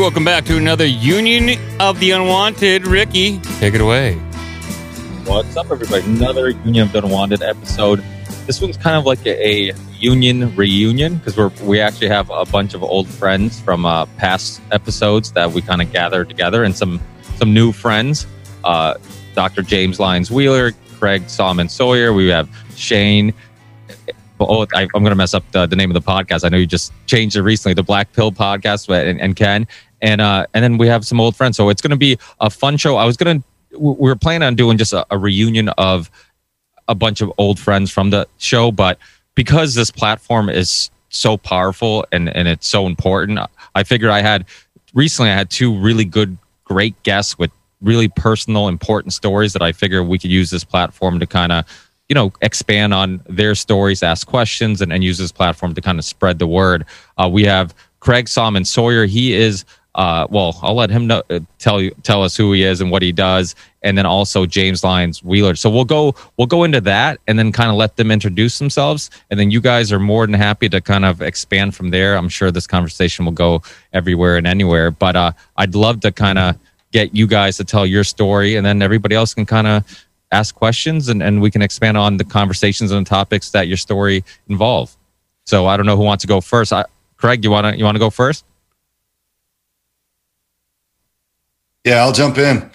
Welcome back to another Union of the Unwanted. Ricky, take it away. What's up, everybody? Another Union of the Unwanted episode. This one's kind of like a, a union reunion because we're we actually have a bunch of old friends from uh, past episodes that we kind of gather together, and some some new friends. Uh, Dr. James Lyons Weiler, Craig Solomon Sawyer. We have Shane oh, I, am going to mess up the, the, name of the podcast. I know you just changed it recently, the Black Pill podcast, and, and Ken, and uh, and then we have some old friends. So it's going to be a fun show. I was going to, we were planning on doing just a, a reunion of a bunch of old friends from the show, but because this platform is so powerful and and it's so important, I figured I had recently I had two really good, great guests with really personal, important stories that I figure we could use this platform to kind of you know expand on their stories ask questions and, and use this platform to kind of spread the word uh, we have craig solomon sawyer he is uh, well i'll let him know, uh, tell you tell us who he is and what he does and then also james lyons weiler so we'll go we'll go into that and then kind of let them introduce themselves and then you guys are more than happy to kind of expand from there i'm sure this conversation will go everywhere and anywhere but uh, i'd love to kind of get you guys to tell your story and then everybody else can kind of ask questions and, and we can expand on the conversations and the topics that your story involve. So I don't know who wants to go first. I, Craig, you want to you want to go first? Yeah, I'll jump in.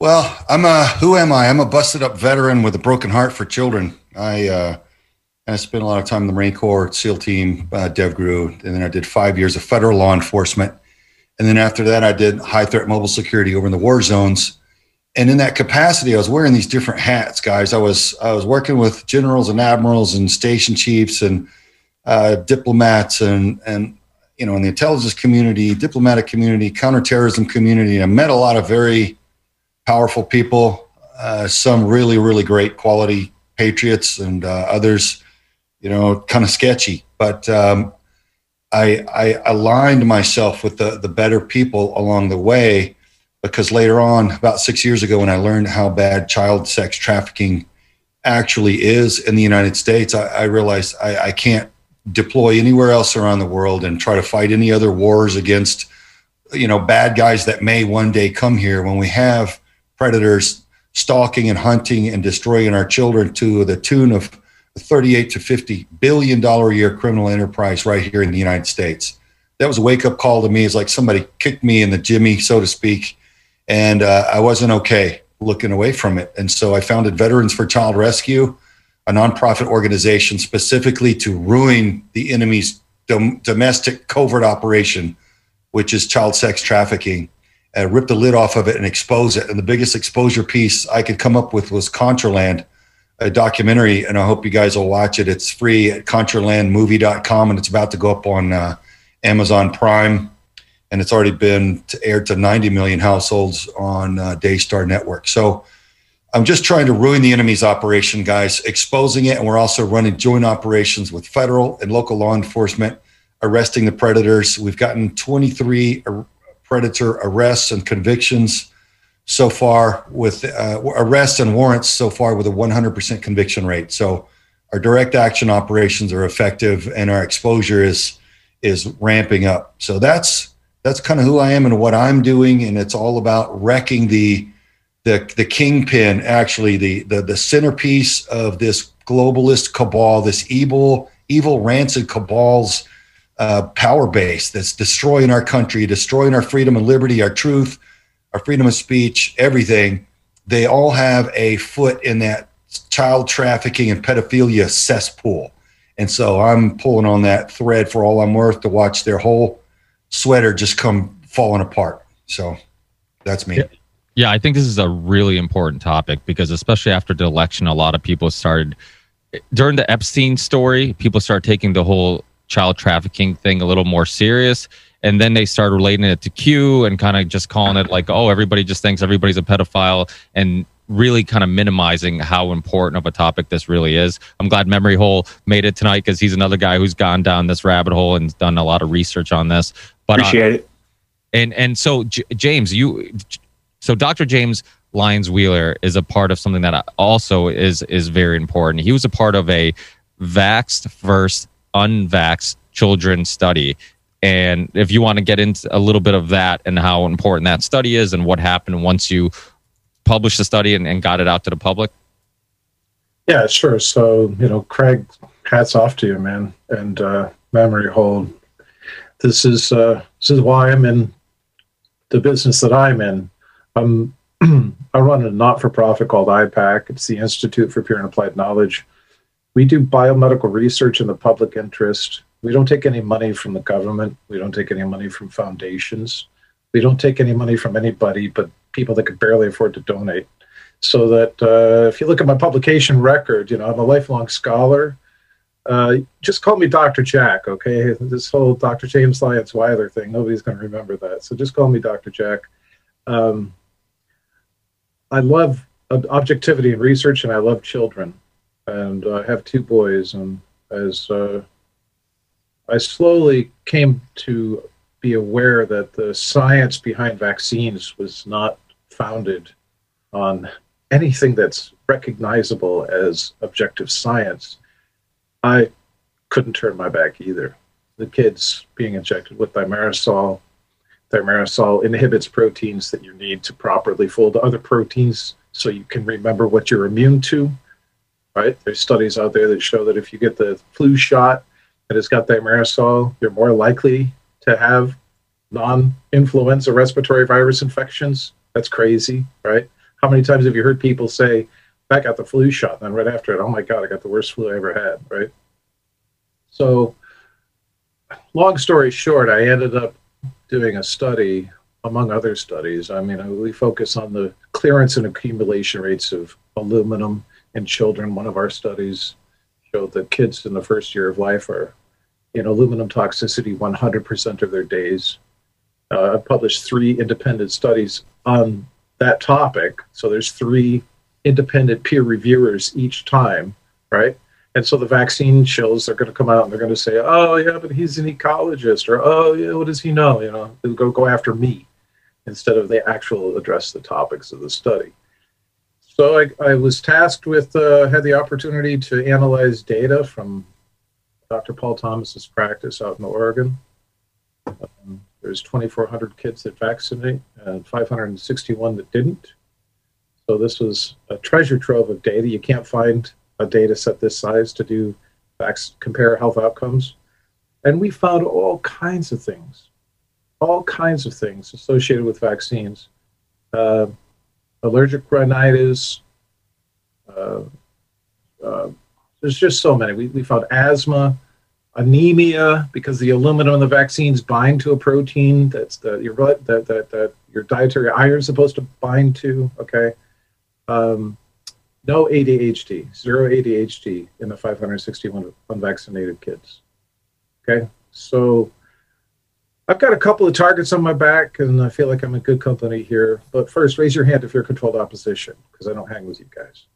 Well, I'm a who am I? I'm a busted up veteran with a broken heart for children. I uh, I spent a lot of time in the Marine Corps, SEAL team, uh, DevGru, and then I did five years of federal law enforcement. And then after that, I did high threat mobile security over in the war zones and in that capacity, I was wearing these different hats, guys. I was I was working with generals and admirals and station chiefs and uh, diplomats and and you know in the intelligence community, diplomatic community, counterterrorism community. I met a lot of very powerful people, uh, some really really great quality patriots, and uh, others, you know, kind of sketchy. But um, I I aligned myself with the the better people along the way because later on, about six years ago, when I learned how bad child sex trafficking actually is in the United States, I, I realized I, I, can't deploy anywhere else around the world and try to fight any other wars against, you know, bad guys that may one day come here when we have predators stalking and hunting and destroying our children to the tune of 38 to 50 billion dollar a year criminal enterprise right here in the United States. That was a wake up call to me. It's like somebody kicked me in the jimmy, so to speak and uh, I wasn't okay looking away from it. And so I founded Veterans for Child Rescue, a nonprofit organization specifically to ruin the enemy's dom- domestic covert operation, which is child sex trafficking. And rip the lid off of it and expose it. And the biggest exposure piece I could come up with was Contraland, a documentary, and I hope you guys will watch it. It's free at contralandmovie.com, and it's about to go up on uh, Amazon Prime and it's already been aired to 90 million households on uh, Daystar Network. So I'm just trying to ruin the enemy's operation, guys, exposing it. And we're also running joint operations with federal and local law enforcement, arresting the predators. We've gotten 23 predator arrests and convictions so far, with uh, arrests and warrants so far with a 100% conviction rate. So our direct action operations are effective and our exposure is is ramping up. So that's that's kind of who I am and what I'm doing. And it's all about wrecking the the the kingpin, actually the the the centerpiece of this globalist cabal, this evil evil rancid cabal's uh, power base that's destroying our country, destroying our freedom and liberty, our truth, our freedom of speech, everything. They all have a foot in that child trafficking and pedophilia cesspool. And so I'm pulling on that thread for all I'm worth to watch their whole sweater just come falling apart. So that's me. Yeah. I think this is a really important topic because especially after the election, a lot of people started during the Epstein story, people start taking the whole child trafficking thing a little more serious. And then they started relating it to Q and kind of just calling it like, oh, everybody just thinks everybody's a pedophile and really kind of minimizing how important of a topic this really is. I'm glad Memory Hole made it tonight because he's another guy who's gone down this rabbit hole and done a lot of research on this. But, Appreciate uh, it. And and so J- James, you so Dr. James Lyons Weiler is a part of something that also is is very important. He was a part of a vaxxed versus unvaxxed children study And if you want to get into a little bit of that and how important that study is and what happened once you published the study and, and got it out to the public. Yeah, sure. So, you know, Craig, hats off to you, man, and uh, Memory Hole. This is uh, this is why I'm in the business that I'm in. I'm I run a not-for-profit called IPAK. It's the Institute for Pure and Applied Knowledge. We do biomedical research in the public interest. We don't take any money from the government. We don't take any money from foundations. We don't take any money from anybody but people that could barely afford to donate. So that uh, if you look at my publication record, you know, I'm a lifelong scholar. Uh, just call me Dr. Jack, okay? This whole Dr. James Lyons Weiler thing, nobody's going to remember that. So just call me Dr. Jack. Um, I love objectivity in research, and I love children, and I have two boys. And as uh, I slowly came to be aware that the science behind vaccines was not founded on anything that's recognizable as objective science, I couldn't turn my back either. The kids being injected with thimerosal Thimerosal inhibits proteins that you need to properly fold other proteins so you can remember what you're immune to. Right? There's studies out there that show that if you get the flu shot that has got thimerosal, you're more likely to have non-influenza respiratory virus infections. That's crazy, right? How many times have you heard people say, "I got the flu shot," and then right after it, "Oh my god, I got the worst flu I ever had," right? So, long story short, I ended up doing a study, among other studies. I mean, we focus on the clearance and accumulation rates of aluminum in children. One of our studies showed that kids in the first year of life are in aluminum toxicity 100% of their days. Uh, I've published three independent studies on that topic. So there's three independent peer reviewers each time, right? And so the vaccine shows are going to come out and they're going to say, "Oh yeah, but he's an ecologist," or "Oh yeah, what does he know?" You know, they'll go go after me instead of they actual address the topics of the study. So I, I was tasked with uh, had the opportunity to analyze data from Dr. Paul Thomas's practice out in Oregon. Um, there's 2,400 kids that vaccinate and 561 that didn't. So this was a treasure trove of data. You can't find a data set this size to do compare health outcomes. And we found all kinds of things, all kinds of things associated with vaccines. Uh, allergic rhinitis, uh, uh, there's just so many. We, we found asthma, anemia, because the aluminum in the vaccines bind to a protein that's the, your, that, that, that your dietary iron is supposed to bind to, okay? Um, no ADHD, zero ADHD in the 561 unvaccinated kids. Okay, so I've got a couple of targets on my back, and I feel like I'm in good company here. But first, raise your hand if you're controlled opposition, because I don't hang with you guys.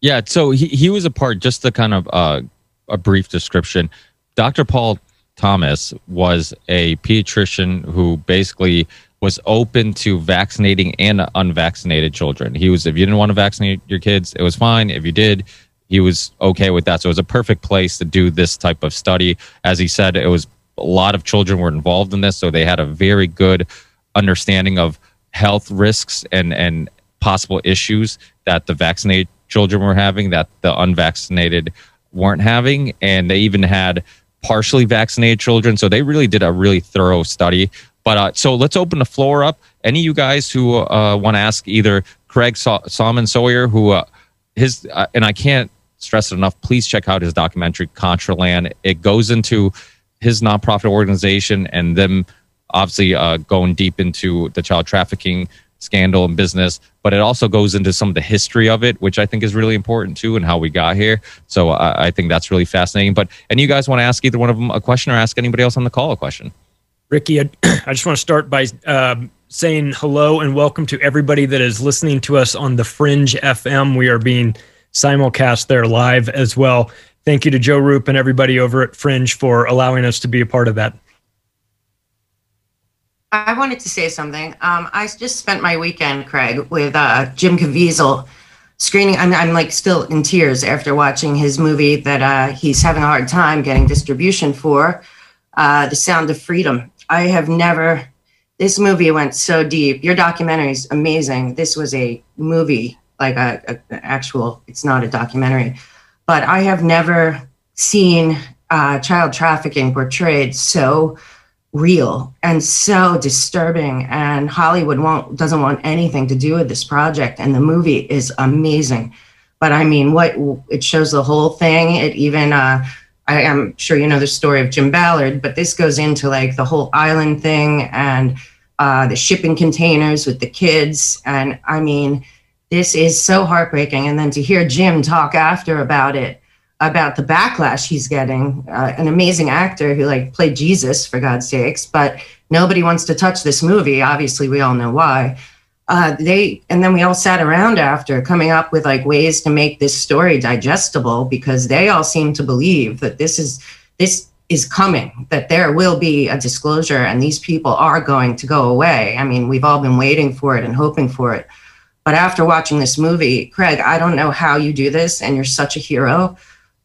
Yeah, so he, he was a part, just the kind of uh, a brief description. Dr. Paul Thomas was a pediatrician who basically was open to vaccinating and unvaccinated children. He was, if you didn't want to vaccinate your kids, it was fine. If you did, he was okay with that. So it was a perfect place to do this type of study. As he said, it was a lot of children were involved in this, so they had a very good understanding of health risks and and possible issues that the vaccinated children were having that the unvaccinated weren't having, and they even had partially vaccinated children. So they really did a really thorough study. But uh, so let's open the floor up. Any of you guys who uh, want to ask either Craig Sa- Salmon Sawyer, who uh, his, uh, and I can't stress it enough, please check out his documentary, Contraland. It goes into his nonprofit organization and them obviously uh, going deep into the child trafficking scandal and business, but it also goes into some of the history of it, which I think is really important too, and how we got here. So I, I think that's really fascinating. But and you guys want to ask either one of them a question or ask anybody else on the call a question? Ricky, I, I just want to start by um, saying hello and welcome to everybody that is listening to us on the Fringe FM. We are being simulcast there live as well. Thank you to Joe Rupe and everybody over at Fringe for allowing us to be a part of that. I wanted to say something. Um, I just spent my weekend, Craig, with uh, Jim Caviezel screening. I'm, I'm like still in tears after watching his movie that uh, he's having a hard time getting distribution for, uh, The Sound of Freedom. I have never, this movie went so deep. Your documentary is amazing. This was a movie, like a, a, a actual, it's not a documentary, but I have never seen uh, child trafficking portrayed so real and so disturbing and hollywood won't doesn't want anything to do with this project and the movie is amazing but i mean what it shows the whole thing it even uh I am sure you know the story of Tim Ballard, but this goes into like the whole island thing and uh, the shipping containers with the kids. And I mean, this is so heartbreaking. And then to hear Jim talk after about it, about the backlash he's getting. Uh, an amazing actor who like played Jesus for God's sakes, but nobody wants to touch this movie. Obviously, we all know why. Uh, they and then we all sat around after coming up with like ways to make this story digestible because they all seem to believe that this is this is coming that there will be a disclosure and these people are going to go away i mean we've all been waiting for it and hoping for it but after watching this movie craig i don't know how you do this and you're such a hero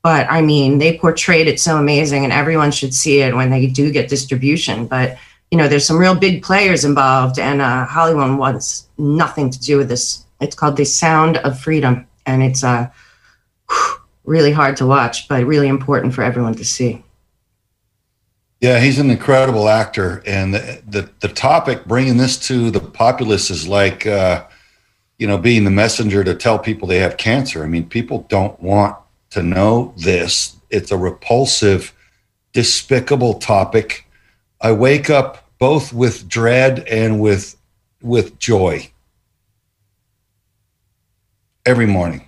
but I mean, they portrayed it so amazing, and everyone should see it when they do get distribution. But you know, there's some real big players involved, and uh, Hollywood wants nothing to do with this. It's called The Sound of Freedom, and it's uh, really hard to watch, but really important for everyone to see. Yeah, he's an incredible actor, and the the, the topic bringing this to the populace is like, uh, you know, being the messenger to tell people they have cancer. I mean, people don't want to know this. It's a repulsive, despicable topic. I wake up both with dread and with with joy every morning.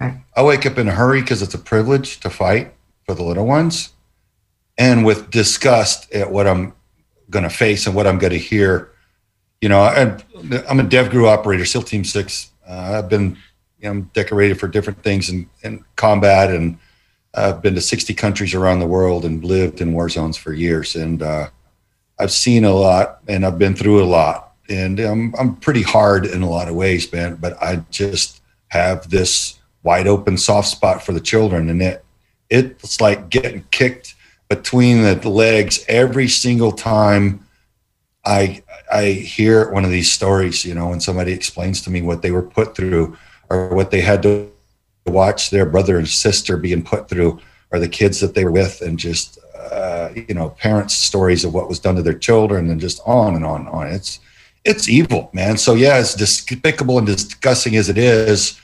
I wake up in a hurry because it's a privilege to fight for the little ones, and with disgust at what I'm going to face and what I'm going to hear. You know, I'm, I'm a DevGru operator, SEAL Team Six. Uh, I've been I'm decorated for different things in, in combat, and I've been to 60 countries around the world and lived in war zones for years. And uh, I've seen a lot, and I've been through a lot. And I'm I'm pretty hard in a lot of ways, man. But I just have this wide open soft spot for the children, and it it's like getting kicked between the legs every single time I I hear one of these stories. You know, when somebody explains to me what they were put through or what they had to watch their brother and sister being put through or the kids that they were with and just uh, you know parents stories of what was done to their children and just on and on and on. It's it's evil man. So yeah as despicable and disgusting as it is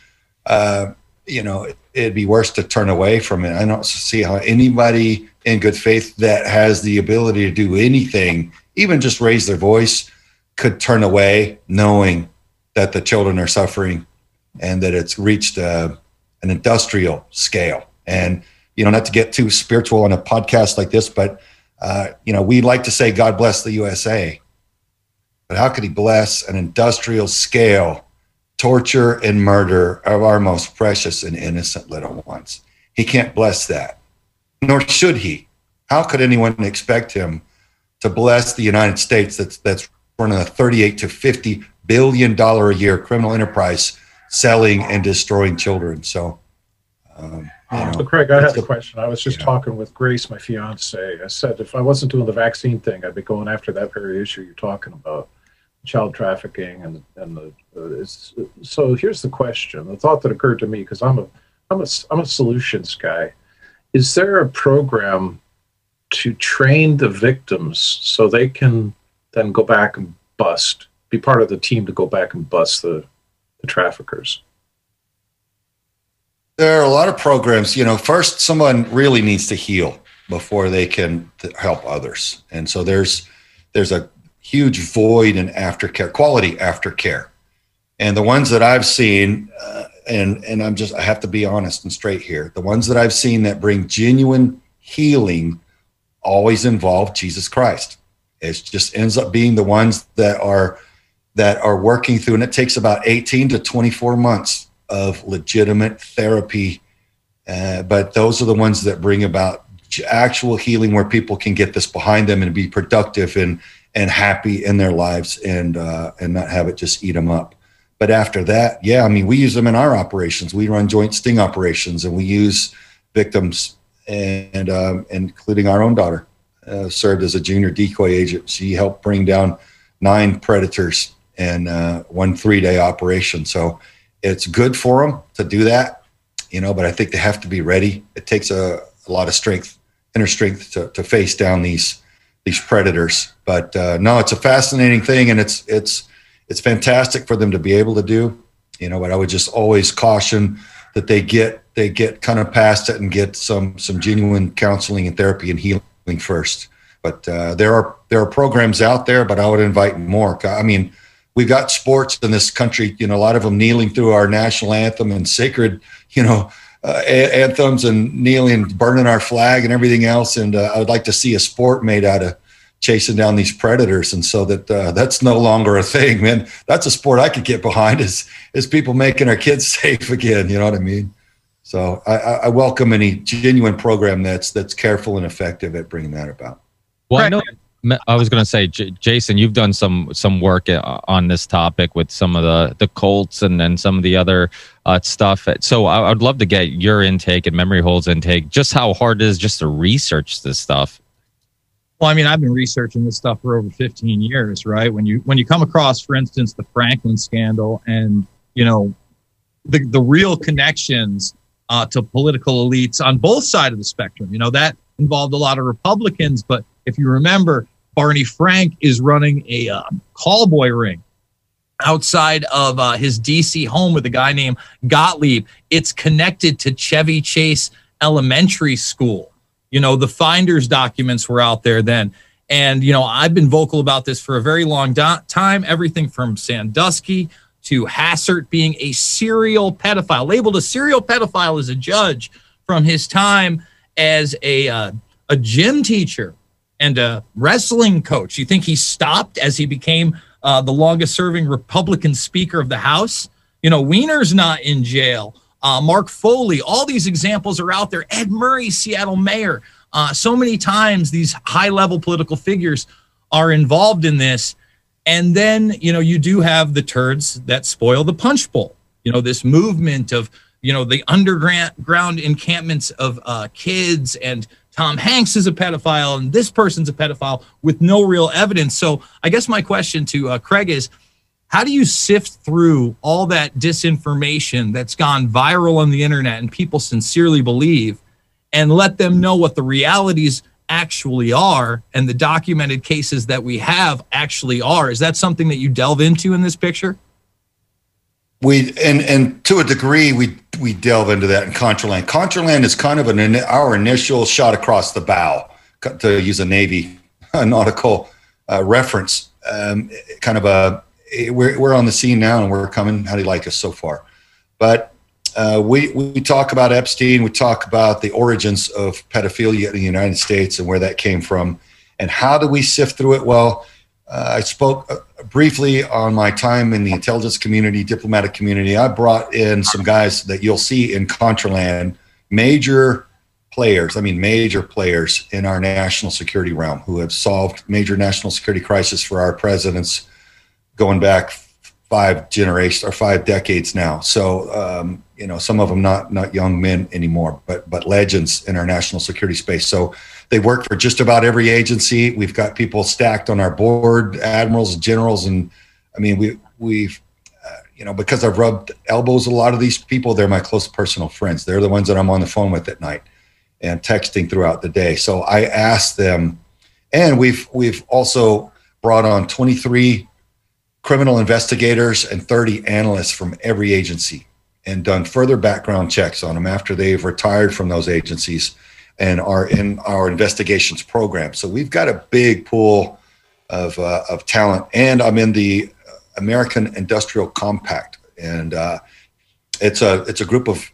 uh, you know it'd be worse to turn away from it. I don't see how anybody in good faith that has the ability to do anything even just raise their voice could turn away knowing that the children are suffering and that it's reached uh, an industrial scale. And you know, not to get too spiritual on a podcast like this, but uh, you know, we like to say God bless the USA, but how could He bless an industrial scale torture and murder of our most precious and innocent little ones? He can't bless that, nor should He. How could anyone expect Him to bless the United States that's that's running a 38 to 50 billion dollar a year criminal enterprise selling and destroying children. So, um, you know, so Craig, I have a question. I was just talking with Grace, my fiance. I said if I wasn't doing the vaccine thing, I'd be going after that very issue you're talking about, child trafficking and and the. Uh, so here's the question: the thought that occurred to me because I'm a I'm a I'm a solutions guy. Is there a program to train the victims so they can then go back and bust, be part of the team to go back and bust the the traffickers? There are a lot of programs. You know, first, someone really needs to heal before they can help others, and so there's there's a huge void in aftercare, quality aftercare, and the ones that I've seen, uh, and and I'm just I have to be honest and straight here. The ones that I've seen that bring genuine healing always involve Jesus Christ. It just ends up being the ones that are that are working through, and it takes about 18 to 24 months of legitimate therapy. Uh, but those are the ones that bring about actual healing where people can get this behind them and be productive and and happy in their lives and uh, and not have it just eat them up. But after that, yeah, I mean, we use them in our operations. We run joint sting operations, and we use victims, and um, including our own daughter, uh, served as a junior decoy agent. She helped bring down nine predators in uh, one three-day operation. So it's good for them to do that, you know. But I think they have to be ready. It takes a, a lot of strength, inner strength, to, to face down these these predators. But uh, no, it's a fascinating thing, and it's it's it's fantastic for them to be able to do. You know, but I would just always caution that they get they get kind of past it and get some some genuine counseling and therapy and healing first. But uh, there are there are programs out there, but I would invite more. I mean, we've got sports in this country. You know, a lot of them kneeling through our national anthem and sacred, you know, uh, anthems and kneeling, burning our flag and everything else. And uh, I would like to see a sport made out of chasing down these predators and so that uh, that's no longer a thing man that's a sport i could get behind is is people making our kids safe again you know what i mean so i, I welcome any genuine program that's that's careful and effective at bringing that about well i know I was going to say, J- Jason, you've done some some work uh, on this topic with some of the the Colts and then some of the other uh, stuff. So I, would love to get your intake and Memory Hole's intake. Just how hard it is just to research this stuff. Well, I mean, I've been researching this stuff for over 15 years, right? When you when you come across, for instance, the Franklin scandal, and you know, the the real connections uh, to political elites on both sides of the spectrum. You know, that involved a lot of Republicans, but if you remember, Barney Frank is running a uh, callboy ring outside of uh, his DC home with a guy named Gottlieb. It's connected to Chevy Chase Elementary School. You know, the finders documents were out there then. And, you know, I've been vocal about this for a very long do- time. Everything from Sandusky to Hastert being a serial pedophile, labeled a serial pedophile as a judge from his time as a, uh, a gym teacher and a wrestling coach. You think he stopped as he became uh, the longest serving Republican Speaker of the House? You know, Weiner's not in jail uh, Mark Foley, all these examples are out there. Ed Murray, Seattle mayor. Uh, so many times these high level political figures are involved in this. And then, you know, you do have the turds that spoil the punch bowl. You know, this movement of, you know, the underground encampments of uh, kids and Tom Hanks is a pedophile and this person's a pedophile with no real evidence. So I guess my question to uh, Craig is how do you sift through all that disinformation that's gone viral on the internet and people sincerely believe and let them know what the realities actually are and the documented cases that we have actually are? Is that something that you delve into in this picture? We and and to a degree we we delve into that in Contraland. Contraland is kind of an our initial shot across the bow, to use a Navy nautical uh, reference, um, kind of a we're, we're on the scene now and we're coming. How do you like us so far? But uh, we, we talk about Epstein, we talk about the origins of pedophilia in the United States and where that came from. And how do we sift through it? Well, I spoke uh, briefly on my time in the intelligence community, diplomatic community. I brought in some guys that you'll see in Contraland, major players, I mean, major players in our national security realm who have solved major national security crisis for our presidents going back five generations or five decades now. So um, you know, some of them not not young men anymore, but but legends in our national security space. So they work for just about every agency. We've got people stacked on our board, admirals, generals, and I mean we we've uh, you know because I've rubbed elbows a lot of these people. They're my close personal friends. They're the ones that I'm on the phone with at night and texting throughout the day. So I asked them, and we've we've also brought on 23 criminal investigators and 30 analysts from every agency and done further background checks on them after they've retired from those agencies and are in our investigations program. So we've got a big pool of, uh, of talent. And I'm in the American Industrial Compact. And uh, it's, a, it's a group of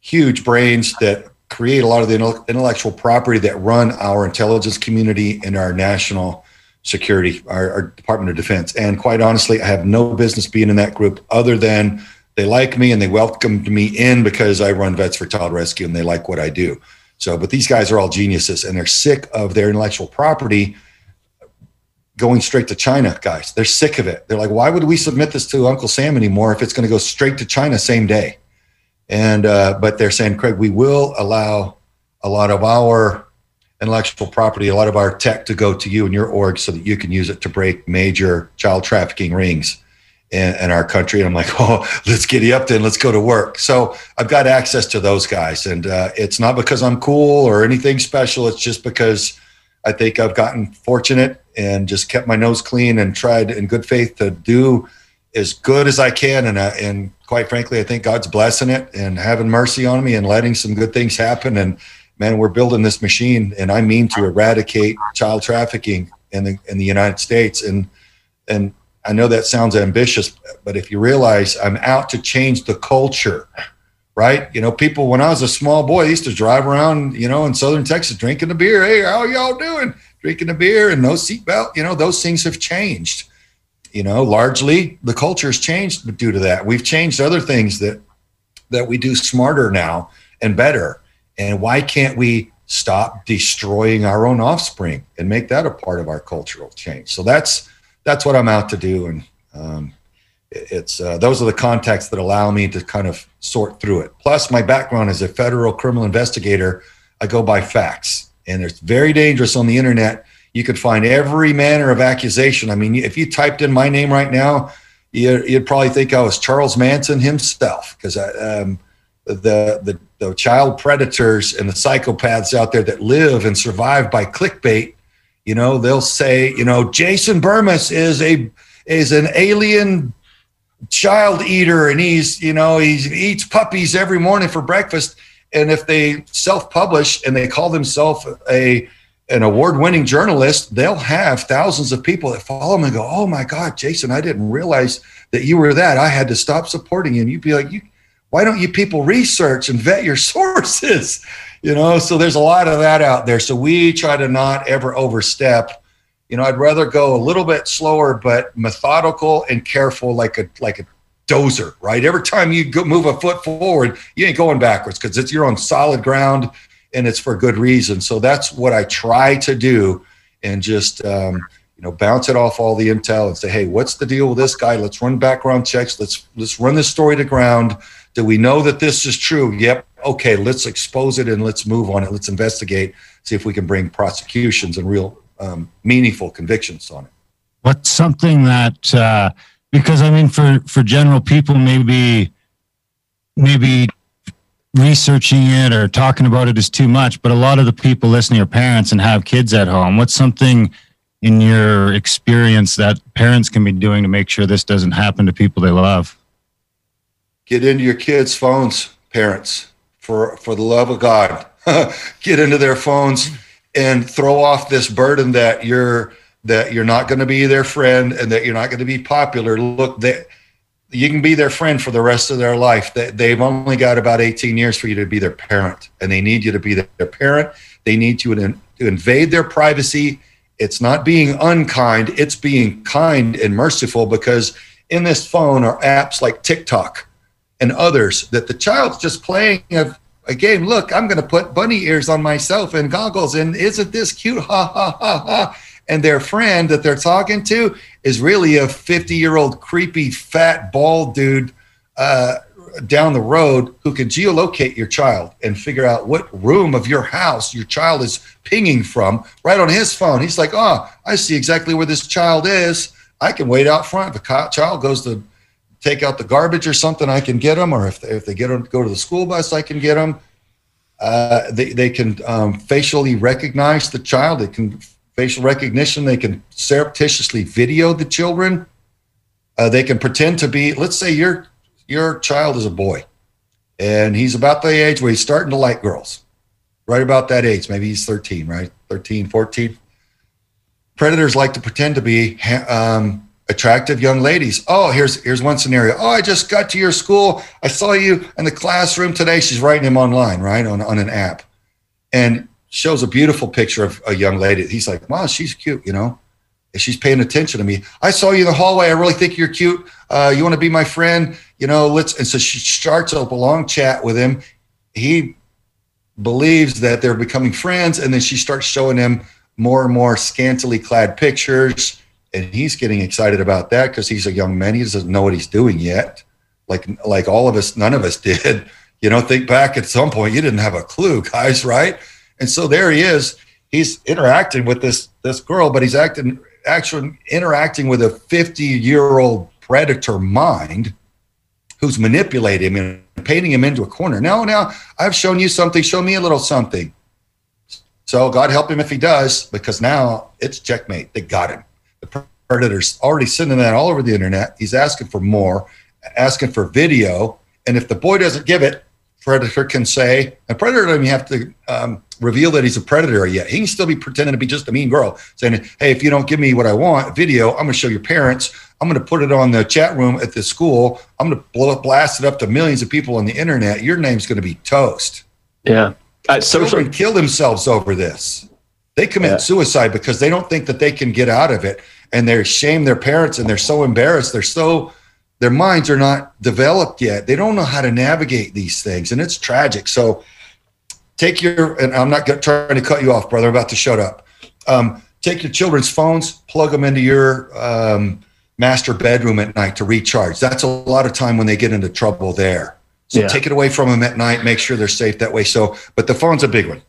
huge brains that create a lot of the intellectual property that run our intelligence community and our national security, our, our, Department of Defense. And quite honestly, I have no business being in that group other than they like me and they welcomed me in because I run Vets for Child Rescue and they like what I do. So, but these guys are all geniuses and they're sick of their intellectual property going straight to China guys. They're sick of it. They're like, why would we submit this to Uncle Sam anymore if it's going to go straight to China same day? And uh, but they're saying, Craig, we will allow a lot of our intellectual property, a lot of our tech to go to you and your org so that you can use it to break major child trafficking rings in, our country. And I'm like, oh, let's get you up then. Let's go to work. So I've got access to those guys. And uh, it's not because I'm cool or anything special. It's just because I think I've gotten fortunate and just kept my nose clean and tried in good faith to do as good as I can. And, uh, and quite frankly, I think God's blessing it and having mercy on me and letting some good things happen. And man, we're building this machine, and I mean to eradicate child trafficking in the in the United States. And and I know that sounds ambitious, but if you realize I'm out to change the culture, right? You know, people when I was a small boy, I used to drive around, you know, in southern Texas drinking a beer. Hey, how y'all doing? Drinking a beer and no seatbelt. You know, those things have changed. You know, largely the culture has changed due to that. We've changed other things that that we do smarter now and better. And why can't we stop destroying our own offspring and make that a part of our cultural change? So that's that's what I'm out to do, and um, it's uh, those are the contacts that allow me to kind of sort through it. Plus, my background as a federal criminal investigator, I go by facts, and it's very dangerous on the internet. You could find every manner of accusation. I mean, if you typed in my name right now, you'd, probably think I was Charles Manson himself because um, the, the the child predators and the psychopaths out there that live and survive by clickbait you know they'll say you know jason bermas is a is an alien child eater and he's you know he eats puppies every morning for breakfast. And if they self-publish and they call themselves a an award-winning journalist they'll have thousands of people that follow them and go oh my god jason i didn't realize that you were that. I had to stop supporting you. And you'd be like you why don't you people research and vet your sources? You know, so there's a lot of that out there. So we try to not ever overstep. You know, I'd rather go a little bit slower, but methodical and careful, like a like a dozer, right? Every time you go, move a foot forward, you ain't going backwards because it's you're on solid ground and it's for good reason. So that's what I try to do, and just um, you know bounce it off all the intel and say, hey, what's the deal with this guy? Let's run background checks. Let's let's run this story to ground do we know that this is true? Yep. Okay, let's expose it and let's move on it. Let's investigate, see if we can bring prosecutions and real um, meaningful convictions on it. What's something that, uh, because I mean, for, for general people, maybe, maybe researching it or talking about it is too much, but a lot of the people listening are parents and have kids at home. What's something in your experience that parents can be doing to make sure this doesn't happen to people they love? Get into your kids' phones, parents, for for the love of God. get into their phones and throw off this burden that you're that you're not going to be their friend and that you're not going to be popular. Look, that you can be their friend for the rest of their life. That They've only got about 18 years for you to be their parent, and they need you to be their parent. They need you to, to invade their privacy. It's not being unkind, it's being kind and merciful because in this phone are apps like TikTok and others that the child's just playing a, a game. Look, I'm going to put bunny ears on myself and goggles, and isn't this cute? Ha ha ha ha. And their friend that they're talking to is really a 50 year old creepy fat bald dude uh, down the road who can geolocate your child and figure out what room of your house your child is pinging from right on his phone. He's like, oh, I see exactly where this child is. I can wait out front. The child goes to take out the garbage or something, I can get them. Or if they, if they get them, go to the school bus, I can get them. Uh, they, they can um, facially recognize the child. They can facial recognition. They can surreptitiously video the children. Uh, they can pretend to be. Let's say your your child is a boy, and he's about the age where he's starting to like girls. Right about that age, maybe he's 13, right? 13, 14. Predators like to pretend to be um, attractive young ladies. Oh, here's here's one scenario. Oh, I just got to your school. I saw you in the classroom today. She's writing him online, right on on an app, and shows a beautiful picture of a young lady. He's like, "Wow, she's cute," you know. And she's paying attention to me. I saw you in the hallway. I really think you're cute. Uh, you want to be my friend? You know, let's. And so she starts up a long chat with him. He believes that they're becoming friends, and then she starts showing him more and more scantily clad pictures and he's getting excited about that because he's a young man. He doesn't know what he's doing yet. Like like all of us, none of us did. You know, think back at some point, you didn't have a clue, guys, right? And so there he is. He's interacting with this this girl, but he's acting actually interacting with a 50 year old predator mind who's manipulating him and painting him into a corner. Now, now I've shown you something. Show me a little something. So God help him if he does, because now it's checkmate. They got him. The predator's already sending that all over the internet. He's asking for more, asking for video. And if the boy doesn't give it, predator can say, a predator doesn't have to um, reveal that he's a predator yet. He can still be pretending to be just a mean girl, saying, "Hey, if you don't give me what I want, video, I'm going to show your parents. I'm going to put it on the chat room at the school. I'm going to blow it, blast it up to millions of people on the internet. Your name's going to be toast." Yeah, uh, social Children kill themselves over this. They commit yeah. suicide because they don't think that they can get out of it, and they shame their parents, and they're so embarrassed. They're so their minds are not developed yet. They don't know how to navigate these things, and it's tragic. So take your, and I'm not trying to cut you off, brother. I'm about to shut up. Um, take your children's phones, plug them into your um, master bedroom at night to recharge. That's a lot of time when they get into trouble there. So yeah. take it away from them at night. Make sure they're safe that way. So, but the phone's a big one.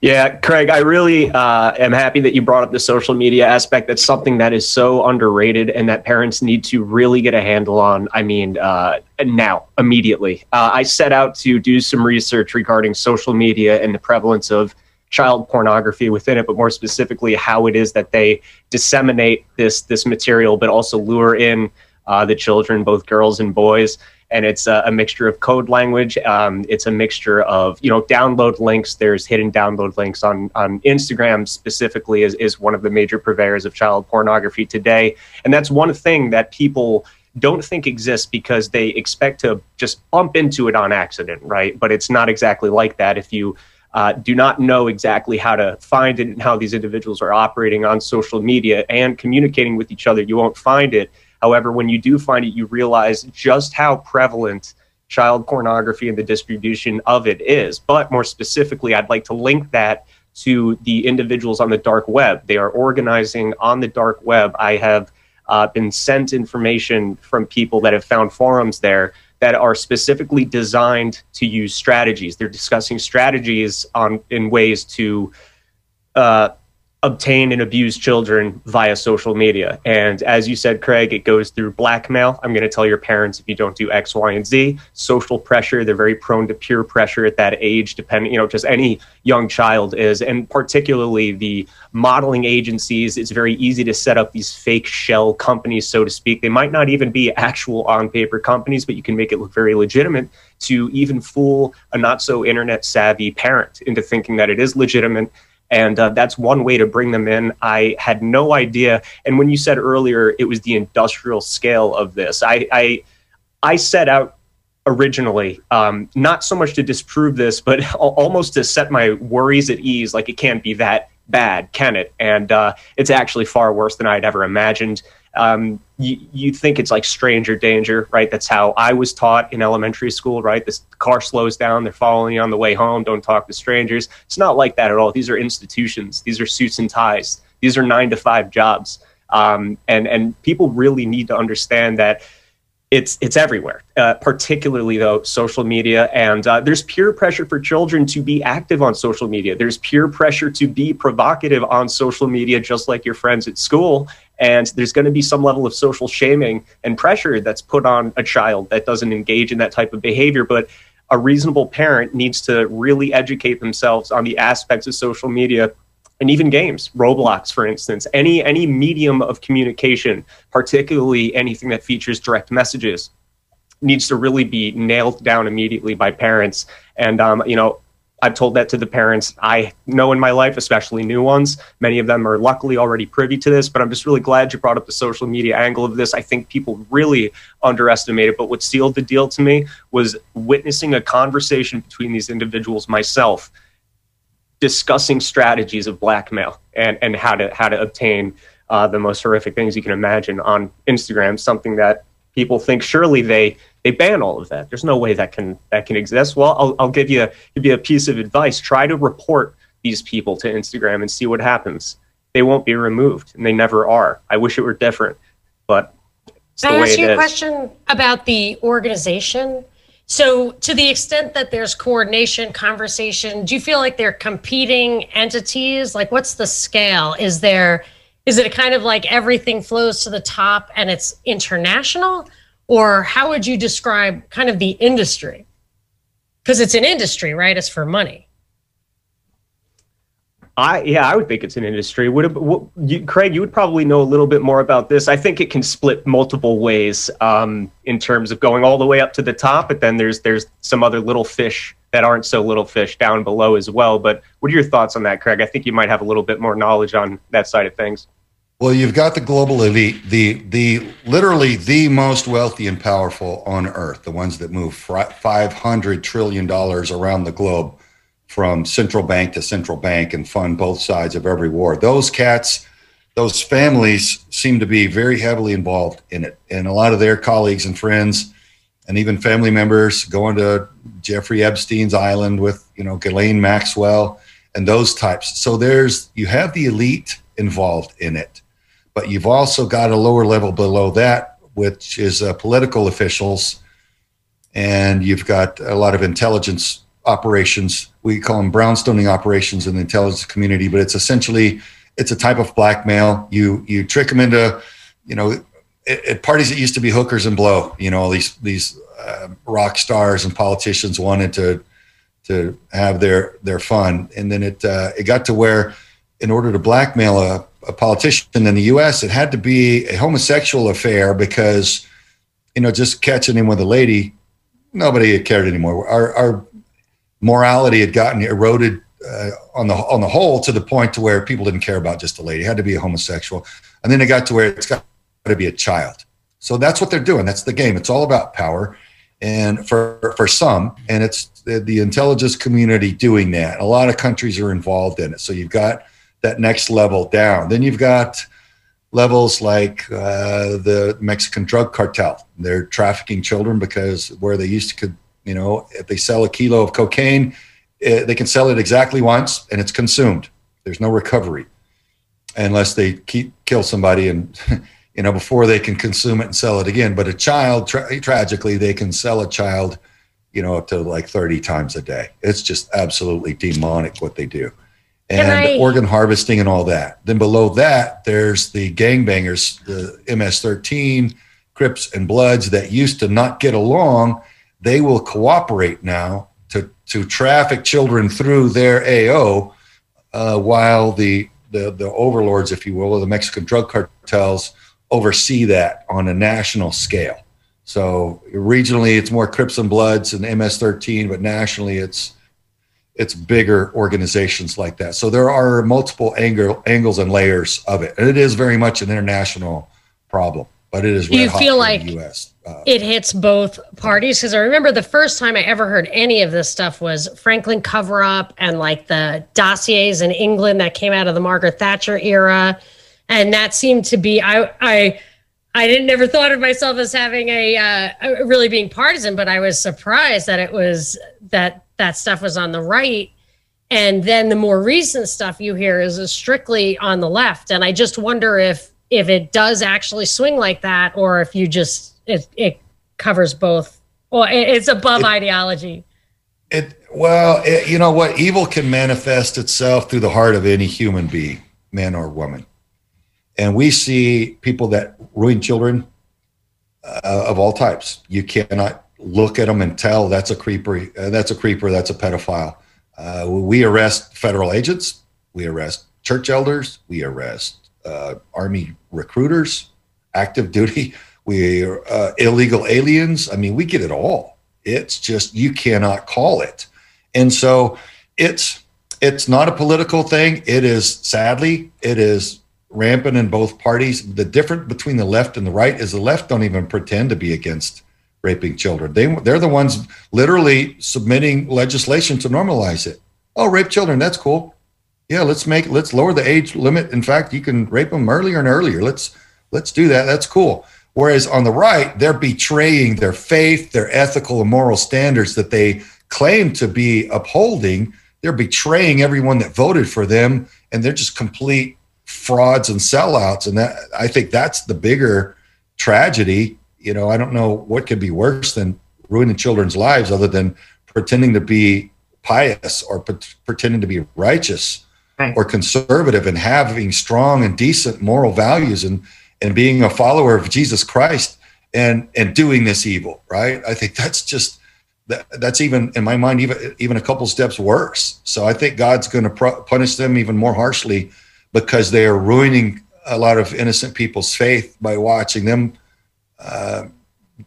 Yeah, Craig, I really uh, am happy that you brought up the social media aspect. That's something that is so underrated and that parents need to really get a handle on. I mean, uh, now, immediately. Uh, I set out to do some research regarding social media and the prevalence of child pornography within it, but more specifically, how it is that they disseminate this this material, but also lure in uh, the children, both girls and boys and it's a, a mixture of code language. Um, it's a mixture of you know download links. There's hidden download links on on Instagram specifically is is one of the major purveyors of child pornography today, and that's one thing that people don't think exists because they expect to just bump into it on accident, right? But it's not exactly like that. If you uh, do not know exactly how to find it and how these individuals are operating on social media and communicating with each other, you won't find it. However, when you do find it, you realize just how prevalent child pornography and the distribution of it is. But more specifically, I'd like to link that to the individuals on the dark web. They are organizing on the dark web. I have uh, been sent information from people that have found forums there that are specifically designed to use strategies. They're discussing strategies on in ways to uh, obtain and abuse children via social media. And as you said, Craig, it goes through blackmail. I'm going to tell your parents if you don't do X, Y, and Z. Social pressure. They're very prone to peer pressure at that age, depending, you know, just any young child is. And particularly the modeling agencies, it's very easy to set up these fake shell companies, so to speak. They might not even be actual on paper companies, but you can make it look very legitimate to even fool a not so internet savvy parent into thinking that it is legitimate and uh, that's one way to bring them in. I had no idea. And when you said earlier it was the industrial scale of this, I I, I set out originally um, not so much to disprove this, but almost to set my worries at ease. Like it can't be that bad, can it? And uh, it's actually far worse than I'd ever imagined um, you, you think it's like stranger danger, right? That's how I was taught in elementary school, right? This car slows down, they're following you on the way home, don't talk to strangers. It's not like that at all. These are institutions, these are suits and ties, these are nine to five jobs. Um, and, and people really need to understand that it's it's everywhere. Uh, particularly though, social media, and uh, there's peer pressure for children to be active on social media. There's peer pressure to be provocative on social media, just like your friends at school. And there's going to be some level of social shaming and pressure that's put on a child that doesn't engage in that type of behavior. But a reasonable parent needs to really educate themselves on the aspects of social media and even games roblox for instance any any medium of communication particularly anything that features direct messages needs to really be nailed down immediately by parents and um, you know I've told that to the parents I know in my life, especially new ones. Many of them are luckily already privy to this, but I'm just really glad you brought up the social media angle of this. I think people really underestimate it. But what sealed the deal to me was witnessing a conversation between these individuals myself discussing strategies of blackmail and, and how to how to obtain uh, the most horrific things you can imagine on Instagram, something that people think surely they they ban all of that. There's no way that can that can exist. Well, I'll, I'll give you a, give you a piece of advice. Try to report these people to Instagram and see what happens. they won't be removed, and they never are. I wish it were different, but it's I way ask it you a question about the organization? So, to the extent that there's coordination, conversation, do you feel like they're competing entities? Like, what's the scale? Is there, is it kind of like everything flows to the top and it's international? Or how would you describe kind of the industry? Because it's an industry, right? It's for money. I yeah, I would think it's an industry. Would what, you, Craig? You would probably know a little bit more about this. I think it can split multiple ways um, in terms of going all the way up to the top, but then there's there's some other little fish that aren't so little fish down below as well. But what are your thoughts on that, Craig? I think you might have a little bit more knowledge on that side of things. Well, you've got the global elite, the the literally the most wealthy and powerful on earth, the ones that move five hundred trillion dollars around the globe from central bank to central bank and fund both sides of every war. Those cats, those families seem to be very heavily involved in it. And a lot of their colleagues and friends and even family members going to Jeffrey Epstein's island with, you know, Ghislaine Maxwell and those types. So there's, you have the elite involved in it, but you've also got a lower level below that, which is uh, political officials. And you've got a lot of intelligence operations. We call them brownstoning operations in the intelligence community, but it's essentially it's a type of blackmail. You you trick them into, you know, at, parties that used to be hookers and blow. You know, all these these uh, rock stars and politicians wanted to to have their their fun, and then it uh, it got to where, in order to blackmail a, a politician in the U.S., it had to be a homosexual affair because, you know, just catching him with a lady, nobody cared anymore. Our our morality had gotten eroded uh, on the on the whole to the point to where people didn't care about just a lady. It had to be a homosexual, and then it got to where it's got to be a child. So that's what they're doing. That's the game. It's all about power, and for for some, and it's the, the intelligence community doing that. A lot of countries are involved in it. So you've got that next level down. Then you've got levels like uh, the Mexican drug cartel. They're trafficking children because where they used to could you know, if they sell a kilo of cocaine, eh, they can sell it exactly once and it's consumed. There's no recovery unless they keep kill somebody and you know before they can consume it and sell it again. But a child, tra- tragically, they can sell a child, you know, up to like 30 times a day. It's just absolutely demonic what they do. And I- organ harvesting and all that. Then below that, there's the gangbangers, the MS-13, Crips and Bloods that used to not get along they will cooperate now to, to traffic children through their AO, uh, while the, the the overlords, if you will, of the Mexican drug cartels oversee that on a national scale. So regionally, it's more Crips and Bloods and MS-13, but nationally, it's it's bigger organizations like that. So there are multiple angle, angles and layers of it, and it is very much an international problem. But it is Do you feel like the U.S. Uh, it hits both parties because I remember the first time I ever heard any of this stuff was Franklin cover up and like the dossiers in England that came out of the Margaret Thatcher era, and that seemed to be I I I didn't never thought of myself as having a uh, really being partisan, but I was surprised that it was that that stuff was on the right. And then the more recent stuff you hear is strictly on the left, and I just wonder if if it does actually swing like that, or if you just it, it covers both. Well, it, it's above It- ideology. It well, you know what? Evil can manifest itself through the heart of any human being, man or woman, and we see people that ruin children uh, of all types. You cannot look at them and tell that's a creeper. Uh, that's a creeper. That's a pedophile. Uh, we arrest federal agents. We arrest church elders. We arrest uh, army recruiters, active duty. We uh, illegal aliens. I mean, we get it all. It's just you cannot call it, and so it's it's not a political thing. It is sadly it is rampant in both parties. The difference between the left and the right is the left don't even pretend to be against raping children. They they're the ones literally submitting legislation to normalize it. Oh, rape children, that's cool. Yeah, let's make let's lower the age limit. In fact, you can rape them earlier and earlier. Let's let's do that. That's cool. Whereas on the right, they're betraying their faith, their ethical and moral standards that they claim to be upholding. They're betraying everyone that voted for them, and they're just complete frauds and sellouts, and that I think that's the bigger tragedy. You know, I don't know what could be worse than ruining children's lives, other than pretending to be pious or p- pretending to be righteous Right. or conservative and having strong and decent moral values and and being a follower of Jesus Christ and and doing this evil, right? I think that's just that, that's even in my mind even even a couple steps worse. So I think God's going to pro- punish them even more harshly because they are ruining a lot of innocent people's faith by watching them uh,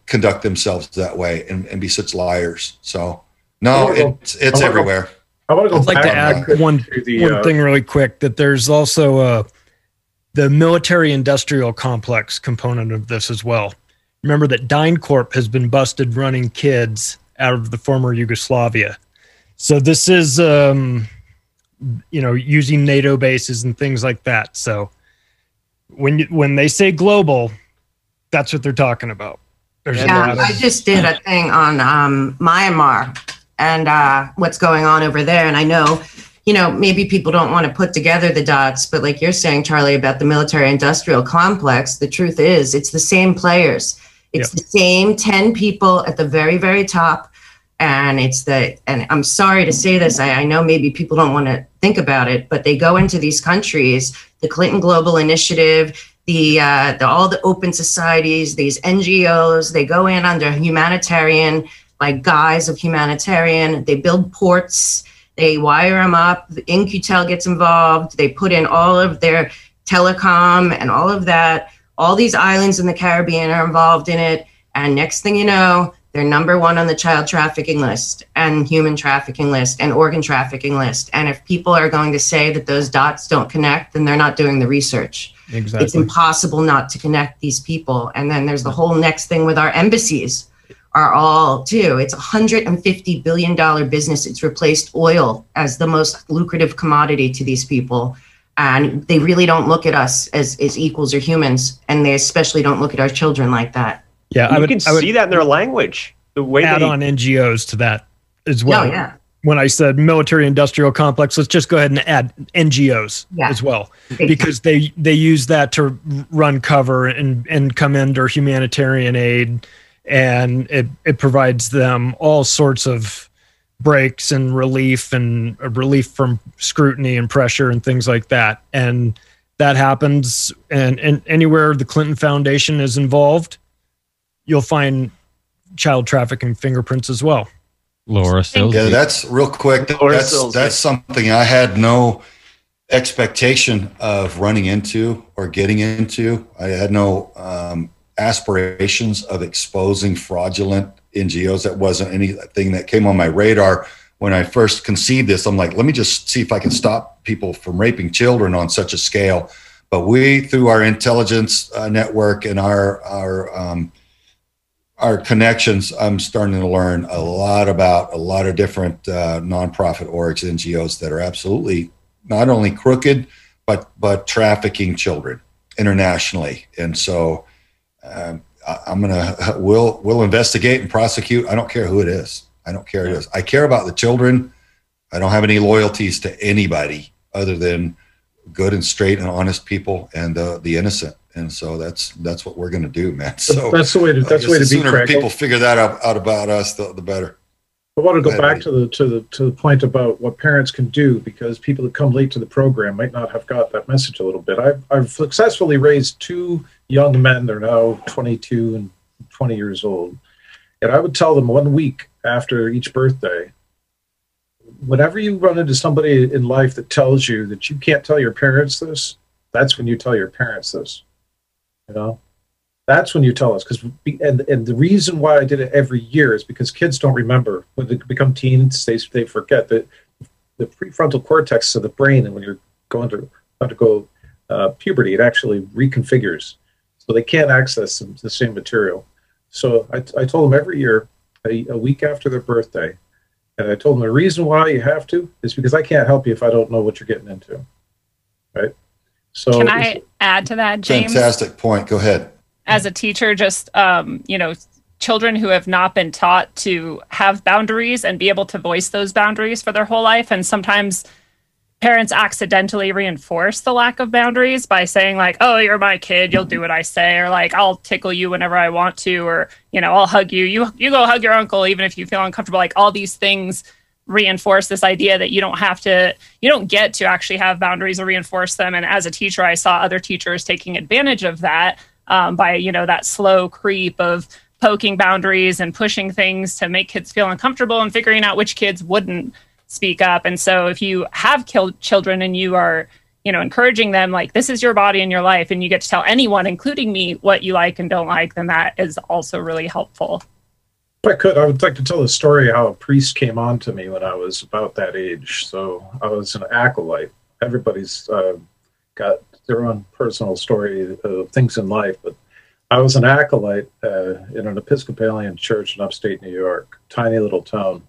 conduct themselves that way and, and be such liars. So no, it's it's I wanna go- everywhere. I want to go I'd like to add one to the, one uh, thing really quick that there's also uh, the military industrial complex component of this as well. Remember that DynCorp has been busted running kids out of the former Yugoslavia. So this is um, you know using NATO bases and things like that. So when you, when they say global, that's what they're talking about. There's a Yeah, lot of I just did a thing on um, Myanmar and uh, what's going on over there. And I know, you know, maybe people don't want to put together the dots, but like you're saying, Charlie, about the military industrial complex, the truth is it's the same players. It's the same 10 people at the very, very top. And it's the, and I'm sorry to say this, I, I know maybe people don't want to think about it, but they go into these countries, the Clinton Global Initiative, the, uh, the all the open societies, these NGOs, they go in under humanitarian, like guise of humanitarian. They build ports, they wire them up. The In-Q-Tel gets involved. They put in all of their telecom and all of that. All these islands in the Caribbean are involved in it. And next thing you know, they're number one on the child trafficking list and human trafficking list and organ trafficking list. And if people are going to say that those dots don't connect, then they're not doing the research. exactly. It's impossible not to connect these people. And then there's the whole next thing with our embassies are all too. It's a hundred and fifty billion dollar business. It's replaced oil as the most lucrative commodity to these people. And they really don't look at us as, as equals or humans. And they especially don't look at our children like that. Yeah, you I would, can I would see that in their language. The way add they on NGOs to that as well. Oh, yeah. when I said military industrial complex, let's just go ahead and add NGOs Yeah. as well because they they use that to run cover and and come under humanitarian aid, and it it provides them all sorts of breaks and relief and uh, relief from scrutiny and pressure and things like that and that happens and, and anywhere the clinton foundation is involved you'll find child trafficking fingerprints as well Laura Sills. Yeah, that's real quick. That- That's that's something I had no expectation of running into or getting into. I had no um, aspirations of exposing fraudulent NGOs. That wasn't anything that came on my radar when I first conceived this. I'm like, let me just see if I can stop people from raping children on such a scale. But we, through our intelligence uh, network and our our um, our connections, I'm starting to learn a lot about a lot of different uh, nonprofit orgs, NGOs that are absolutely not only crooked, but but trafficking children internationally. And so, um, I, I'm gonna we'll we'll investigate and prosecute. I don't care who it is. I don't care who it is. I care about the children. I don't have any loyalties to anybody other than good and straight and honest people and uh, the innocent. And so that's that's what we're going to do, man. So that's the way to that's the way to the be. sooner Craig. people figure that out, out about us, the, the better. I want to go Go back Lee. to the to the to the point about what parents can do because people that come late to the program might not have got that message a little bit. I've I've successfully raised two young men. They're now 22 and 20 years old, and I would tell them one week after each birthday. Whenever you run into somebody in life that tells you that you can't tell your parents this, that's when you tell your parents this. You know, that's when you tell us because and and the reason why I did it every year is because kids don't remember when they become teens they they forget that the prefrontal cortex of the brain and when you're going to undergo uh, puberty it actually reconfigures so they can't access the, same material. So I, I told them every year a, a week after their birthday, and I told them the reason why you have to is because I can't help you if I don't know what you're getting into, right? So Can I add to that, James? Fantastic point. Go ahead. As a teacher, just um, you know, children who have not been taught to have boundaries and be able to voice those boundaries for their whole life, and sometimes parents accidentally reinforce the lack of boundaries by saying like oh you're my kid you'll do what i say or like i'll tickle you whenever i want to or you know i'll hug you you you go hug your uncle even if you feel uncomfortable like all these things reinforce this idea that you don't have to you don't get to actually have boundaries or reinforce them. And as a teacher i saw other teachers taking advantage of that um, by you know that slow creep of poking boundaries and pushing things to make kids feel uncomfortable and figuring out which kids wouldn't speak up. And so if you have killed children and you are you know encouraging them like this is your body and your life and you get to tell anyone including me what you like and don't like then that is also really helpful I could, I would like to tell the story how a priest came on to me when I was about that age. So I was an acolyte. Everybody's uh, got their own personal story of things in life, but I was an acolyte uh, in an Episcopalian church in upstate New York, tiny little town.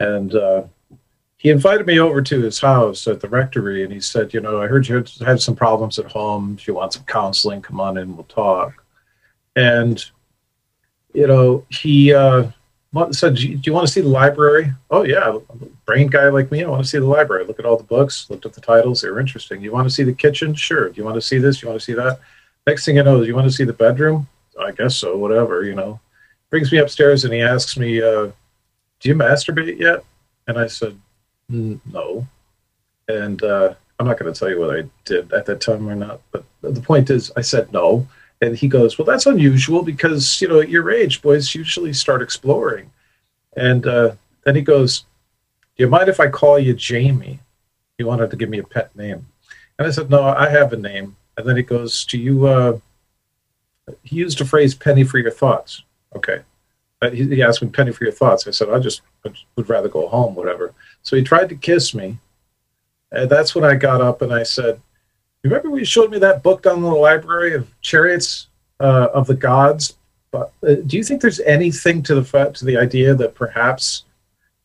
And uh, he invited me over to his house at the rectory, and he said, "You know, I heard you had some problems at home. If you want some counseling, come on in, we'll talk." And you know, he uh, said, do you, want to see the library? Oh, yeah. a brain guy like me, I want to see the library. Look at all the books, looked at the titles. They were interesting. You want to see the kitchen? Sure. Do you want to see this? You want to see that? Next thing you know, do you want to see the bedroom? I guess so, whatever, you know. Brings me upstairs and he asks me, uh, do you masturbate yet? And I said, no. And uh, I'm not going to tell you what I did at that time or not. But the point is, I said no. And he goes, Well, that's unusual because, you know, at your age, boys usually start exploring. And uh, then he goes, Do you mind if I call you Jamie? He wanted to give me a pet name. And I said, No, I have a name. And then he goes, Do you, uh, he used a phrase, penny for your thoughts. Okay. But he, he asked me, penny for your thoughts. I said, I just would rather go home, whatever. So he tried to kiss me. And that's when I got up and I said, Remember you showed me that book down in the library of chariots uh, of the gods? But uh, do you think there's anything to the to the idea that perhaps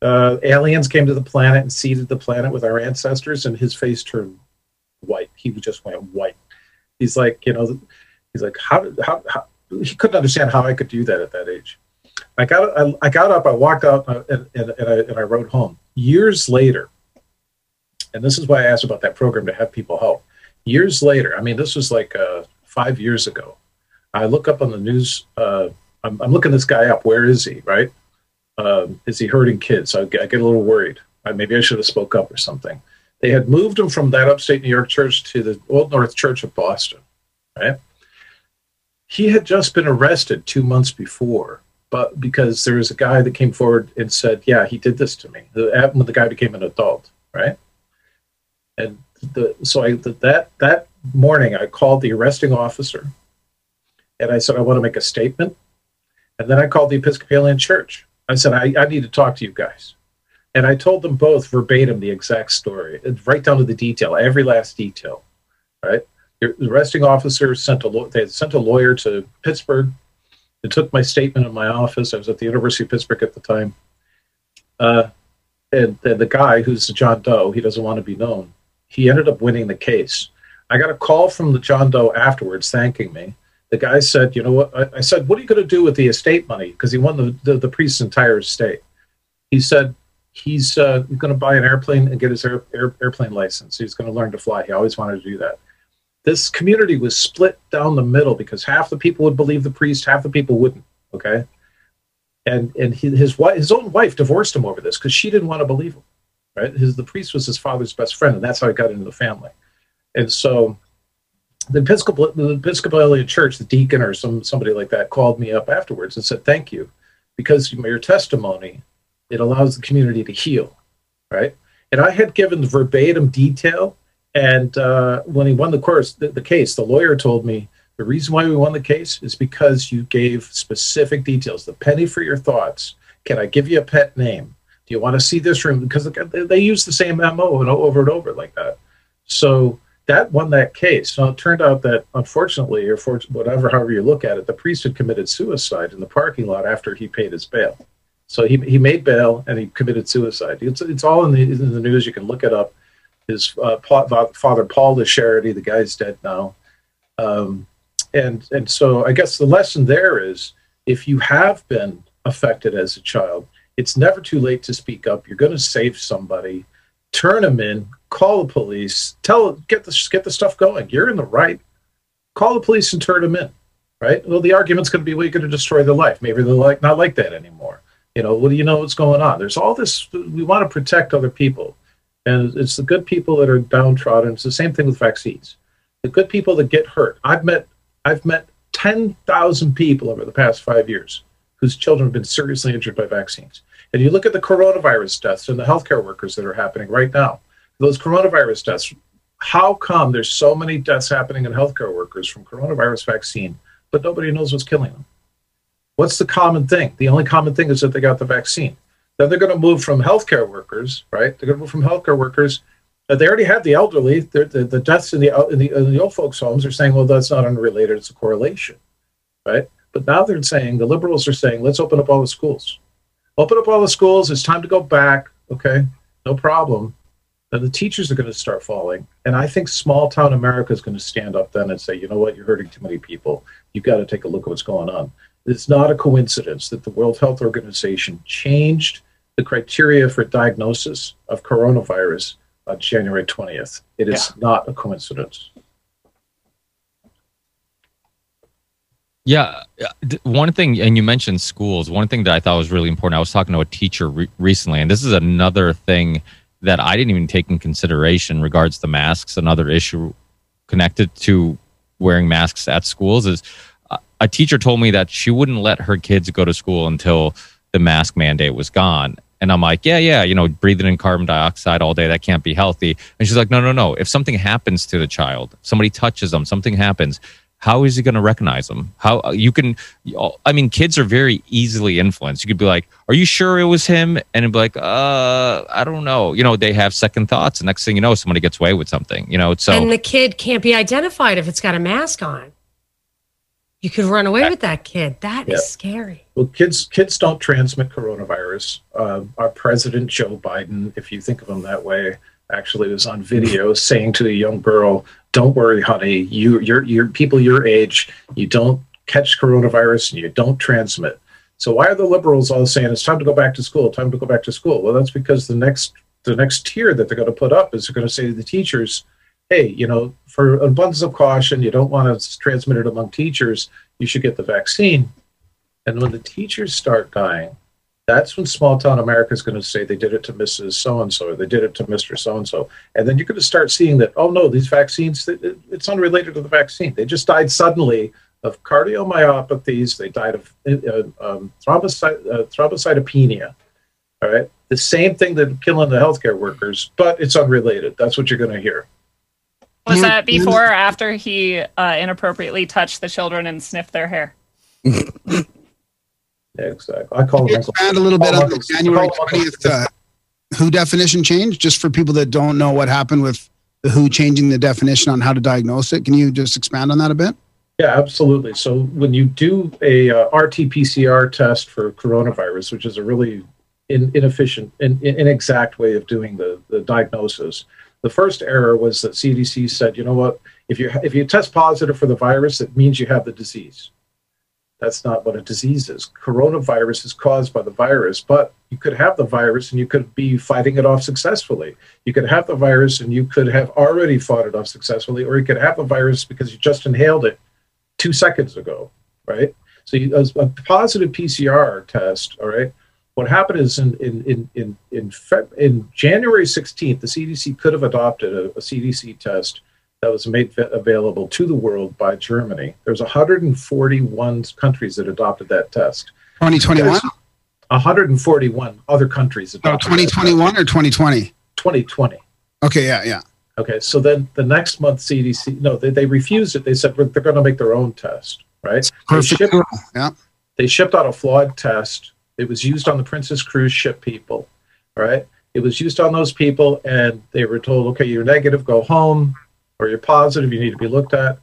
uh, aliens came to the planet and seeded the planet with our ancestors, and his face turned white. He just went white. He's like, you know, he's like, how, how, how he couldn't understand how I could do that at that age. I got, I, I got up, I walked out, uh, and, and, and, I, and I rode home. Years later, and this is why I asked about that program to have people help years later, I mean, this was like uh, five years ago. I look up on the news. Uh, I'm, I'm, looking this guy up. Where is he? Right? Um, is he hurting kids? I, I get a little worried. I, maybe I should have spoke up or something. They had moved him from that upstate New York church to the Old North Church of Boston. Right? He had just been arrested two months before, but because there was a guy that came forward and said, "Yeah, he did this to me." The, the guy became an adult, right? And the so I that that morning I called the arresting officer and I said I want to make a statement. And then I called the Episcopalian Church. I said I, I need to talk to you guys. And I told them both verbatim the exact story, right down to the detail, every last detail. Right? The arresting officer sent a they sent a lawyer to Pittsburgh. They took my statement in my office. I was at the University of Pittsburgh at the time. Uh, and, and the guy who's John Doe, he doesn't want to be known he ended up winning the case. I got a call from the John Doe afterwards thanking me. The guy said, "You know what?" I, I said, "What are you going to do with the estate money?" Because he won the, the, the priest's entire estate. He said he's uh, going to buy an airplane and get his air, air, airplane license. He's going to learn to fly. He always wanted to do that. This community was split down the middle because half the people would believe the priest, half the people wouldn't. Okay, and and he, his his own wife, divorced him over this because she didn't want to believe him right? His the priest was his father's best friend, and that's how he got into the family. And so the Episcopal the Episcopalian Church, the deacon or some somebody like that, called me up afterwards and said, "Thank you, because your testimony it allows the community to heal, right?" And I had given the verbatim detail, and uh, when he won the course, the, the case, the lawyer told me the reason why we won the case is because you gave specific details. The penny for your thoughts. Can I give you a pet name? Do you want to see this room? Because they use the same MO and over and over like that. So that won that case. Now it turned out that unfortunately, or for whatever, however you look at it, the priest had committed suicide in the parking lot after he paid his bail. So he, he made bail and he committed suicide. It's, it's all in the, in the news. You can look it up. His uh, father, Paul the Charity, the guy's dead now. Um, and, and so I guess the lesson there is if you have been affected as a child, it's never too late to speak up. You're going to save somebody. turn them in, call the police, tell get the get the stuff going. You're in the right. Call the police and turn them in, right? Well, the argument's going to be, well, you're going to destroy their life. Maybe they're like not like that anymore. You know, what do you know what's going on? There's all this. We want to protect other people, and it's the good people that are downtrodden. It's the same thing with vaccines. The good people that get hurt. I've met I've met ten thousand people over the past five years whose children have been seriously injured by vaccines. And you look at the coronavirus deaths and the healthcare workers that are happening right now. Those coronavirus deaths. How come there's so many deaths happening in healthcare workers from coronavirus vaccine, but nobody knows what's killing them? What's the common thing? The only common thing is that they got the vaccine. Then they're going to move from healthcare workers, right? They're going to move from healthcare workers. They already have the elderly. The, the deaths in the, in the in the old folks' homes are saying, well, that's not unrelated. It's a correlation, right? But now they're saying the liberals are saying, let's open up all the schools. Open up all the schools. It's time to go back. Okay, no problem. Then the teachers are going to start falling, and I think small town America is going to stand up then and say, you know what, you're hurting too many people. You've got to take a look at what's going on. It's not a coincidence that the World Health Organization changed the criteria for diagnosis of coronavirus on January 20th. It is yeah. not a coincidence. Yeah, uh, one thing, and you mentioned schools. One thing that I thought was really important. I was talking to a teacher re- recently, and this is another thing that I didn't even take in consideration regards to masks. Another issue connected to wearing masks at schools is uh, a teacher told me that she wouldn't let her kids go to school until the mask mandate was gone. And I'm like, yeah, yeah, you know, breathing in carbon dioxide all day, that can't be healthy. And she's like, no, no, no. If something happens to the child, somebody touches them, something happens, how is he going to recognize them? How you can, I mean, kids are very easily influenced. You could be like, are you sure it was him? And it'd be like, uh, I don't know. You know, they have second thoughts. And next thing you know, somebody gets away with something, you know, so. And the kid can't be identified if it's got a mask on. You could run away with that kid. That yeah. is scary. Well, kids kids don't transmit coronavirus. Uh, our president Joe Biden, if you think of him that way, actually was on video saying to a young girl, "Don't worry, honey. You you're you're people your age. You don't catch coronavirus and you don't transmit." So why are the liberals all saying it's time to go back to school? Time to go back to school? Well, that's because the next the next tier that they're going to put up is they're going to say to the teachers, hey, you know, for abundance of caution, you don't want to transmit it among teachers, you should get the vaccine. And when the teachers start dying, that's when small town America is going to say they did it to Mrs. So and so, or they did it to Mr. So and so. And then you're going to start seeing that, oh no, these vaccines, it's unrelated to the vaccine. They just died suddenly of cardiomyopathies. They died of uh, um, thrombocy- uh, thrombocytopenia. All right. The same thing that killing the healthcare workers, but it's unrelated. That's what you're going to hear. Was that before or after he uh, inappropriately touched the children and sniffed their hair? yeah, exactly. I call it. Expand a little bit on the January twentieth uh, WHO definition change, just for people that don't know what happened with the WHO changing the definition on how to diagnose it. Can you just expand on that a bit? Yeah, absolutely. So when you do a uh, RT-PCR test for coronavirus, which is a really in, inefficient and in, inexact way of doing the, the diagnosis, the first error was that CDC said, you know what, if you if you test positive for the virus, it means you have the disease. That's not what a disease is. Coronavirus is caused by the virus, but you could have the virus and you could be fighting it off successfully. You could have the virus and you could have already fought it off successfully, or you could have the virus because you just inhaled it two seconds ago, right? So you, a positive PCR test, all right, what happened is in in in in in, in January 16th, the CDC could have adopted a, a CDC test that was made available to the world by Germany. There's 141 countries that adopted that test. 2021. 141 other countries. Oh, 2021 or 2020. 2020. Okay. Yeah. Yeah. Okay. So then the next month, CDC no, they, they refused it. They said they're going to make their own test. Right. They shipped, yeah. They shipped out a flawed test it was used on the Princess Cruise ship people, right? It was used on those people, and they were told, okay, you're negative, go home, or you're positive, you need to be looked at.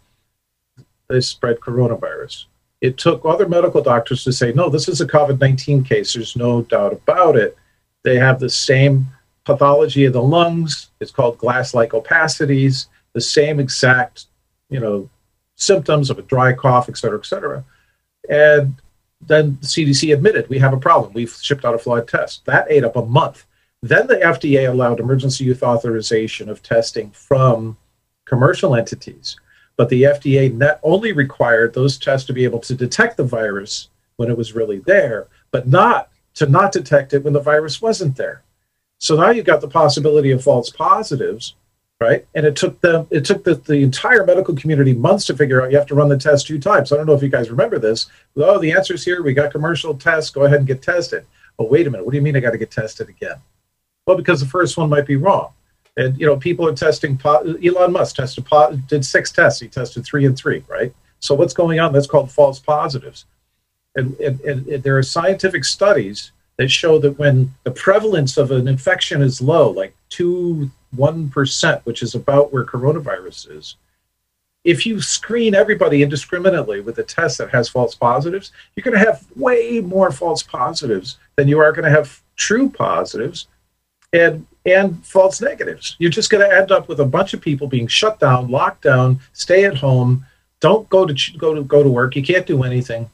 They spread coronavirus. It took other medical doctors to say, no, this is a COVID 19 case. There's no doubt about it. They have the same pathology of the lungs. It's called glass like opacities, the same exact, you know, symptoms of a dry cough, et cetera, et cetera. And then the CDC admitted we have a problem. We've shipped out a flawed test. That ate up a month. Then the FDA allowed emergency use authorization of testing from commercial entities. But the FDA not only required those tests to be able to detect the virus when it was really there, but not to not detect it when the virus wasn't there. So now you've got the possibility of false positives, right? And it took them it took the, the entire medical community months to figure out you have to run the test two times. I don't know if you guys remember this. Oh, the answer's here. We got commercial tests. Go ahead and get tested. Oh, wait a minute. What do you mean I got to get tested again? Well, because the first one might be wrong. And you know, people are testing. Elon Musk tested did six tests. He tested three and three, right? So what's going on? That's called false positives. And, and, and there are scientific studies that show that when the prevalence of an infection is low, like two one percent, which is about where coronavirus is, if you screen everybody indiscriminately with a test that has false positives, you're going to have way more false positives than you are going to have true positives and and false negatives. You're just going to end up with a bunch of people being shut down, locked down, stay at home, don't go to go to go to work. You can't do anything.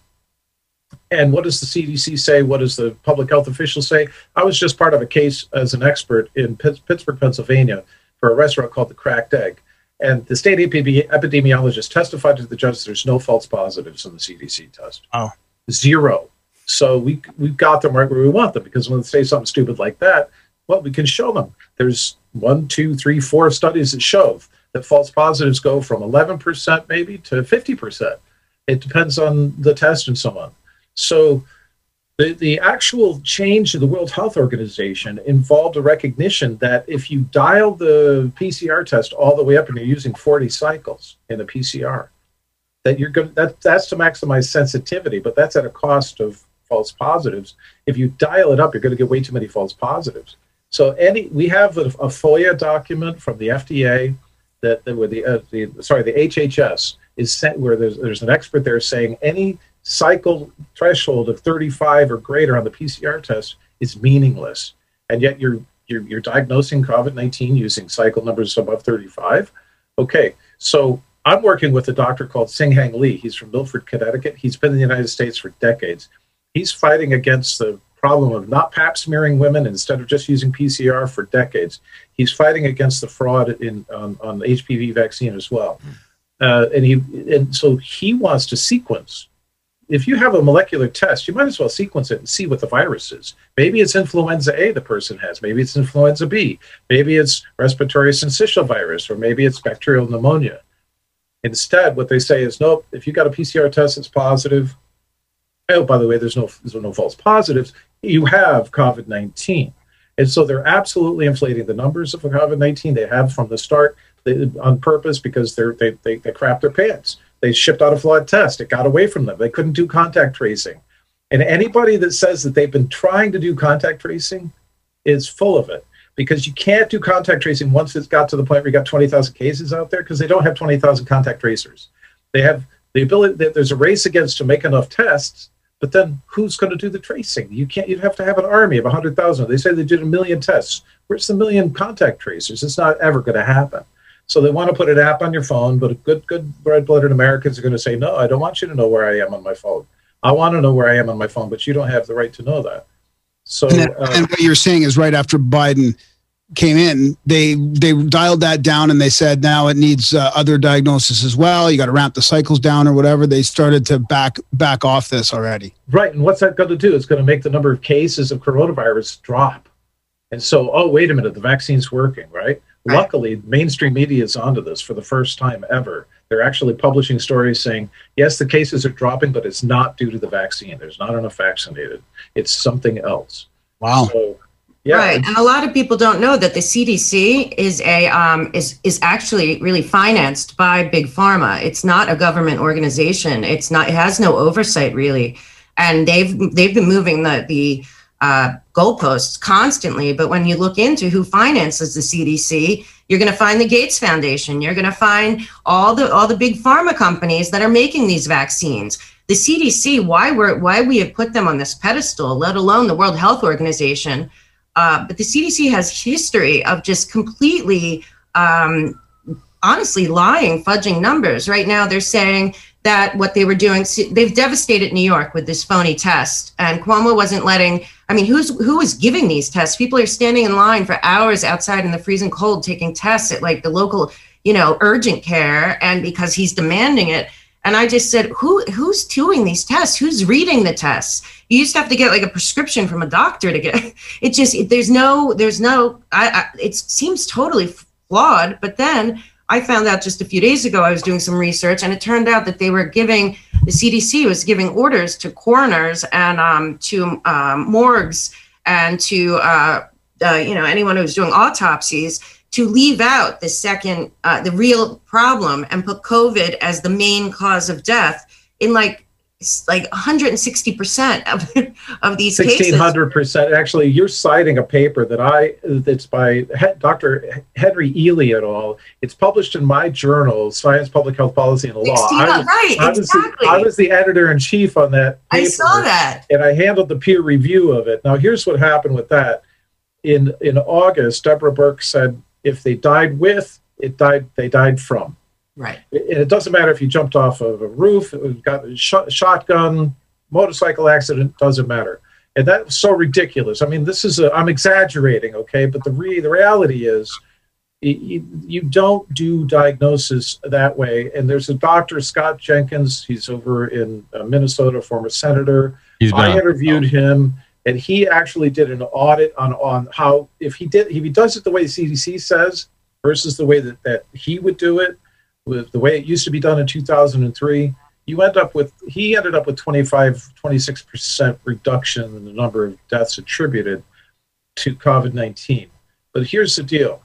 And what does the CDC say? What does the public health officials say? I was just part of a case as an expert in Pittsburgh, Pennsylvania, for a restaurant called the Cracked Egg. And the state epidemiologist testified to the judge there's no false positives in the CDC test. Oh. Zero. So we, we've got them right where we want them because when they say something stupid like that, well, we can show them. There's one, two, three, four studies that show that false positives go from 11% maybe to 50%. It depends on the test and so on. So the, the actual change of the World Health Organization involved a recognition that if you dial the PCR test all the way up and you're using 40 cycles in the PCR, that you're going that that's to maximize sensitivity, but that's at a cost of false positives. If you dial it up, you're going to get way too many false positives. So any we have a, a FOIA document from the FDA that, that with the, uh, the sorry the HHS is sent where there's there's an expert there saying any cycle threshold of 35 or greater on the PCR test is meaningless, and yet you're you're, you're diagnosing COVID-19 using cycle numbers above 35. Okay, so I'm working with a doctor called Sin Hang Lee. He's from Milford, Connecticut. He's been in the United States for decades. He's fighting against the problem of not pap smearing women instead of just using PCR for decades. He's fighting against the fraud in on, on the HPV vaccine as well. Uh, and he and so he wants to sequence. If you have a molecular test, you might as well sequence it and see what the virus is. Maybe it's influenza A the person has. Maybe it's influenza B. Maybe it's respiratory syncytial virus, or maybe it's bacterial pneumonia. Instead, what they say is, nope. If you got a PCR test that's positive, oh, by the way, there's no there's no false positives you have COVID 19. And so they're absolutely inflating the numbers of COVID 19. They have from the start they, on purpose because they're, they, they, they crap their pants. They shipped out a flawed test. It got away from them. They couldn't do contact tracing. And anybody that says that they've been trying to do contact tracing is full of it because you can't do contact tracing once it's got to the point where you got 20,000 cases out there because they don't have 20,000 contact tracers. They have the ability that there's a race against to make enough tests but then who's going to do the tracing? You can't. You'd have to have an army of hundred thousand. They say they did a million tests. Where's the million contact tracers? It's not ever going to happen. So they want to put an app on your phone, but good, good red-blooded Americans are going to say, "No, I don't want you to know where I am on my phone. I want to know where I am on my phone, but you don't have the right to know that." So, and, uh, and what you're saying is right after Biden came in, they they dialed that down and they said now it needs uh, other diagnosis as well. You got to ramp the cycles down or whatever. They started to back back off this already. Right, and what's that going to do? It's going to make the number of cases of coronavirus drop. And so, oh wait a minute, the vaccine's working, right? right. Luckily, mainstream media is onto this for the first time ever. They're actually publishing stories saying, yes, the cases are dropping, but it's not due to the vaccine. There's not enough vaccinated. It's something else. Wow. So yeah. Right, and a lot of people don't know that the CDC is a um, is is actually really financed by big pharma. It's not a government organization. It's not. It has no oversight really, and they've they've been moving the the uh, goalposts constantly. But when you look into who finances the CDC, you're going to find the Gates Foundation. You're going to find all the all the big pharma companies that are making these vaccines. The CDC, why we're why we have put them on this pedestal, let alone the World Health Organization uh, but the CDC has history of just completely, um, honestly, lying, fudging numbers. Right now, they're saying that what they were doing, they've devastated New York with this phony test, and Cuomo wasn't letting. I mean, who's who was giving these tests? People are standing in line for hours outside in the freezing cold taking tests at like the local, you know, urgent care, and because he's demanding it. And I just said, who who's doing these tests? Who's reading the tests? You used to have to get like a prescription from a doctor to get. It just there's no there's no. I, I it seems totally flawed. But then I found out just a few days ago, I was doing some research, and it turned out that they were giving the CDC was giving orders to coroners and um, to um, morgues and to uh, uh, you know anyone who's doing autopsies to leave out the second uh, the real problem and put COVID as the main cause of death in like like 160 percent of of these cases. 1600 percent. Actually, you're citing a paper that I that's by Dr. Henry Ealy et al. It's published in my journal, Science, Public Health Policy, and Law. I was, right, I was, exactly. the, I was the editor in chief on that. Paper, I saw that, and I handled the peer review of it. Now, here's what happened with that. In in August, Deborah Birx said if they died with, it died. They died from. Right. And it doesn't matter if you jumped off of a roof, got a sh- shotgun, motorcycle accident, doesn't matter. And that's so ridiculous. I mean, this is a, I'm exaggerating, okay? But the re, the reality is, you, you don't do diagnosis that way. And there's a doctor, Scott Jensen. He's over in uh, Minnesota, former senator. He's I interviewed him, and he actually did an audit on on how if he did if he does it the way the CDC says versus the way that, that he would do it with the way it used to be done in 2003 you end up with he ended up with 25 26% reduction in the number of deaths attributed to covid-19 but here's the deal.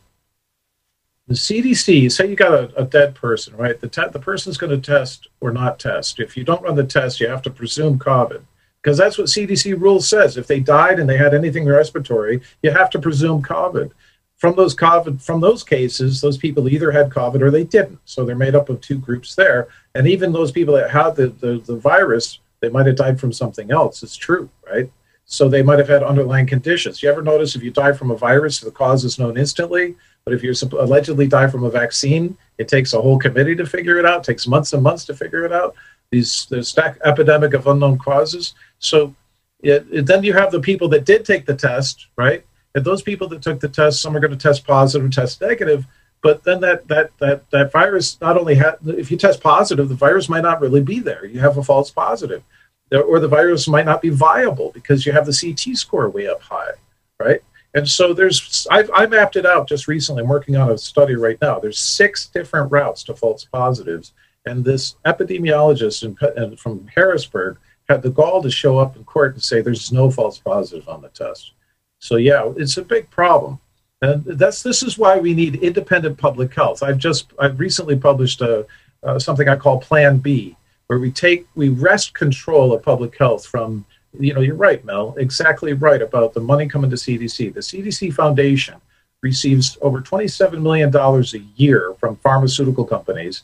The cdc say you got a, a dead person right? The, te- the person's going to test or not test. If you don't run the test you have to presume covid because that's what cdc rule says if they died and they had anything respiratory you have to presume covid from those COVID, from those cases, those people either had COVID or they didn't. So they're made up of two groups there. And even those people that had the, the, the virus, they might have died from something else. It's true, right? So they might have had underlying conditions. You ever notice if you die from a virus, the cause is known instantly, but if you're allegedly die from a vaccine, it takes a whole committee to figure it out. It takes months and months to figure it out. These the stack epidemic of unknown causes. So it, then you have the people that did take the test, right? And those people that took the test, some are going to test positive, test negative. But then that that that that virus not only if you test positive, the virus might not really be there. You have a false positive, or the virus might not be viable because you have the CT score way up high, right? And so there's I've, I mapped it out just recently. I'm working on a study right now. There's six different routes to false positives, and this epidemiologist in, from Harrisburg the gall to show up in court and say there's no false positive on the test. So yeah, it's a big problem, and that's this is why we need independent public health. I've just I've recently published a uh, something I call Plan B, where we take we wrest control of public health from you know you're right, Mel, exactly right about the money coming to CDC. The CDC Foundation receives over 27 million dollars a year from pharmaceutical companies.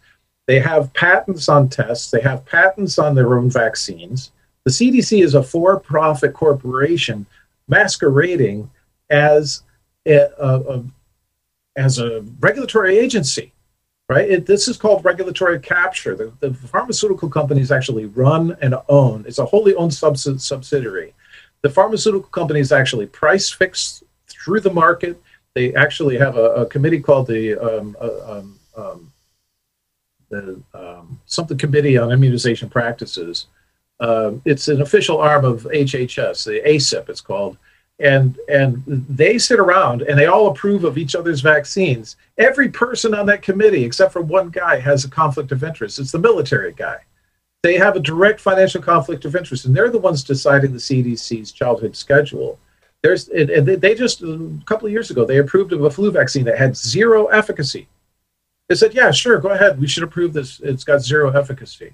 They have patents on tests. They have patents on their own vaccines. The CDC is a for-profit corporation masquerading as a, a, a- as a regulatory agency, right? It, this is called regulatory capture. The, the pharmaceutical companies actually run and own. It's a wholly owned subs- subsidiary. The pharmaceutical companies actually price fix through the market. They actually have a, a committee called the um, uh, um, um, the um, something committee on immunization practices. Um, it's an official arm of HHS, the ACIP, it's called, and and they sit around and they all approve of each other's vaccines. Every person on that committee, except for one guy, has a conflict of interest. It's the military guy. They have a direct financial conflict of interest, and they're the ones deciding the CDC's childhood schedule. There's and they just a couple of years ago they approved of a flu vaccine that had zero efficacy. They said, "Yeah, sure, go ahead. We should approve this. It's got zero efficacy."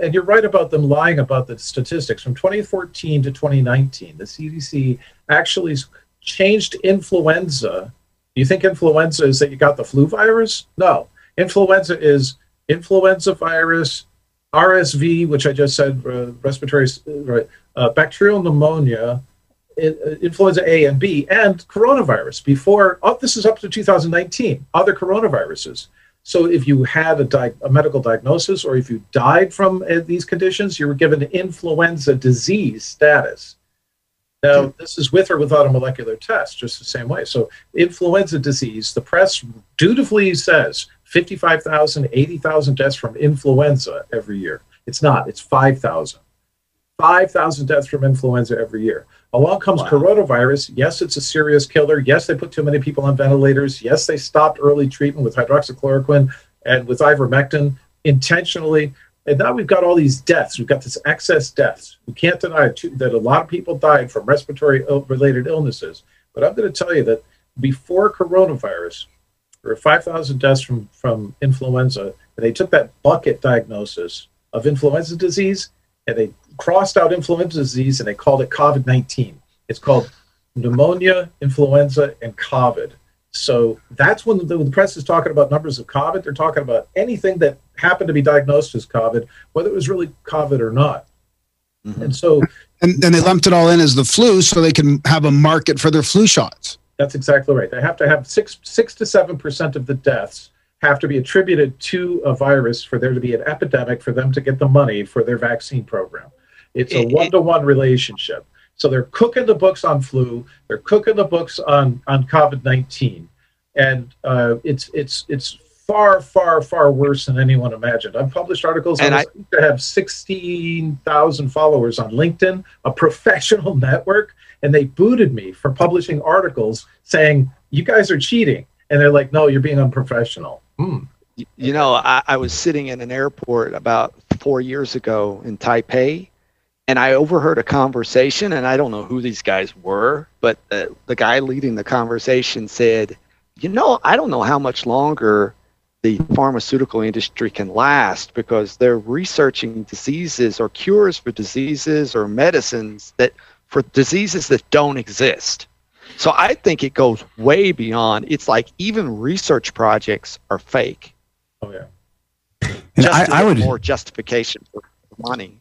And you're right about them lying about the statistics. From 2014 to 2019, the CDC actually changed influenza. You think influenza is that you got the flu virus? No. Influenza is influenza virus, RSV, which I just said, uh, respiratory, uh, uh, bacterial pneumonia, uh, influenza A and B, and coronavirus. Before, oh, this is up to 2019, other coronaviruses. So if you had a, di- a medical diagnosis or if you died from uh, these conditions, you were given influenza disease status. Now, this is with or without a molecular test, just the same way. So, influenza disease, the press dutifully says 55,000, 80,000 deaths from influenza every year. It's not, it's 5,000. 5,000 deaths from influenza every year. Along comes coronavirus. Yes, it's a serious killer. Yes, they put too many people on ventilators. Yes, they stopped early treatment with hydroxychloroquine and with ivermectin intentionally. And now we've got all these deaths. We've got this excess deaths. We can't deny too, that a lot of people died from respiratory related illnesses. But I'm going to tell you that before coronavirus, there were 5,000 deaths from, from influenza. And they took that bucket diagnosis of influenza disease and they crossed out influenza disease and they called it COVID 19. It's called pneumonia, influenza, and COVID. So that's when the, the, press is talking about numbers of COVID. They're talking about anything that happened to be diagnosed as COVID, whether it was really COVID or not. Mm-hmm. And so, and then they lumped it all in as the flu, so they can have a market for their flu shots. That's exactly right. They have to have six six to seven percent of the deaths have to be attributed to a virus for there to be an epidemic for them to get the money for their vaccine program. It's a one to one relationship. So they're cooking the books on flu. They're cooking the books on on COVID nineteen, and uh, it's it's it's far far far worse than anyone imagined. I've published articles. And I, have sixteen thousand followers on LinkedIn, a professional network, and they booted me for publishing articles saying you guys are cheating, and they're like, no, you're being unprofessional. Hmm. You know, I, I was sitting in an airport about four years ago in Taipei and I overheard a conversation, and I don't know who these guys were, but the, the guy leading the conversation said, You know, I don't know how much longer the pharmaceutical industry can last because they're researching diseases or cures for diseases or medicines that for diseases that don't exist. So I think it goes way beyond. It's like even research projects are fake. Oh yeah. And I, I would more justification for money.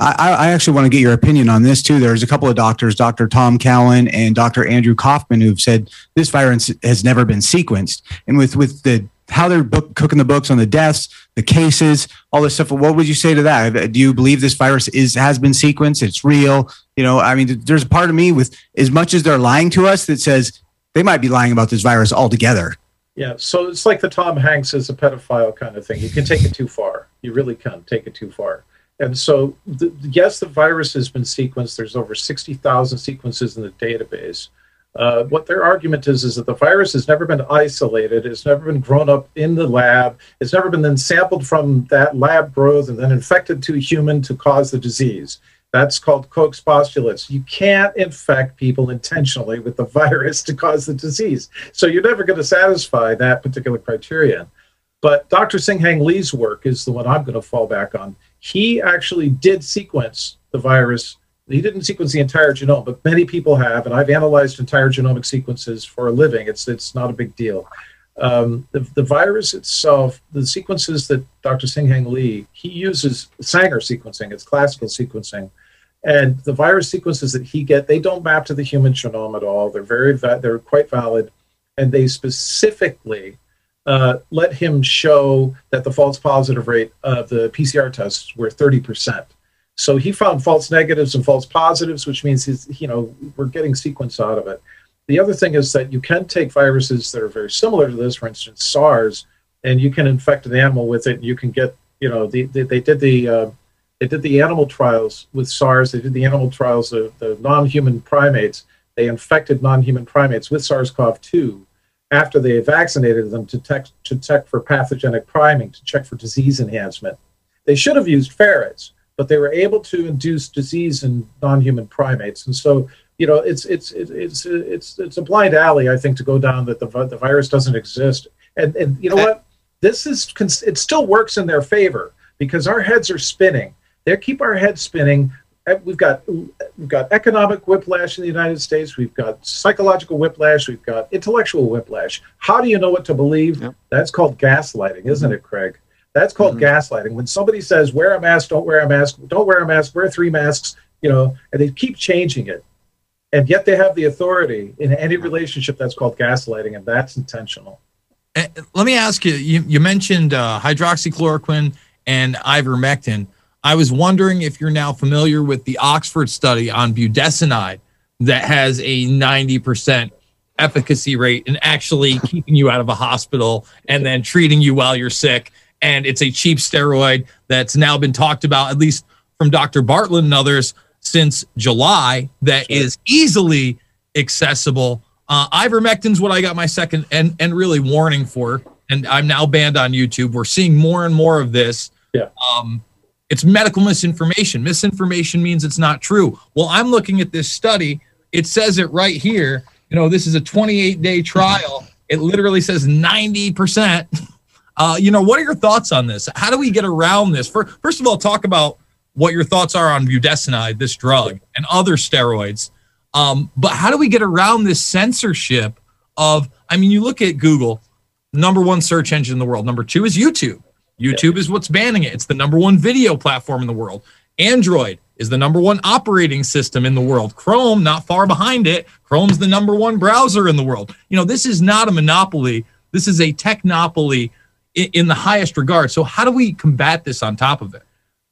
I, I, actually want to get your opinion on this too. There's a couple of doctors, Dr. Tom Cowan and Dr. Andrew Kaufman, who've said this virus has never been sequenced. And with with the how they're book, cooking the books on the deaths, the cases, all this stuff. What would you say to that? Uh, do you believe this virus is has been sequenced? It's real. You know, I mean, there's a part of me with as much as they're lying to us that says they might be lying about this virus altogether. Yeah, so it's like the Tom Hanks is a pedophile kind of thing. You can take it too far. You really can take it too far. And so, the, yes, the virus has been sequenced. There's over 60,000 sequences in the database. Uh, what their argument is is that the virus has never been isolated. It's never been grown up in the lab. It's never been then sampled from that lab growth and then infected to human to cause the disease. That's called Koch's postulates. You can't infect people intentionally with the virus to cause the disease. So you're never going to satisfy that particular criterion. But Dr. Sin Hang Lee's work is the one I'm going to fall back on he actually did sequence the virus. He didn't sequence the entire genome, but many people have, and I've analyzed entire genomic sequences for a living. It's it's not a big deal. Um, the, the virus itself, the sequences that Dr. Sin Hang Lee he uses Sanger sequencing, it's classical sequencing, and the virus sequences that he get they don't map to the human genome at all. They're very they're quite valid, and they specifically uh, let him show that the false positive rate of the PCR tests were 30%. So he found false negatives and false positives, which means he's, you know, we're getting sequence out of it. The other thing is that you can take viruses that are very similar to this, for instance, SARS, and you can infect an animal with it. And you can get, you know, the, the they did the uh, they did the animal trials with SARS. They did the animal trials of the non-human primates. They infected non-human primates with SARS-CoV-2 after they vaccinated them to, tech, to check for pathogenic priming, to check for disease enhancement. They should have used ferrets, but they were able to induce disease in non-human primates. And so, you know, it's it's it's it's it's a blind alley, I think, to go down that the the virus doesn't exist. And and you know what? This is it still works in their favor because our heads are spinning. They keep our heads spinning we've got we've got economic whiplash in the United States. We've got psychological whiplash. We've got intellectual whiplash. How do you know what to believe? Yep. That's called gaslighting, isn't it, Craig? That's called mm-hmm. gaslighting. When somebody says, "Wear a mask," "Don't wear a mask," "Don't wear a mask," "Wear three masks," you know, and they keep changing it, and yet they have the authority in any relationship. That's called gaslighting, and that's intentional. Uh, let me ask you. You, you mentioned uh, hydroxychloroquine and ivermectin. I was wondering if you're now familiar with the Oxford study on budesonide that has a 90% efficacy rate and actually keeping you out of a hospital and then treating you while you're sick. And it's a cheap steroid that's now been talked about, at least from Dr. Bartlett and others, since July, That sure. is easily accessible. Uh, ivermectin's what I got my second and, and really warning for. And I'm now banned on YouTube. We're seeing more and more of this. Yeah. Um, it's medical misinformation. Misinformation means it's not true. Well, I'm looking at this study. It says it right here. You know, this is a 28 day trial. It literally says 90%. Uh, you know, what are your thoughts on this? How do we get around this? First of all, talk about what your thoughts are on budesonide, this drug, and other steroids. Um, but how do we get around this censorship of, I mean, you look at Google, number one search engine in the world. Number two is YouTube. YouTube is what's banning it. It's the number one video platform in the world. Android is the number one operating system in the world. Chrome, not far behind it. Chrome's the number one browser in the world. You know, this is not a monopoly. This is a technopoly in, in the highest regard. So, how do we combat this on top of it?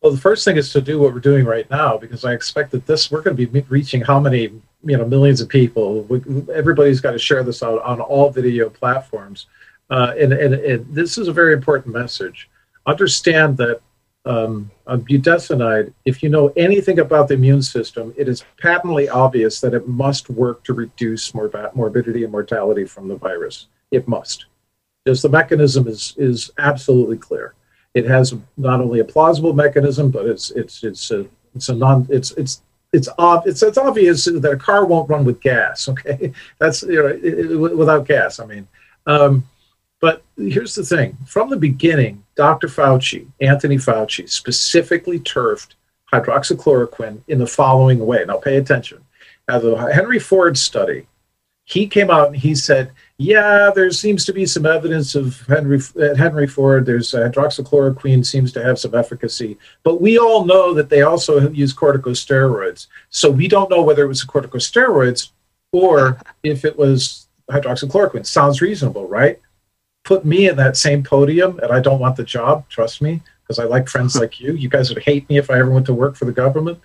Well, the first thing is to do what we're doing right now because I expect that this we're going to be reaching how many you know millions of people. We, everybody's got to share this out on all video platforms, uh, and, and, and this is a very important message understand that um, budesonide, if you know anything about the immune system, it is patently obvious that it must work to reduce morb- morbidity and mortality from the virus. It must. Because the mechanism is, is absolutely clear. It has not only a plausible mechanism, but it's it's it's a it's a non it's it's it's ob- it's it's obvious that a car won't run with gas. Okay, that's you know it, it, without gas. I mean, um, but here's the thing from the beginning, Dr. Fauci, Anthony Fauci, specifically turfed hydroxychloroquine in the following way. Now, pay attention. Now, the Henry Ford study, he came out and he said, yeah, there seems to be some evidence of Henry at Henry Ford. There's uh, hydroxychloroquine seems to have some efficacy, but we all know that they also use corticosteroids. So we don't know whether it was corticosteroids or if it was hydroxychloroquine. Sounds reasonable, right? Put me in that same podium and I don't want the job, trust me, because I like friends like you. You guys would hate me if I ever went to work for the government.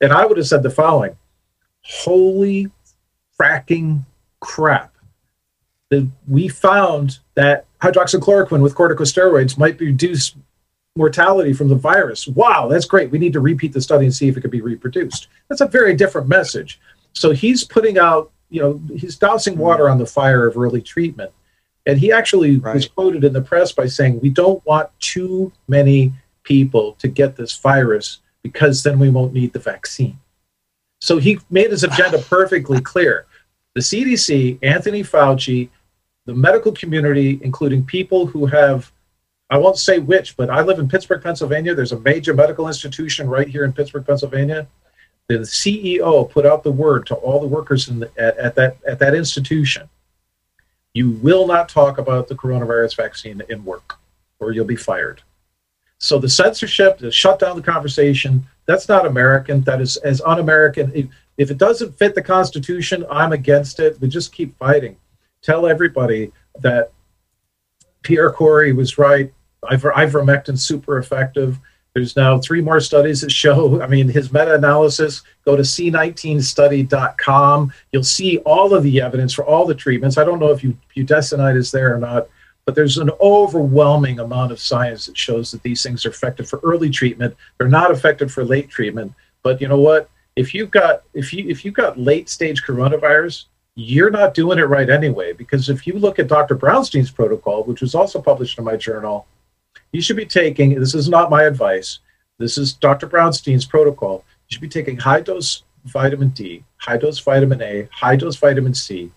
And I would have said the following Holy fracking crap. That we found that hydroxychloroquine with corticosteroids might reduce mortality from the virus. Wow, that's great. We need to repeat the study and see if it can be reproduced. That's a very different message. So he's putting out, you know, he's dousing hmm. water on the fire of early treatment. And he actually right. was quoted in the press by saying, We don't want too many people to get this virus because then we won't need the vaccine. So he made his agenda perfectly clear. The CDC, Anthony Fauci, the medical community, including people who have, I won't say which, but I live in Pittsburgh, Pennsylvania. There's a major medical institution right here in Pittsburgh, Pennsylvania. The CEO put out the word to all the workers the, at, at, that, at that institution you will not talk about the coronavirus vaccine in work, or you'll be fired. So the censorship, the shut down the conversation, that's not American. That is as un-American. If, if it doesn't fit the Constitution, I'm against it. We just keep fighting. Tell everybody that Pierre Kory was right. Ivermectin super effective. There's now three more studies that show, I mean, his meta analysis, go to c19study.com. You'll see all of the evidence for all the treatments. I don't know if you, budesonide is there or not, but there's an overwhelming amount of science that shows that these things are effective for early treatment. They're not effective for late treatment. But you know what? If you've got if you if you've got late stage coronavirus, you're not doing it right anyway. Because if you look at Dr. Brownstein's protocol, which was also published in my journal, you should be taking, this is not my advice, this is Dr. Brownstein's protocol. You should be taking high dose vitamin D, high dose vitamin A, high dose vitamin C,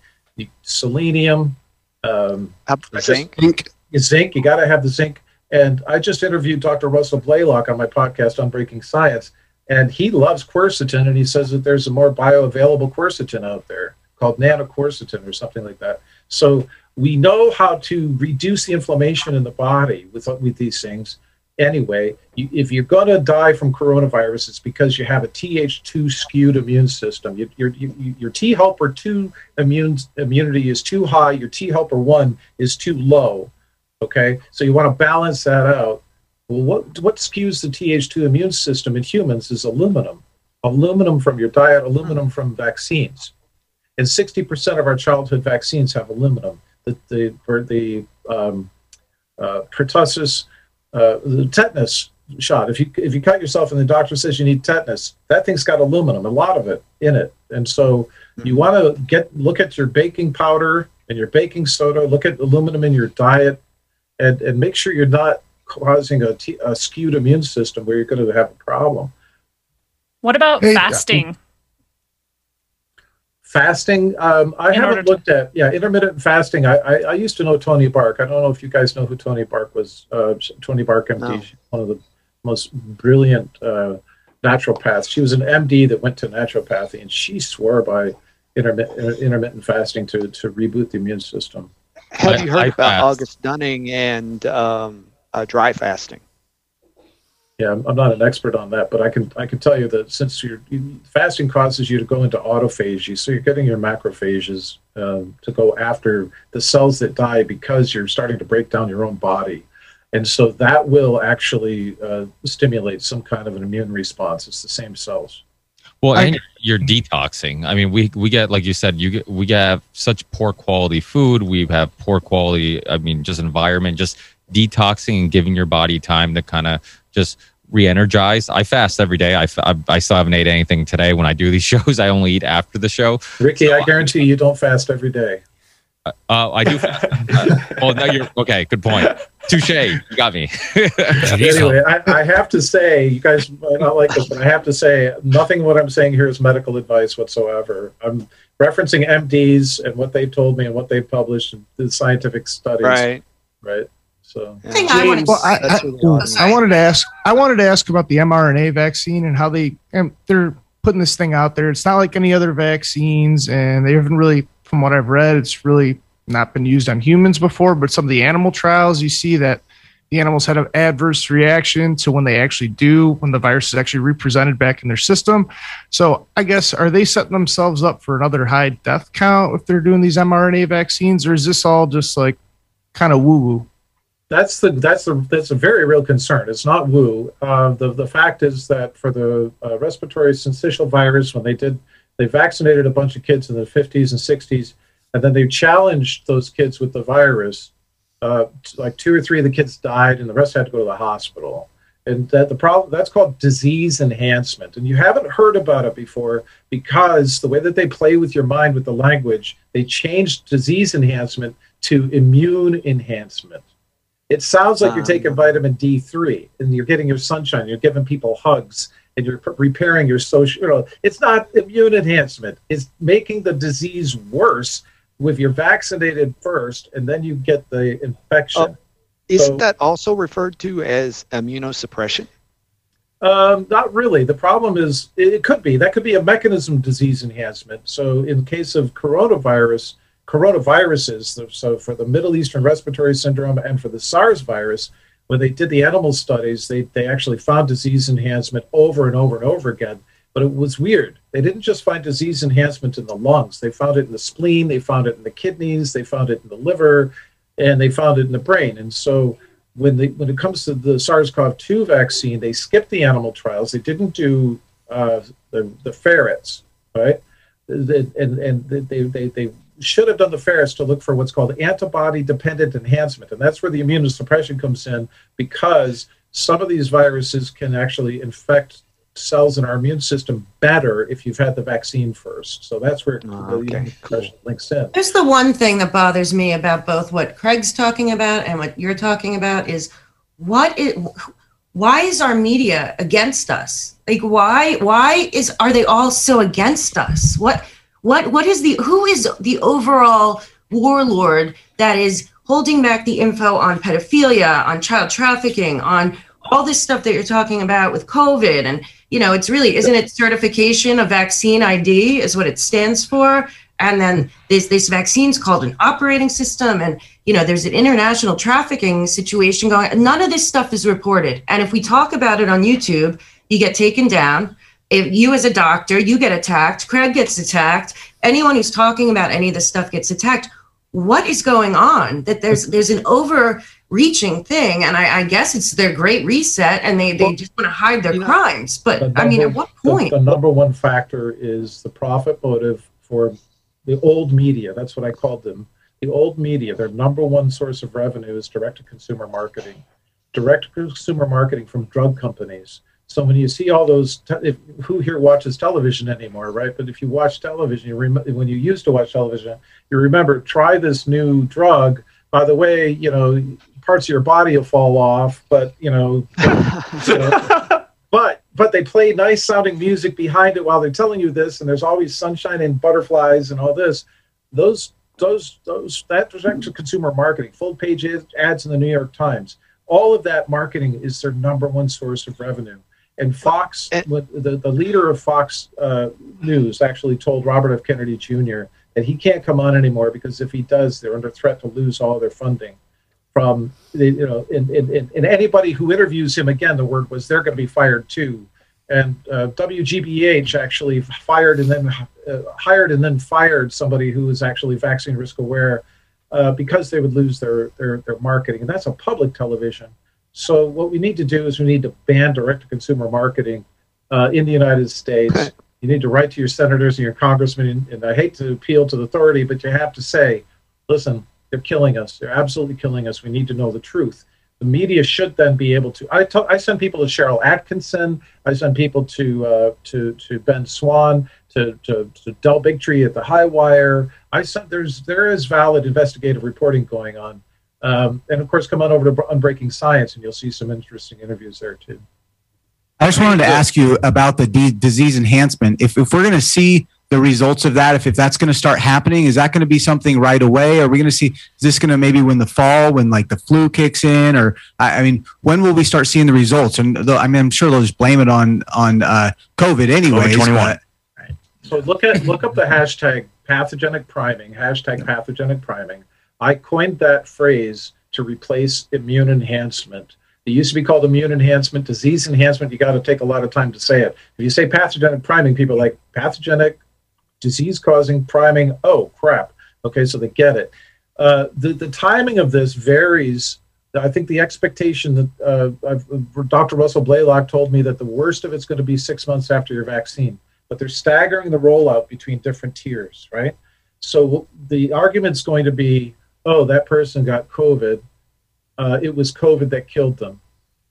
selenium, um, zinc. zinc. Zinc, you got to have the zinc. And I just interviewed Dr. Russell Blaylock on my podcast on Breaking Science, and he loves quercetin, and he says that there's a more bioavailable quercetin out there called nanoquercetin or something like that. So we know how to reduce the inflammation in the body with with these things. anyway. You, if you're going to die from coronavirus, it's because you have a Th2 skewed immune system. You, your, you, your T helper 2 immune, immunity is too high, your T helper 1 is too low. Okay, so you want to balance that out. Well, what, what skews the Th2 immune system in humans is aluminum. Aluminum from your diet, aluminum from vaccines. And 60% of our childhood vaccines have aluminum. The, the, for the um, uh, pertussis, uh, the tetanus shot. If you if you cut yourself and the doctor says you need tetanus, that thing's got aluminum, a lot of it in it, and so you want to get look at your baking powder and your baking soda. Look at aluminum in your diet, and and make sure you're not causing a, t- a skewed immune system where you're going to have a problem. What about Hey, fasting? Fasting, um, I In haven't to- looked at. Yeah, intermittent fasting. I, I I used to know Toni Bark. I don't know if you guys know who Toni Bark was. Uh, Toni Bark MD, No. One of the most brilliant uh, naturopaths. She was an MD that went to naturopathy, and she swore by intermittent intermittent fasting to to reboot the immune system. Have I- you heard about. August Dunning and um, uh, dry fasting? Yeah, I'm, I'm not an expert on that, but I can I can tell you that since you're fasting causes you to go into autophagy, so you're getting your macrophages um, to go after the cells that die because you're starting to break down your own body, and so that will actually uh, stimulate some kind of an immune response. It's the same cells. Well, I- and you're detoxing. I mean, we we get like you said, you get, we have such poor quality food. We have poor quality. I mean, just environment. Just detoxing and giving your body time to kind of just re-energize. I fast every day. I I still haven't ate anything today. When I do these shows, I only eat after the show. Ricky, I guarantee you don't fast every day. Uh, I do. Fast. Uh, oh, no, you're okay. Good point. Touche. You got me. anyway, I, I have to say, you guys might not like this, but I have to say, nothing what I'm saying here is medical advice whatsoever. I'm referencing MDs and what they've told me and what they've published in the scientific studies. Right. Right. So, thing I wanted Well, I, I, That's. I wanted to ask. I wanted to ask about the mRNA vaccine and how they and they're putting this thing out there. It's not like any other vaccines, and they haven't really, from what I've read, it's really not been used on humans before. But some of the animal trials, you see that the animals had an adverse reaction to when they actually do when the virus is actually represented back in their system. So I guess are they setting themselves up for another high death count if they're doing these mRNA vaccines, or is this all just like kind of woo woo? That's the that's the that's a very real concern. It's not woo. Uh, the the fact is that for the uh, respiratory syncytial virus, when they did, they vaccinated a bunch of kids in the 50s and 60s, and then they challenged those kids with the virus. Uh, like two or three of the kids died, and the rest had to go to the hospital. And that the problem that's called disease enhancement, and you haven't heard about it before because the way that they play with your mind with the language, they changed disease enhancement to immune enhancement. It sounds like you're taking vitamin D3 and you're getting your sunshine, you're giving people hugs, and you're repairing your social. You know, it's not immune enhancement, it's making the disease worse with you're vaccinated first and then you get the infection. Isn't So- that also referred to as immunosuppression? Um, not really. The problem is it, it could be that could be a mechanism disease enhancement. So in case of coronavirus, coronaviruses, so for the Middle Eastern respiratory syndrome and for the SARS virus, when they did the animal studies, they they actually found disease enhancement over and over and over again. But it was weird. They didn't just find disease enhancement in the lungs. They found it in the spleen. They found it in the kidneys. They found it in the liver, and they found it in the brain. And so when they when it comes to the SARS-CoV-2 vaccine, they skipped the animal trials. They didn't do uh, the the ferrets, right? And and they they they should have done the ferrets to look for what's called antibody-dependent enhancement, and that's where the immunosuppression comes in because some of these viruses can actually infect cells in our immune system better if you've had the vaccine first. So that's where ah, the immunosuppression links in. There's the one thing that bothers me about both what Craig's talking about and what you're talking about is what it why is our media against us? Like why why is are they all so against us? What what what is the who is the overall warlord that is holding back the info on pedophilia, on child trafficking, on all this stuff that you're talking about with COVID? And you know it's really isn't it certification of vaccine ID is what it stands for? And then this this vaccine's called an operating system and you know there's an international trafficking situation going none of this stuff is reported. And if we talk about it on youtube you get taken down if you as a doctor you get attacked craig gets attacked anyone who's talking about any of this stuff gets attacked what is going on that there's there's an overreaching thing and i, I guess it's their great reset and they, they just want to hide their crimes but The i mean at number- what the- point The, number one factor is the profit motive for the old media. That's what I called them. The old media, their number one source of revenue is direct to consumer marketing. Direct to consumer marketing from drug companies. So when you see all those, te- if, who here watches television anymore, right? But if you watch television, you rem- when you used to watch television, you remember try this new drug. By the way, you know parts of your body will fall off, but you know, you know, but but they play nice sounding music behind it while they're telling you this, and there's always sunshine and butterflies and all this. Those those those that direct to consumer marketing, full page ads in the New York Times, all of that marketing is their number one source of revenue. And Fox, what- the, the leader of Fox uh, News, actually told Robert F. Kennedy Jr. that he can't come on anymore because if he does, they're under threat to lose all their funding from you know, and, and, and and anybody who interviews him again, the word was they're going to be fired too. And uh, WGBH actually fired and then uh, hired and then fired somebody who was actually vaccine risk aware uh, because they would lose their, their their marketing, and that's a public television. So what we need to do is we need to ban direct to consumer marketing uh, in the United States. You need to write to your senators and your congressmen, and I hate to appeal to the authority, but you have to say, listen, they're killing us. They're absolutely killing us. We need to know the truth. The media should then be able to. I I send people to Sharyl Attkisson. I send people to uh, to to Ben Swann, to to, to Del Bigtree at the High Wire. I sent there's there is valid investigative reporting going on, um, and of course come on over to Unbreaking Science, and you'll see some interesting interviews there too. I just wanted to ask you about the d- disease enhancement. If, if we're going to see the results of that, if, if that's going to start happening, is that going to be something right away? Are we going to see, is this going to maybe when the fall, when like the flu kicks in? Or, I, I mean, when will we start seeing the results? And they'll- I mean, I'm sure they'll just blame it on, on uh, COVID anyways. COVID-21. So look at look up the hashtag pathogenic priming, hashtag pathogenic priming. I coined that phrase to replace immune enhancement. It used to be called immune enhancement, disease enhancement. You got to take a lot of time to say it. If you say pathogenic priming, people are like pathogenic, disease causing priming. Oh crap! Okay, so they get it. Uh, the the timing of this varies. I think the expectation that uh, Dr. Russell Blaylock told me that the worst of it's going to be six months after your vaccine, but they're staggering the rollout between different tiers, right? So the argument's going to be, oh, that person got COVID. Uh, it was COVID that killed them.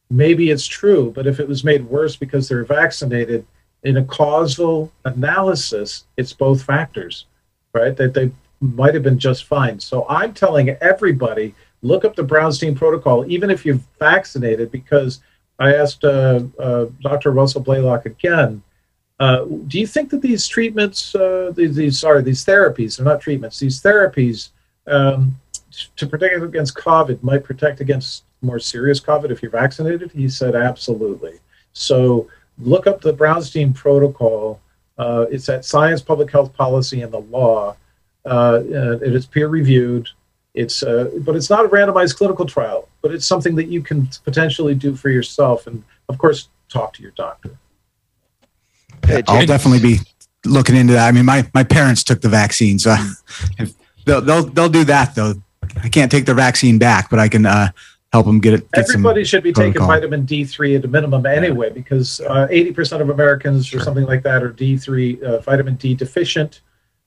Maybe it's true, but if it was made worse because they're vaccinated, in a causal analysis, it's both factors, right? That they might have been just fine. So I'm telling everybody look up the Brownstein protocol, even if you're vaccinated, because I asked uh, uh, Dr. Russell Blaylock again. Uh, do you think that these treatments, uh, these, these sorry, these therapies, they're not treatments, these therapies um, to protect against COVID might protect against more serious COVID if you're vaccinated? He said, absolutely. So look up the Brownstein protocol. Uh, it's at Science, Public Health Policy, and the Law. Uh, uh, it is peer reviewed. It's uh, but it's not a randomized clinical trial, but it's something that you can potentially do for yourself, and of course, talk to your doctor. I'll definitely be looking into that. I mean, my, my parents took the vaccine, so if they'll, they'll, they'll do that though. I can't take the vaccine back, but I can, uh, help them get it. Get some Everybody should be taking vitamin D3 at a minimum anyway, because uh, 80% of Americans or something like that are D3 uh, vitamin D deficient.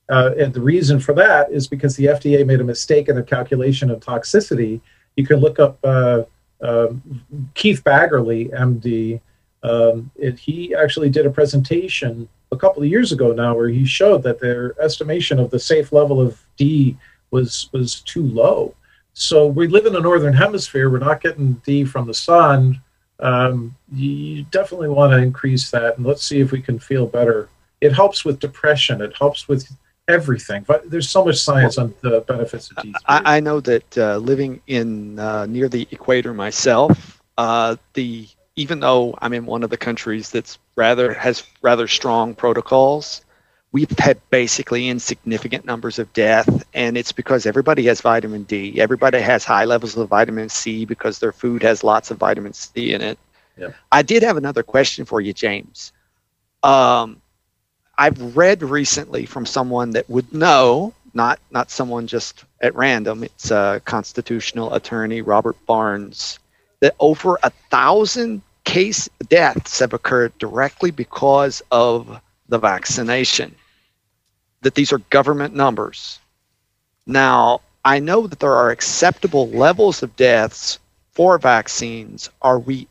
Uh, and the reason for that is because the FDA made a mistake in the calculation of toxicity. You can look up uh, um Keith Baggerly, MD. Um, it, he actually did a presentation a couple of years ago now where he showed that their estimation of the safe level of D was was too low. So we live in the northern hemisphere. We're not getting D from the sun. Um, you definitely want to increase that, and let's see if we can feel better. It helps with depression. It helps with everything. But there's so much science on the benefits of D3. I, I know that uh, living in uh, near the equator myself, uh, the even though I'm in one of the countries that's rather has rather strong protocols, we've had basically insignificant numbers of death, and it's because everybody has vitamin D. Everybody has high levels of vitamin C because their food has lots of vitamin C in it. Yeah. I did have another question for you, James. Um, I've read recently from someone that would know, not not someone just at random. It's a constitutional attorney, Robert Barnes, that over a thousand case deaths have occurred directly because of the vaccination. That these are government numbers. Now, I know that there are acceptable levels of deaths for vaccines. Are we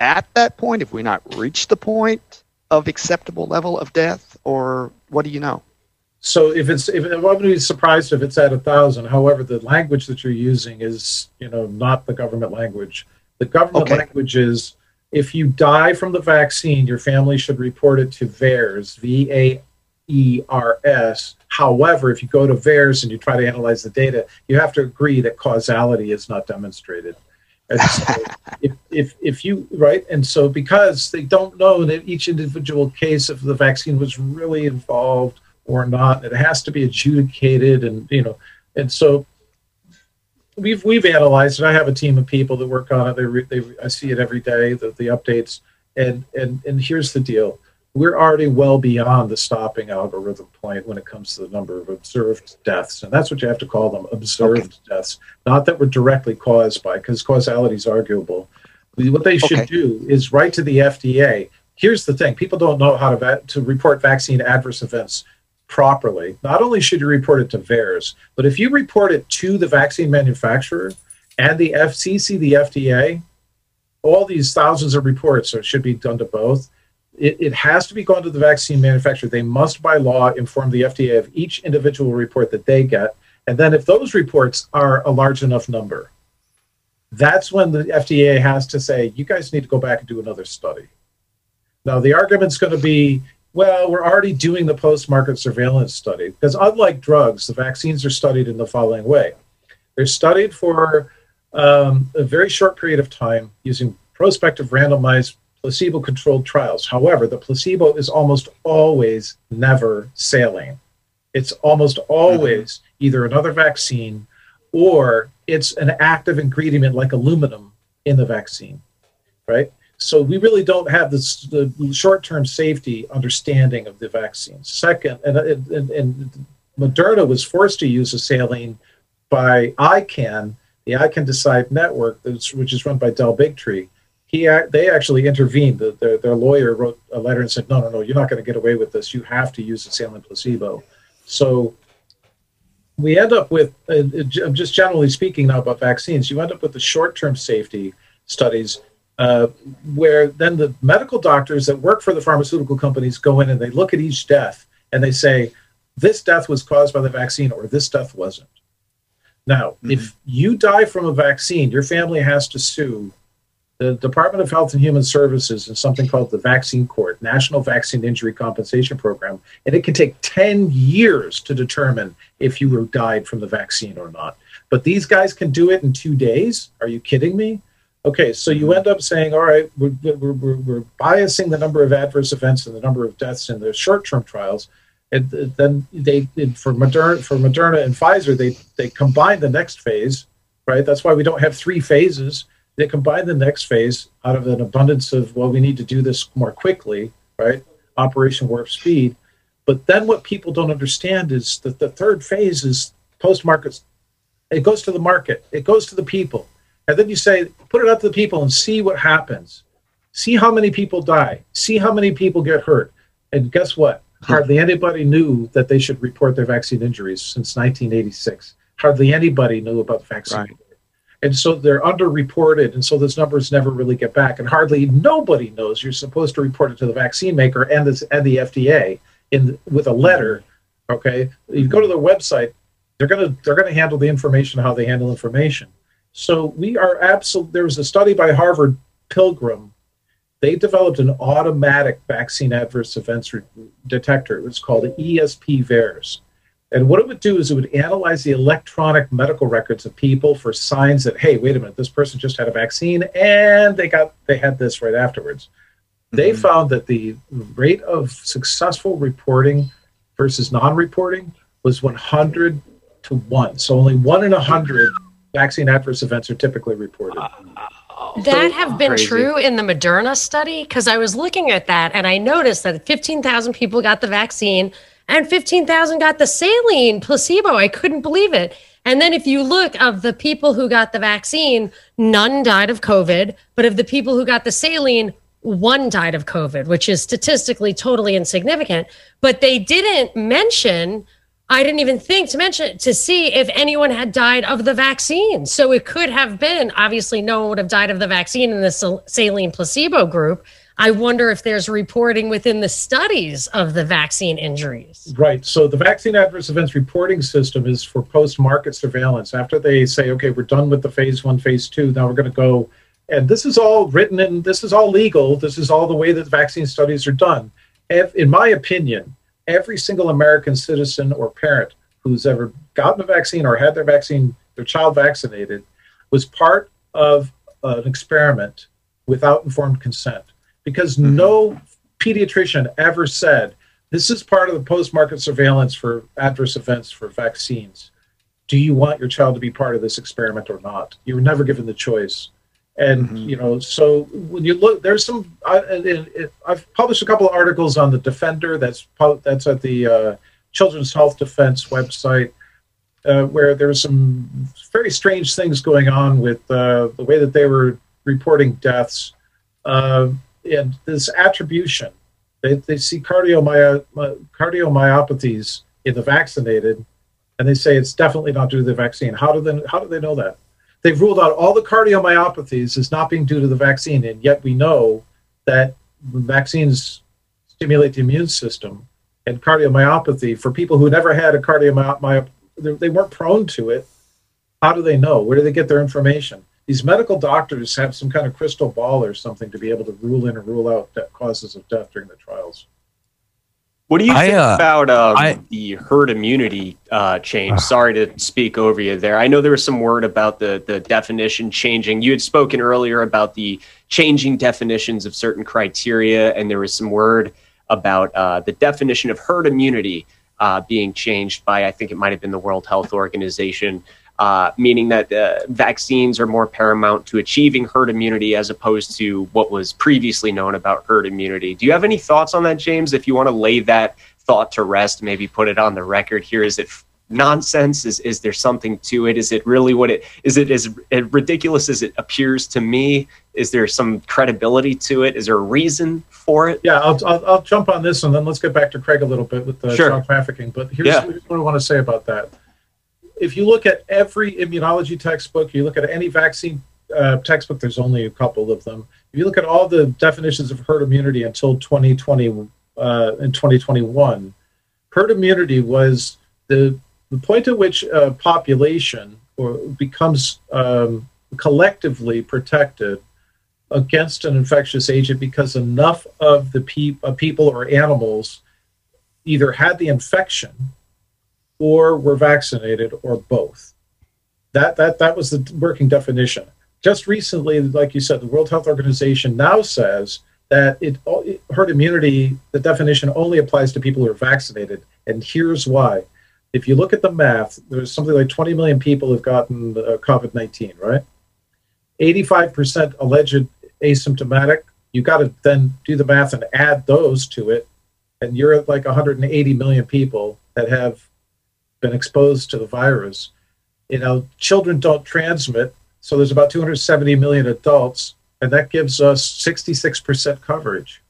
at that point? Have we not reached the point of acceptable level of death, or what do you know? So if it's if I wouldn't be surprised if it's at a thousand. However, the language that you're using is you know not the government language. The government Okay. language is if you die from the vaccine, your family should report it to VAERS, V A E R S. However, if you go to VAERS and you try to analyze the data, you have to agree that causality is not demonstrated. And so if, if, if you, right, and so because they don't know that each individual case if the vaccine was really involved or not, it has to be adjudicated and, you know, and so we've we've analyzed it. I have a team of people that work on it. They, re, they I see it every day, the, the updates. And and and here's the deal: we're already well beyond the stopping algorithm point when it comes to the number of observed deaths, and that's what you have to call them: observed deaths. Not that were directly caused by, because causality is arguable. What they should Okay. do is write to the FDA. Here's the thing: people don't know how to va- to report vaccine adverse events properly. Not only should you report it to VAERS, but if you report it to the vaccine manufacturer and the FCC, the FDA, all these thousands of reports, so it should be done to both. It, it has to be gone to the vaccine manufacturer. They must, by law, inform the FDA of each individual report that they get. And then, if those reports are a large enough number, that's when the FDA has to say, you guys need to go back and do another study. Now, the argument's going to be, well, we're already doing the post market surveillance study because, unlike drugs, the vaccines are studied in the following way they're studied for um, a very short period of time using prospective randomized placebo controlled trials. However, the placebo is almost always never saline. It's almost always mm-hmm. either another vaccine or it's an active ingredient like aluminum in the vaccine, right? So we really don't have this the short-term safety understanding of the vaccine. Second, and, and, and Moderna was forced to use a saline by ICAN, the ICAN Decide Network, which is run by Del Bigtree. He, they actually intervened. The, their, their lawyer wrote a letter and said, "No, no, no, you're not going to get away with this. You have to use a saline placebo." So we end up with, uh, just generally speaking now about vaccines, you end up with the short-term safety studies uh, where then the medical doctors that work for the pharmaceutical companies go in and they look at each death and they say, this death was caused by the vaccine or this death wasn't. Now, if you die from a vaccine, your family has to sue the Department of Health and Human Services in something called the Vaccine Court, National Vaccine Injury Compensation Program, and it can take 10 years to determine if you were died from the vaccine or not. But these guys can do it in two days. Are you kidding me? Okay, so you mm-hmm. end up saying, all right, we're, we're, we're, we're biasing the number of adverse events and the number of deaths in the short-term trials, and then they for Moderna, for Moderna and Pfizer, they they combine the next phase, right? That's why we don't have three phases. They combine the next phase out of an abundance of well, we need to do this more quickly, right? Operation Warp Speed. But then what people don't understand is that the third phase is post market. It goes to the market. It goes to the people. And then you say, put it out to the people and see what happens. See how many people die. See how many people get hurt. And guess what? Hardly anybody knew that they should report their vaccine injuries since 1986. Hardly anybody knew about vaccine. And so they're underreported, and so those numbers never really get back. And hardly nobody knows you're supposed to report it to the vaccine maker and the, and the FDA in with a letter. Okay, you go to their website, they're gonna they're gonna handle the information how they handle information. So we are absolute. There was a study by Harvard Pilgrim. They developed an automatic vaccine adverse events re- detector. It was called E ESP VAERS. And what it would do is it would analyze the electronic medical records of people for signs that, hey, wait a minute, this person just had a vaccine and they got they had this right afterwards. They mm-hmm. found that the rate of successful reporting versus non-reporting was 100 to one. So only one in a hundred vaccine adverse events are typically reported. That have been Crazy. true in the Moderna study because I was looking at that and I noticed that 15,000 people got the vaccine and 15,000 got the saline placebo. I couldn't believe it. And then if you look of the people who got the vaccine, none died of COVID, but of the people who got the saline, one died of COVID, which is statistically totally insignificant. But they didn't mention I didn't even think to mention to see if anyone had died of the vaccine. So it could have been obviously no one would have died of the vaccine in the saline placebo group. I wonder if there's reporting within the studies of the vaccine injuries. Right. So the vaccine adverse events reporting system is for post-market surveillance. After they say, okay, we're done with the phase one, phase two, now we're going to go. And this is all written and this is all legal. This is all the way that vaccine studies are done. In my opinion, every single American citizen or parent who's ever gotten a vaccine or had their vaccine, their child vaccinated, was part of an experiment without informed consent. Because no pediatrician ever said, this is part of the post market surveillance for adverse events for vaccines. Do you want your child to be part of this experiment or not? You were never given the choice. And you know, so when you look, there's some. I, i've published a couple of articles on the Defender. That's that's at the uh, Children's Health Defense website, uh, where there's some very strange things going on with uh, the way that they were reporting deaths, uh, and this attribution. They, they see cardiomyo- cardiomyopathies in the vaccinated, and they say it's definitely not due to the vaccine. How do they how do they know that? They've ruled out all the cardiomyopathies as not being due to the vaccine, and yet we know that vaccines stimulate the immune system, and cardiomyopathy for people who never had a cardiomyopathy, they weren't prone to it. How do they know? Where do they get their information? These medical doctors have some kind of crystal ball or something to be able to rule in or rule out de- causes of death during the trials. What do you I, think uh, about um, I- the herd immunity uh, change? Sorry to speak over you there. I know there was some word about the the definition changing. You had spoken earlier about the changing definitions of certain criteria, and there was some word about uh, the definition of herd immunity uh, being changed by I think it might have been the World Health Organization. Uh, meaning that uh, vaccines are more paramount to achieving herd immunity as opposed to what was previously known about herd immunity. Do you have any thoughts on that, James? If you want to lay that thought to rest, maybe put it on the record here. Is it nonsense? Is is there something to it? Is it really what it is? It as ridiculous as it appears to me? Is there some credibility to it? Is there a reason for it? Yeah, I'll, I'll, I'll jump on this and then let's get back to Craig a little bit with the Sure. child trafficking. But here's, Yeah. here's what I want to say about that. If you look at every immunology textbook, you look at any vaccine uh, textbook, there's only a couple of them. If you look at all the definitions of herd immunity until 2020 uh, and 2021, herd immunity was the, the point at which a population or becomes um, collectively protected against an infectious agent because enough of the pe- uh, people or animals either had the infection or were vaccinated or both. That that that was the working definition. Just recently, like you said, the World Health Organization now says that it, herd immunity, the definition only applies to people who are vaccinated, and here's why. If you look at the math, there's something like 20 million people have gotten uh, COVID 19, right? 85% alleged asymptomatic. You got to then do the math and add those to it, and you're at like 180 million people that have been exposed to the virus. You know, children don't transmit, so there's about 270 million adults, and that gives us 66% coverage.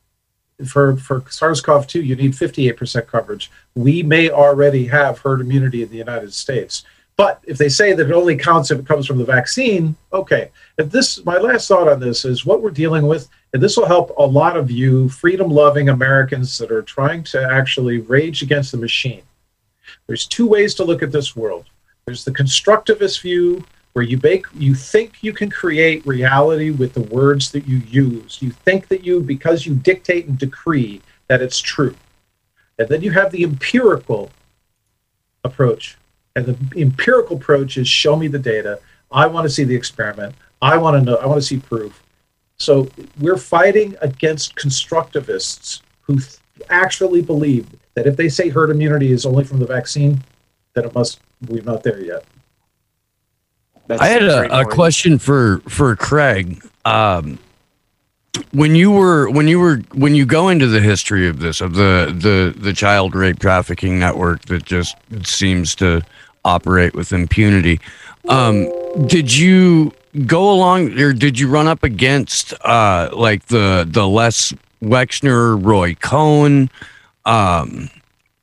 For for SARS-CoV-2, you need 58% coverage. We may already have herd immunity in the United States. But if they say that it only counts if it comes from the vaccine, okay. If this, my last thought on this is what we're dealing with, and this will help a lot of you freedom-loving Americans that are trying to actually rage against the machine. There's two ways to look at this world. There's the constructivist view, where you make you think you can create reality with the words that you use. You think that you, because you dictate and decree, that it's true. And then you have the empirical approach. And the empirical approach is show me the data. I want to see the experiment. I want to know, I want to see proof. So we're fighting against constructivists who th- actually believe that if they say herd immunity is only from the vaccine, then it must we're not there yet. I had a, a question for for Craig. Um, when you were when you were when you go into the history of this of the the the child rape trafficking network that just seems to operate with impunity, um, did you go along or did you run up against uh, like the the Les Wexner, Roy Cohn, um,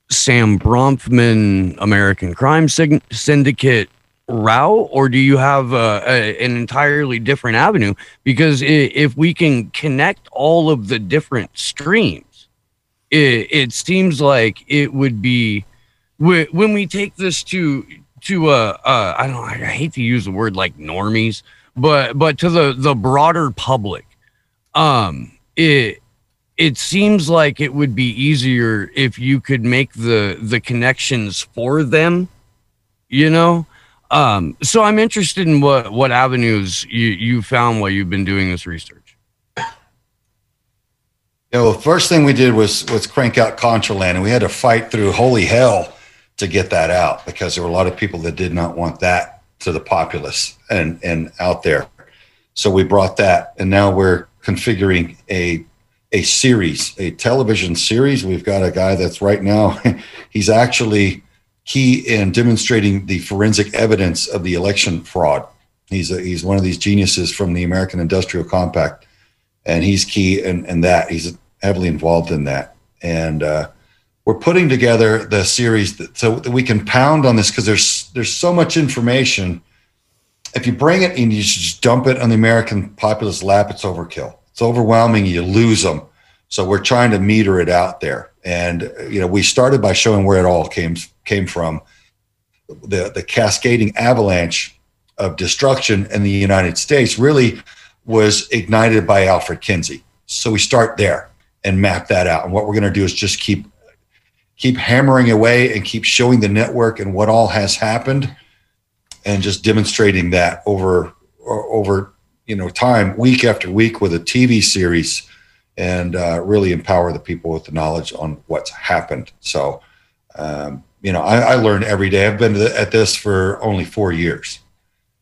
Sam Bronfman, American Crime Syn- Syndicate route, or do you have uh, a, an entirely different avenue? Because if we can connect all of the different streams, it, it seems like it would be when we take this to to uh, uh I don't I hate to use the word like normies, but but to the the broader public, um, it it seems like it would be easier if you could make the the connections for them you know um so i'm interested in what what avenues you you found while you've been doing this research know, the first thing we did was was crank out Contraland, and we had to fight through holy hell to get that out because there were a lot of people that did not want that to the populace and and out there. So we brought that, and now we're configuring a a series, a television series. We've got a guy that's right now. he's actually key in demonstrating the forensic evidence of the election fraud. He's a, he's one of these geniuses from the American Industrial Compact, and he's key in, in that. He's heavily involved in that, and uh, we're putting together the series that, so that we can pound on this because there's there's so much information. If you bring it and you just dump it on the American populace lap, it's overkill. It's overwhelming. You lose them. So we're trying to meter it out there, and you know we started by showing where it all came came from. The the cascading avalanche of destruction in the United States really was ignited by Alfred Kinsey. So we start there and map that out. And what we're going to do is just keep keep hammering away and keep showing the network and what all has happened and just demonstrating that over over you know time week after week with a TV series and uh, really empower the people with the knowledge on what's happened. So um, you know I, I learn every day. I've been at this for only four years.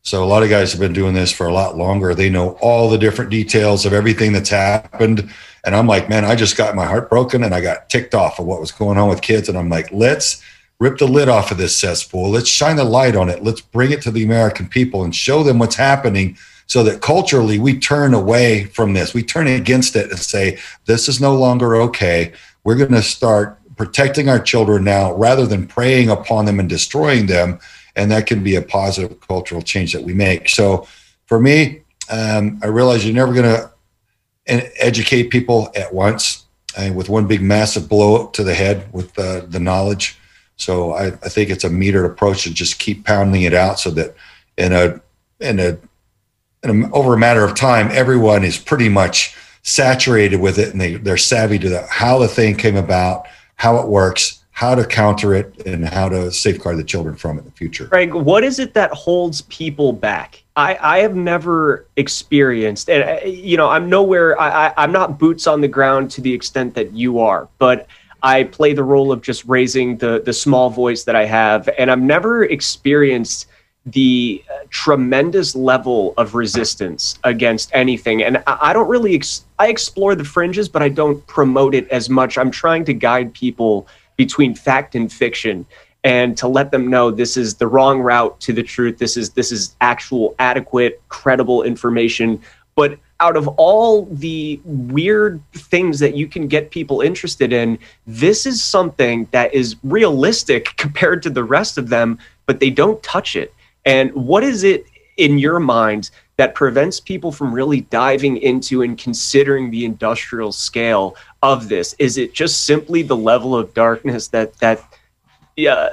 So a lot of guys have been doing this for a lot longer. They know all the different details of everything that's happened. And I'm like, man, I just got my heart broken and I got ticked off of what was going on with kids. And I'm like, let's rip the lid off of this cesspool. Let's shine the light on it. Let's bring it to the American people and show them what's happening so that culturally we turn away from this. We turn against it and say, this is no longer okay. We're going to start protecting our children now rather than preying upon them and destroying them and that can be a positive cultural change that we make. So for me, um, I realize you're never going to educate people at once and with one big massive blow up to the head with uh, the knowledge. So I, I think it's a metered approach to just keep pounding it out so that in a, in a over a matter of time, everyone is pretty much saturated with it and they, they're savvy to the, how the thing came about, how it works, how to counter it and how to safeguard the children from it in the future. Greg, what is it that holds people back? I, I have never experienced, and uh, you know, I'm nowhere. I, I, I'm not boots on the ground to the extent that you are, but I play the role of just raising the the small voice that I have, and I've never experienced the uh, tremendous level of resistance against anything. And I, I don't really. Ex- I explore the fringes, but I don't promote it as much. I'm trying to guide people between fact and fiction and to let them know this is the wrong route to the truth this is this is actual adequate credible information but out of all the weird things that you can get people interested in this is something that is realistic compared to the rest of them but they don't touch it and what is it in your mind that prevents people from really diving into and considering the industrial scale of this? Is it just simply the level of darkness that that uh,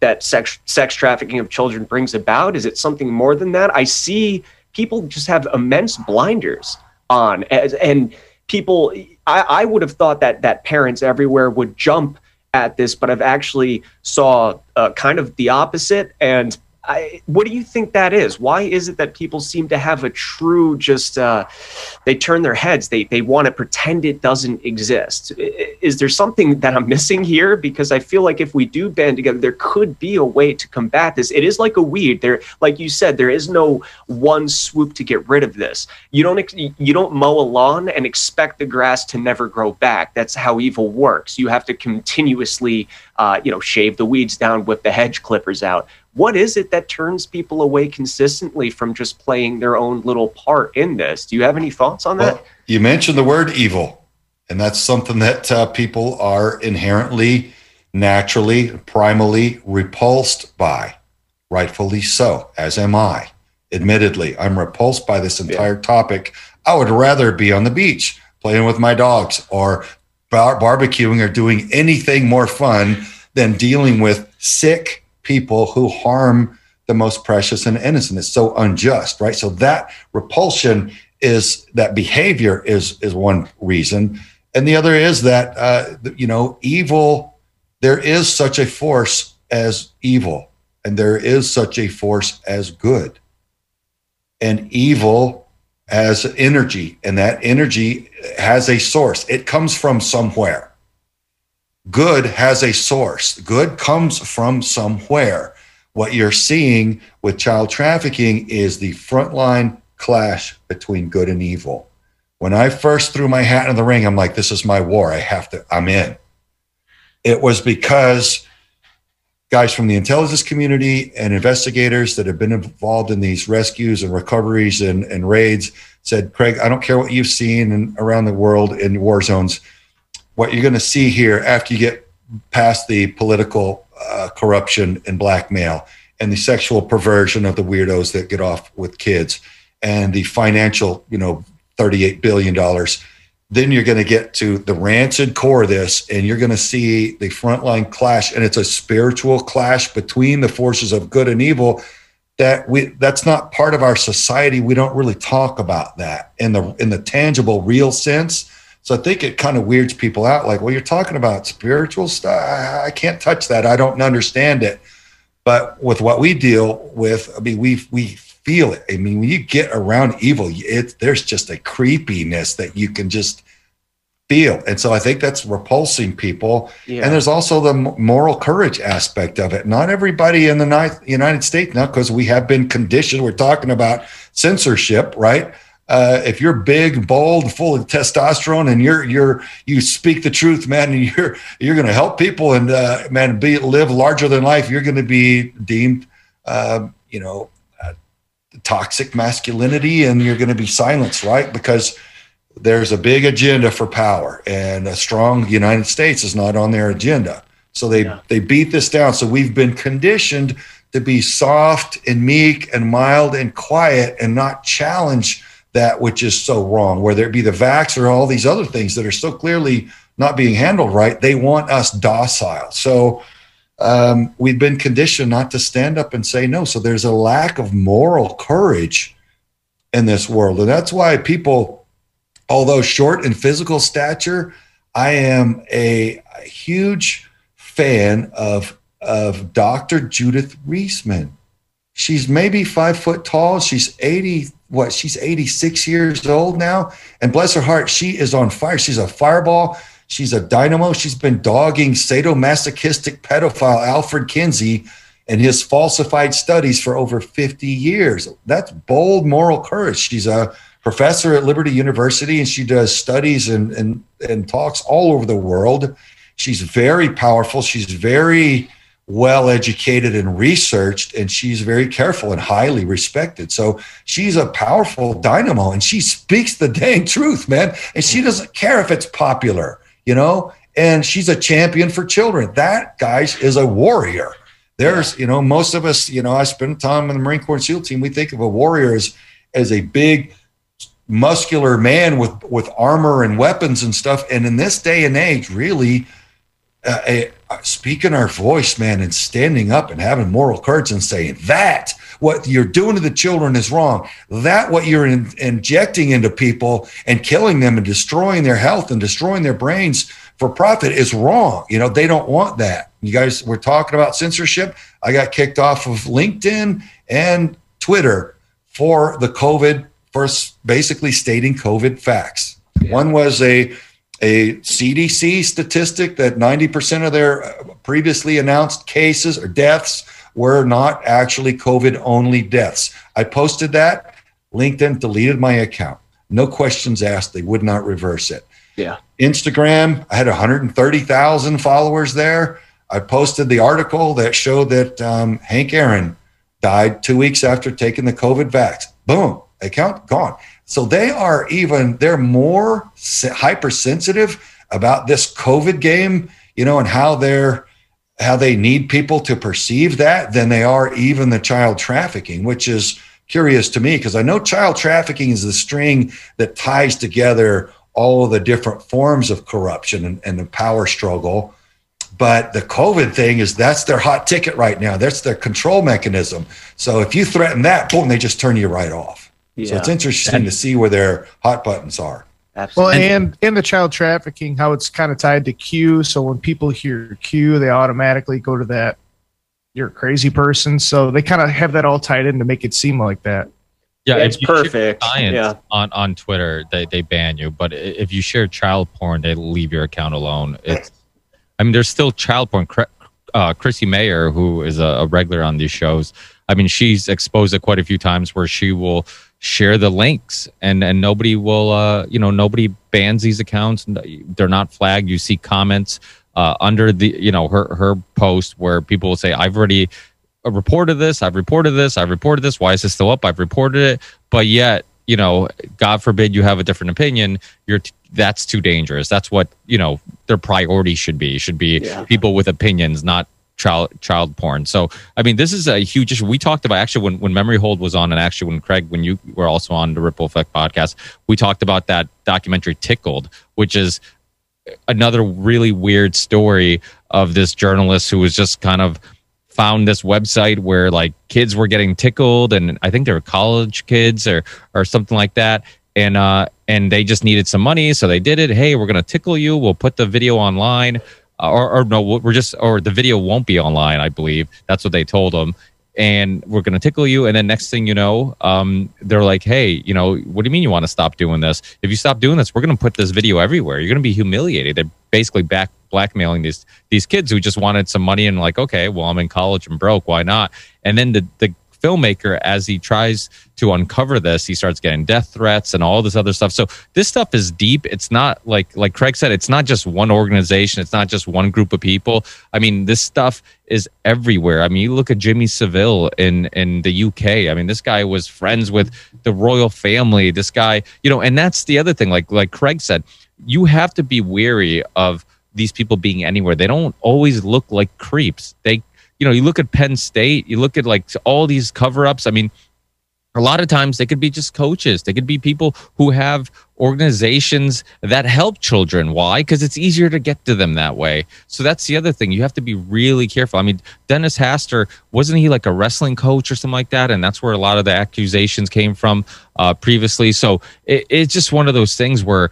that sex sex trafficking of children brings about? Is it something more than that? I see people just have immense blinders on, as, and people. I, I would have thought that that parents everywhere would jump at this, but I've actually saw uh, kind of the opposite and I, what do you think that is? Why is it that people seem to have a true just uh, they turn their heads, they they want to pretend it doesn't exist? Is there something that I'm missing here? Because I feel like if we do band together, there could be a way to combat this. It is like a weed. There, like you said, there is no one swoop to get rid of this. You don't you don't mow a lawn and expect the grass to never grow back. That's how evil works. You have to continuously, uh, you know, shave the weeds down, whip the hedge clippers out what is it that turns people away consistently from just playing their own little part in this? Do you have any thoughts on that? Well, you mentioned the word evil, and that's something that uh, people are inherently, naturally, primally repulsed by. Rightfully so, as am I. Admittedly, I'm repulsed by this entire yeah. topic. I would rather be on the beach playing with my dogs or bar- barbecuing or doing anything more fun than dealing with sick people who harm the most precious and innocent. It's so unjust, right? So that repulsion is that behavior is is one reason, and the other is that uh, you know evil. There is such a force as evil, and there is such a force as good, and evil has energy, and that energy has a source. It comes from somewhere good has a source. Good comes from somewhere. What you're seeing with child trafficking is the frontline clash between good and evil. When I first threw my hat in the ring, I'm like, this is my war. I have to, I'm in. It was because guys from the intelligence community and investigators that have been involved in these rescues and recoveries and, and raids said, Craig, I don't care what you've seen in, around the world in war zones what you're going to see here after you get past the political uh, corruption and blackmail and the sexual perversion of the weirdos that get off with kids and the financial, you know, $38 billion. Then you're going to get to the rancid core of this, and you're going to see the frontline clash. And it's a spiritual clash between the forces of good and evil that we that's not part of our society. We don't really talk about that in the in the tangible, real sense so I think it kind of weirds people out. Like, well, you're talking about spiritual stuff. I can't touch that. I don't understand it. But with what we deal with, I mean, we we feel it. I mean, when you get around evil, it there's just a creepiness that you can just feel. And so I think that's repulsing people. Yeah. And there's also the moral courage aspect of it. Not everybody in the United States now, because we have been conditioned. We're talking about censorship, right? uh, if you're big, bold, full of testosterone, and you're you're you speak the truth, man, and you're you're going to help people and uh, man, be live larger than life, you're going to be deemed, uh, you know, toxic masculinity, and you're going to be silenced, right? Because there's a big agenda for power, and a strong United States is not on their agenda. So they yeah. they beat this down. So we've been conditioned to be soft and meek and mild and quiet and not challenge that which is so wrong, whether it be the vax or all these other things that are so clearly not being handled right. They want us docile. So um, we've been conditioned not to stand up and say no. So there's a lack of moral courage in this world. And that's why people, although short in physical stature, I am a, a huge fan of, of Dr. Judith Reisman. She's maybe five foot tall. She's 80 what she's 86 years old now and bless her heart she is on fire she's a fireball she's a dynamo. She's been dogging sadomasochistic pedophile alfred kinsey and his falsified studies for over 50 years. That's bold moral courage. She's a professor at liberty university and she does studies and and, and talks all over the world. She's very powerful. She's very well educated and researched, and she's very careful and highly respected. So she's a powerful dynamo and she speaks the dang truth, man. And she doesn't care if it's popular, you know, and she's a champion for children. That, guys, is a warrior. There's, you know, most of us, you know, I spend time in the Marine Corps SEAL team. We think of a warrior as, as a big, muscular man with with armor and weapons and stuff. And in this day and age, really, uh, a, speaking our voice, man, and standing up and having moral courage and saying that what you're doing to the children is wrong. That what you're in, injecting into people and killing them and destroying their health and destroying their brains for profit is wrong. You know, they don't want that. You guys were talking about censorship. I got kicked off of LinkedIn and Twitter for the COVID, for basically stating COVID facts. Yeah. One was a a CDC statistic that 90% of their uh, previously announced cases or deaths were not actually COVID only deaths. I posted that. LinkedIn deleted my account. No questions asked. They would not reverse it. Yeah. Instagram, I had 130,000 followers there. I posted the article that showed that um, Hank Aaron died two weeks after taking the COVID vax. Boom, account gone. So they are even, they're more hypersensitive about this COVID game, you know, and how they're, how they need people to perceive that than they are even the child trafficking, which is curious to me because I know child trafficking is the string that ties together all of the different forms of corruption and, and the power struggle. But the COVID thing is that's their hot ticket right now. That's their control mechanism. So if you threaten that, boom, they just turn you right off. Yeah. So it's interesting to see where their hot buttons are. Absolutely. Well, and in the child trafficking, how it's kind of tied to Q. So when people hear Q, they automatically go to that you're a crazy person. So they kind of have that all tied in to make it seem like that. Yeah, it's perfect. Science yeah. on on Twitter, they they ban you. But if you share child porn, they leave your account alone. It's, I mean, there's still child porn. Uh, Chrissie Mayr, who is a, a regular on these shows, I mean, she's exposed it quite a few times where she will share the links and and nobody will uh you know nobody bans these accounts they're not flagged you see comments uh, under the you know her her post where people will say I've already reported this, I've reported this, I've reported this. Why is this still up? I've reported it, but yet you know, God forbid you have a different opinion. You're t- that's too dangerous. That's what you know their priority should be. Should be yeah. people with opinions, not child child porn. So I mean, this is a huge issue. We talked about actually when when Memory Hole was on, and actually when Craig, when you were also on the Ripple Effect podcast, we talked about that documentary Tickled, which is another really weird story of this journalist who was just kind of found this website where like kids were getting tickled and I think they were college kids or or something like that and uh and they just needed some money so they did it hey we're going to tickle you we'll put the video online uh, or, or no we're just or the video won't be online I believe that's what they told them and we're going to tickle you. And then next thing you know, um, they're like, hey, you know, what do you mean you want to stop doing this? If you stop doing this, we're going to put this video everywhere. You're going to be humiliated. They're basically back blackmailing these these kids who just wanted some money and like, okay, well, I'm in college and broke. Why not? And then the the filmmaker as he tries to uncover this he starts getting death threats and all this other stuff. So this stuff is deep. It's not like like craig said it's not just one organization. It's not just one group of people. I mean this stuff is everywhere. I mean you look at jimmy savile in in the uk i mean this guy was friends with the royal family. This guy you know and that's the other thing. Like like craig said you have to be wary of these people being anywhere. They don't always look like creeps. They you know, you look at Penn State, you look at like all these cover ups. I mean, a lot of times they could be just coaches. They could be people who have organizations that help children. Why? Because it's easier to get to them that way. So that's the other thing. You have to be really careful. I mean, Dennis Hastert, wasn't he like a wrestling coach or something like that? And that's where a lot of the accusations came from uh, previously. So it, it's just one of those things where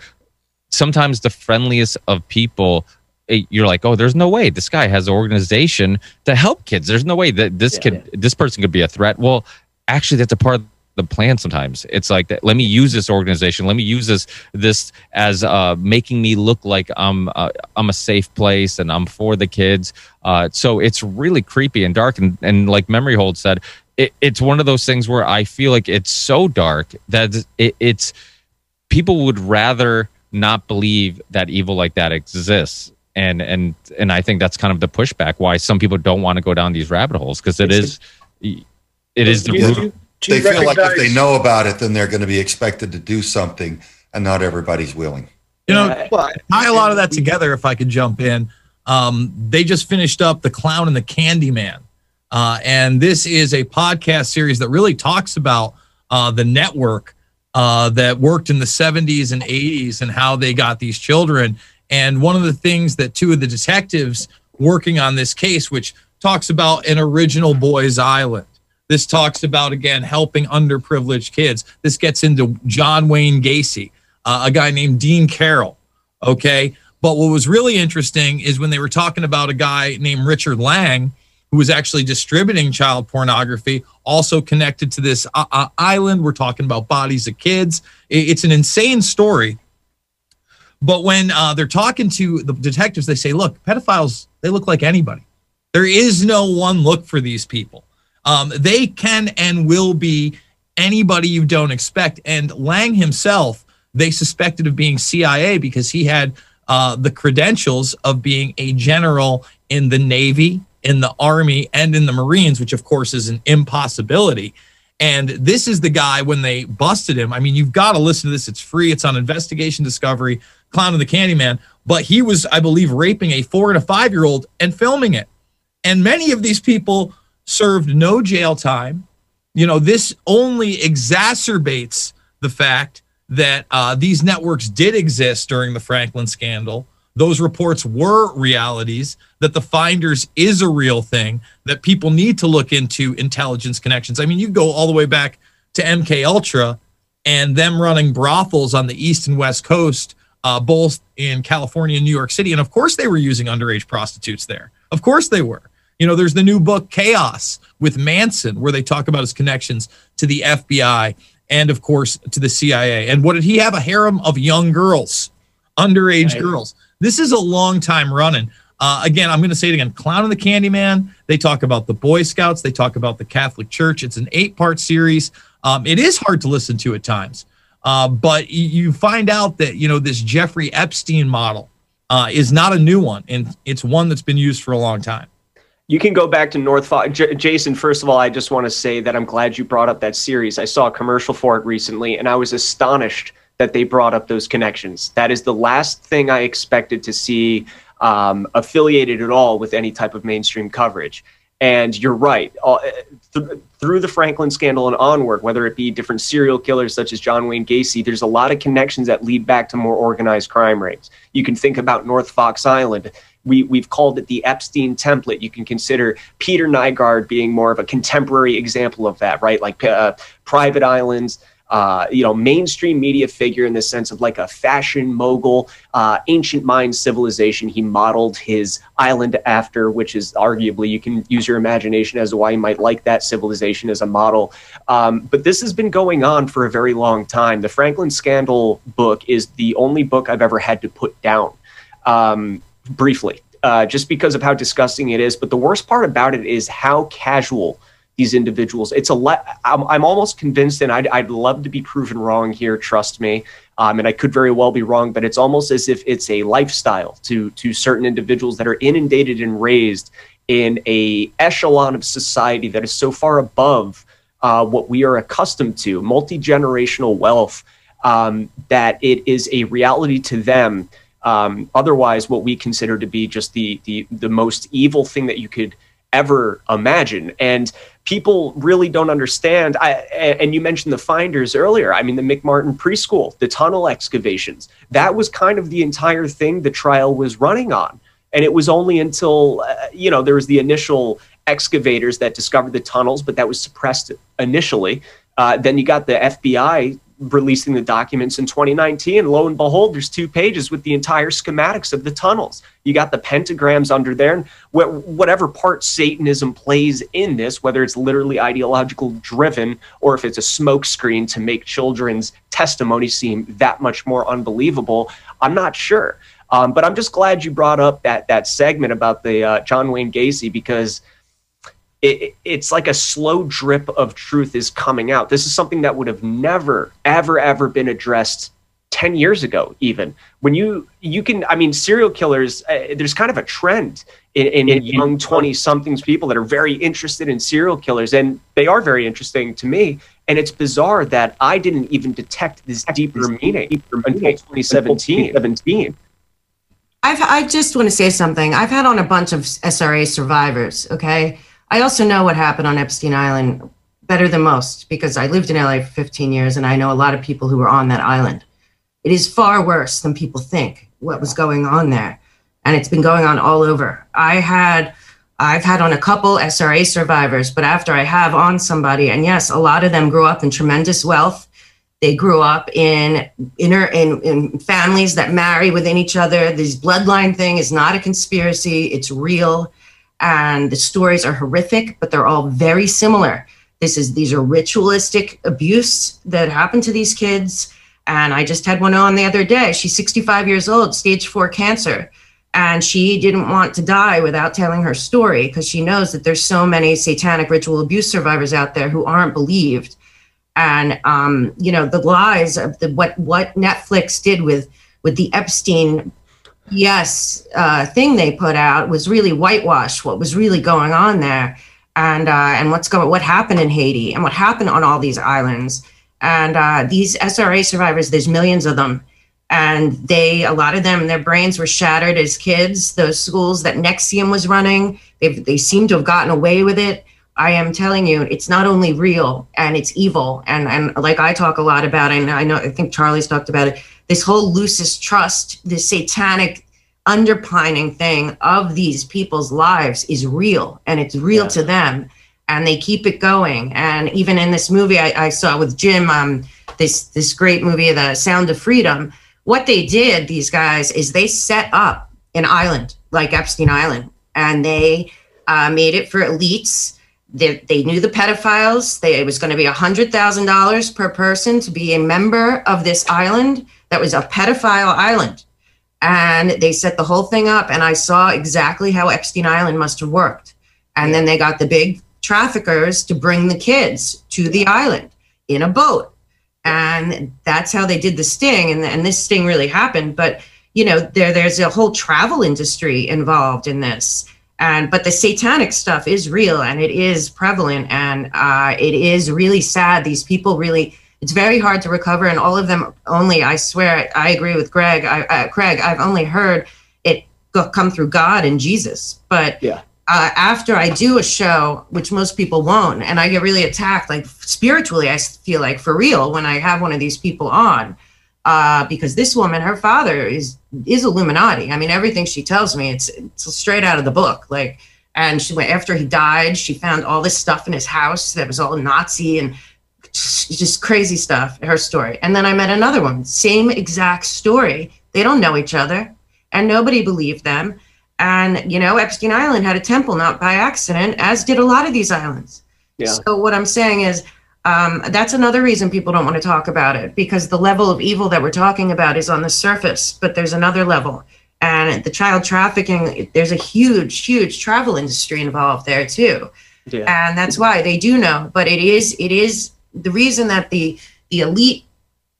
sometimes the friendliest of people you're like, oh, there's no way this guy has an organization to help kids. There's no way that this yeah, could yeah. this person could be a threat. Well, actually, that's a part of the plan. Sometimes it's like that. Let me use this organization. Let me use this this as uh, making me look like I'm uh, I'm a safe place and I'm for the kids. Uh, so it's really creepy and dark. And, and like Memory Hole said, it, it's one of those things where I feel like it's so dark that it, it's people would rather not believe that evil like that exists and and and I think that's kind of the pushback why some people don't want to go down these rabbit holes because it is it is the root. They feel like if they know about it, then they're going to be expected to do something, and not everybody's willing. You know, tie a lot of that together. If I could jump in, um, they just finished up the Clown and the Candyman, uh, and this is a podcast series that really talks about uh, the network uh, that worked in the 70s and 80s and how they got these children and one of the things that two of the detectives working on this case, which talks about an original boys island. This talks about, again, helping underprivileged kids. This gets into John Wayne Gacy, uh, a guy named Dean Corll. Okay. But what was really interesting is when they were talking about a guy named Richard Lang, who was actually distributing child pornography, also connected to this uh, uh, island. We're talking about bodies of kids. It's an insane story. But when uh, they're talking to the detectives, they say, look, pedophiles, they look like anybody. There is no one look for these people. Um, they can and will be anybody you don't expect. And Lang himself, they suspected of being CIA because he had uh, the credentials of being a general in the Navy, in the Army, and in the Marines, which of course is an impossibility. And this is the guy when they busted him. I mean, you've got to listen to this. It's free. It's on Investigation Discovery, Clown and the Candyman. But he was, I believe, raping a four and a five year old and filming it. And many of these people served no jail time. You know, this only exacerbates the fact that uh, these networks did exist during the Franklin scandal. Those reports were realities, that the finders is a real thing, that people need to look into intelligence connections. I mean, you go all the way back to MK Ultra and them running brothels on the east and west coast, uh, both in California and New York City. And of course, they were using underage prostitutes there. Of course, they were. You know, there's the new book Chaos with Manson, where they talk about his connections to the FBI and, of course, to the CIA. And what did he have? A harem of young girls, underage girls. This is a long time running. Uh, again, I'm going to say it again Clown and the Candyman. They talk about the Boy Scouts, they talk about the Catholic Church. It's an eight part series. Um, it is hard to listen to at times, uh, but you, find out that, you know, this Jeffrey Epstein model uh, is not a new one, and it's one that's been used for a long time. You can go back to North Fox. J- Jason, first of all, I just want to say that I'm glad you brought up that series. I saw a commercial for it recently, and I was astonished that they brought up those connections. That is the last thing I expected to see um, affiliated at all with any type of mainstream coverage. And you're right. All, th- through the Franklin scandal and onward, whether it be different serial killers such as John Wayne Gacy, there's a lot of connections that lead back to more organized crime rings. You can think about North Fox Island. We, we've called it the Epstein template. You can consider Peter Nygard being more of a contemporary example of that, right? Like uh, private islands, uh, you know, mainstream media figure in the sense of like a fashion mogul, uh, ancient Mayan civilization. He modeled his island after, which is arguably you can use your imagination as to why you might like that civilization as a model. Um, but this has been going on for a very long time. The Franklin Scandal book is the only book I've ever had to put down um, briefly. Uh, just because of how disgusting it is. But the worst part about it is how casual these individuals. It's a le- I'm, I'm almost convinced, and I'd, I'd love to be proven wrong here. Trust me, um, and I could very well be wrong. But it's almost as if it's a lifestyle to to certain individuals that are inundated and raised in a echelon of society that is so far above uh, what we are accustomed to, multi generational wealth, um, that it is a reality to them. Um, otherwise, what we consider to be just the the the most evil thing that you could ever imagine. And people really don't understand. I, and you mentioned the finders earlier. I mean, the McMartin preschool, the tunnel excavations, that was kind of the entire thing the trial was running on. And it was only until, uh, you know, there was the initial excavators that discovered the tunnels, but that was suppressed initially. Uh, then you got the FBI releasing the documents in 2019 and lo and behold there's two pages with the entire schematics of the tunnels. You got the pentagrams under there and wh- whatever part satanism plays in this whether it's literally ideological driven or if it's a smokescreen to make children's testimony seem that much more unbelievable i'm not sure. Um, but i'm just glad you brought up that that segment about the uh, john wayne gacy because it, it's like a slow drip of truth is coming out. This is something that would have never, ever, ever been addressed 10 years ago, even. When you, you can, I mean, serial killers, uh, there's kind of a trend in, in young 20 somethings people that are very interested in serial killers, and they are very interesting to me. And it's bizarre that I didn't even detect this deeper meaning until 2017. 17. I've, I just want to say something. I've had on a bunch of SRA survivors, okay? I also know what happened on Epstein Island better than most because I lived in LA for 15 years and I know a lot of people who were on that island. It is far worse than people think what was going on there. And it's been going on all over. I had I've had on a couple SRA survivors, but after I have on somebody, and yes, a lot of them grew up in tremendous wealth. They grew up in inner in, in families that marry within each other. This bloodline thing is not a conspiracy; it's real, and the stories are horrific, but they're all very similar. This is these are ritualistic abuse that happened to these kids. And I just had one on the other day. She's 65 years old, stage four cancer and she didn't want to die without telling her story because she knows that there's so many satanic ritual abuse survivors out there who aren't believed and um, you know the lies of the what what netflix did with with the epstein yes uh, thing they put out was really whitewash what was really going on there. And uh, and what's going what happened in haiti and what happened on all these islands. And uh, these sra survivors there's millions of them. And they a lot of them their brains were shattered as kids. Those schools that NXIVM was running they they seem to have gotten away with it i am telling you it's not only real and it's evil and and like i talk a lot about and i know i think charlie's talked about it this whole lucis trust this satanic underpinning thing of these people's lives is real and it's real yeah. to them and they keep it going and even in this movie i, I saw with jim um, this this great movie the sound of freedom what they did, these guys, is they set up an island like Epstein Island and they uh, made it for elites. They, they knew the pedophiles. They, it was going to be $100,000 per person to be a member of this island that was a pedophile island. And they set the whole thing up. And I saw exactly how Epstein Island must have worked. And then they got the big traffickers to bring the kids to the island in a boat and that's how they did the sting and, and this sting really happened but you know there there's a whole travel industry involved in this and but the satanic stuff is real and it is prevalent and uh, it is really sad. These people really it's very hard to recover and all of them only i swear i agree with greg I, uh, craig i've only heard it go, come through god and jesus. But yeah. uh, after I do a show, which most people won't, and I get really attacked, like spiritually, I feel like for real when I have one of these people on, uh, because this woman, her father is is Illuminati. I mean, everything she tells me, it's it's straight out of the book. Like, and she went after he died, she found all this stuff in his house that was all Nazi and just crazy stuff. Her story, and then I met another one, same exact story. They don't know each other, and nobody believed them and, you know, Epstein Island had a temple not by accident, as did a lot of these islands. Yeah. So, what I'm saying is, um, that's another reason people don't want to talk about it because the level of evil that we're talking about is on the surface, but there's another level. And the child trafficking, there's a huge, huge travel industry involved there too. Yeah. And that's why they do know. But it is, it is the reason that the the elite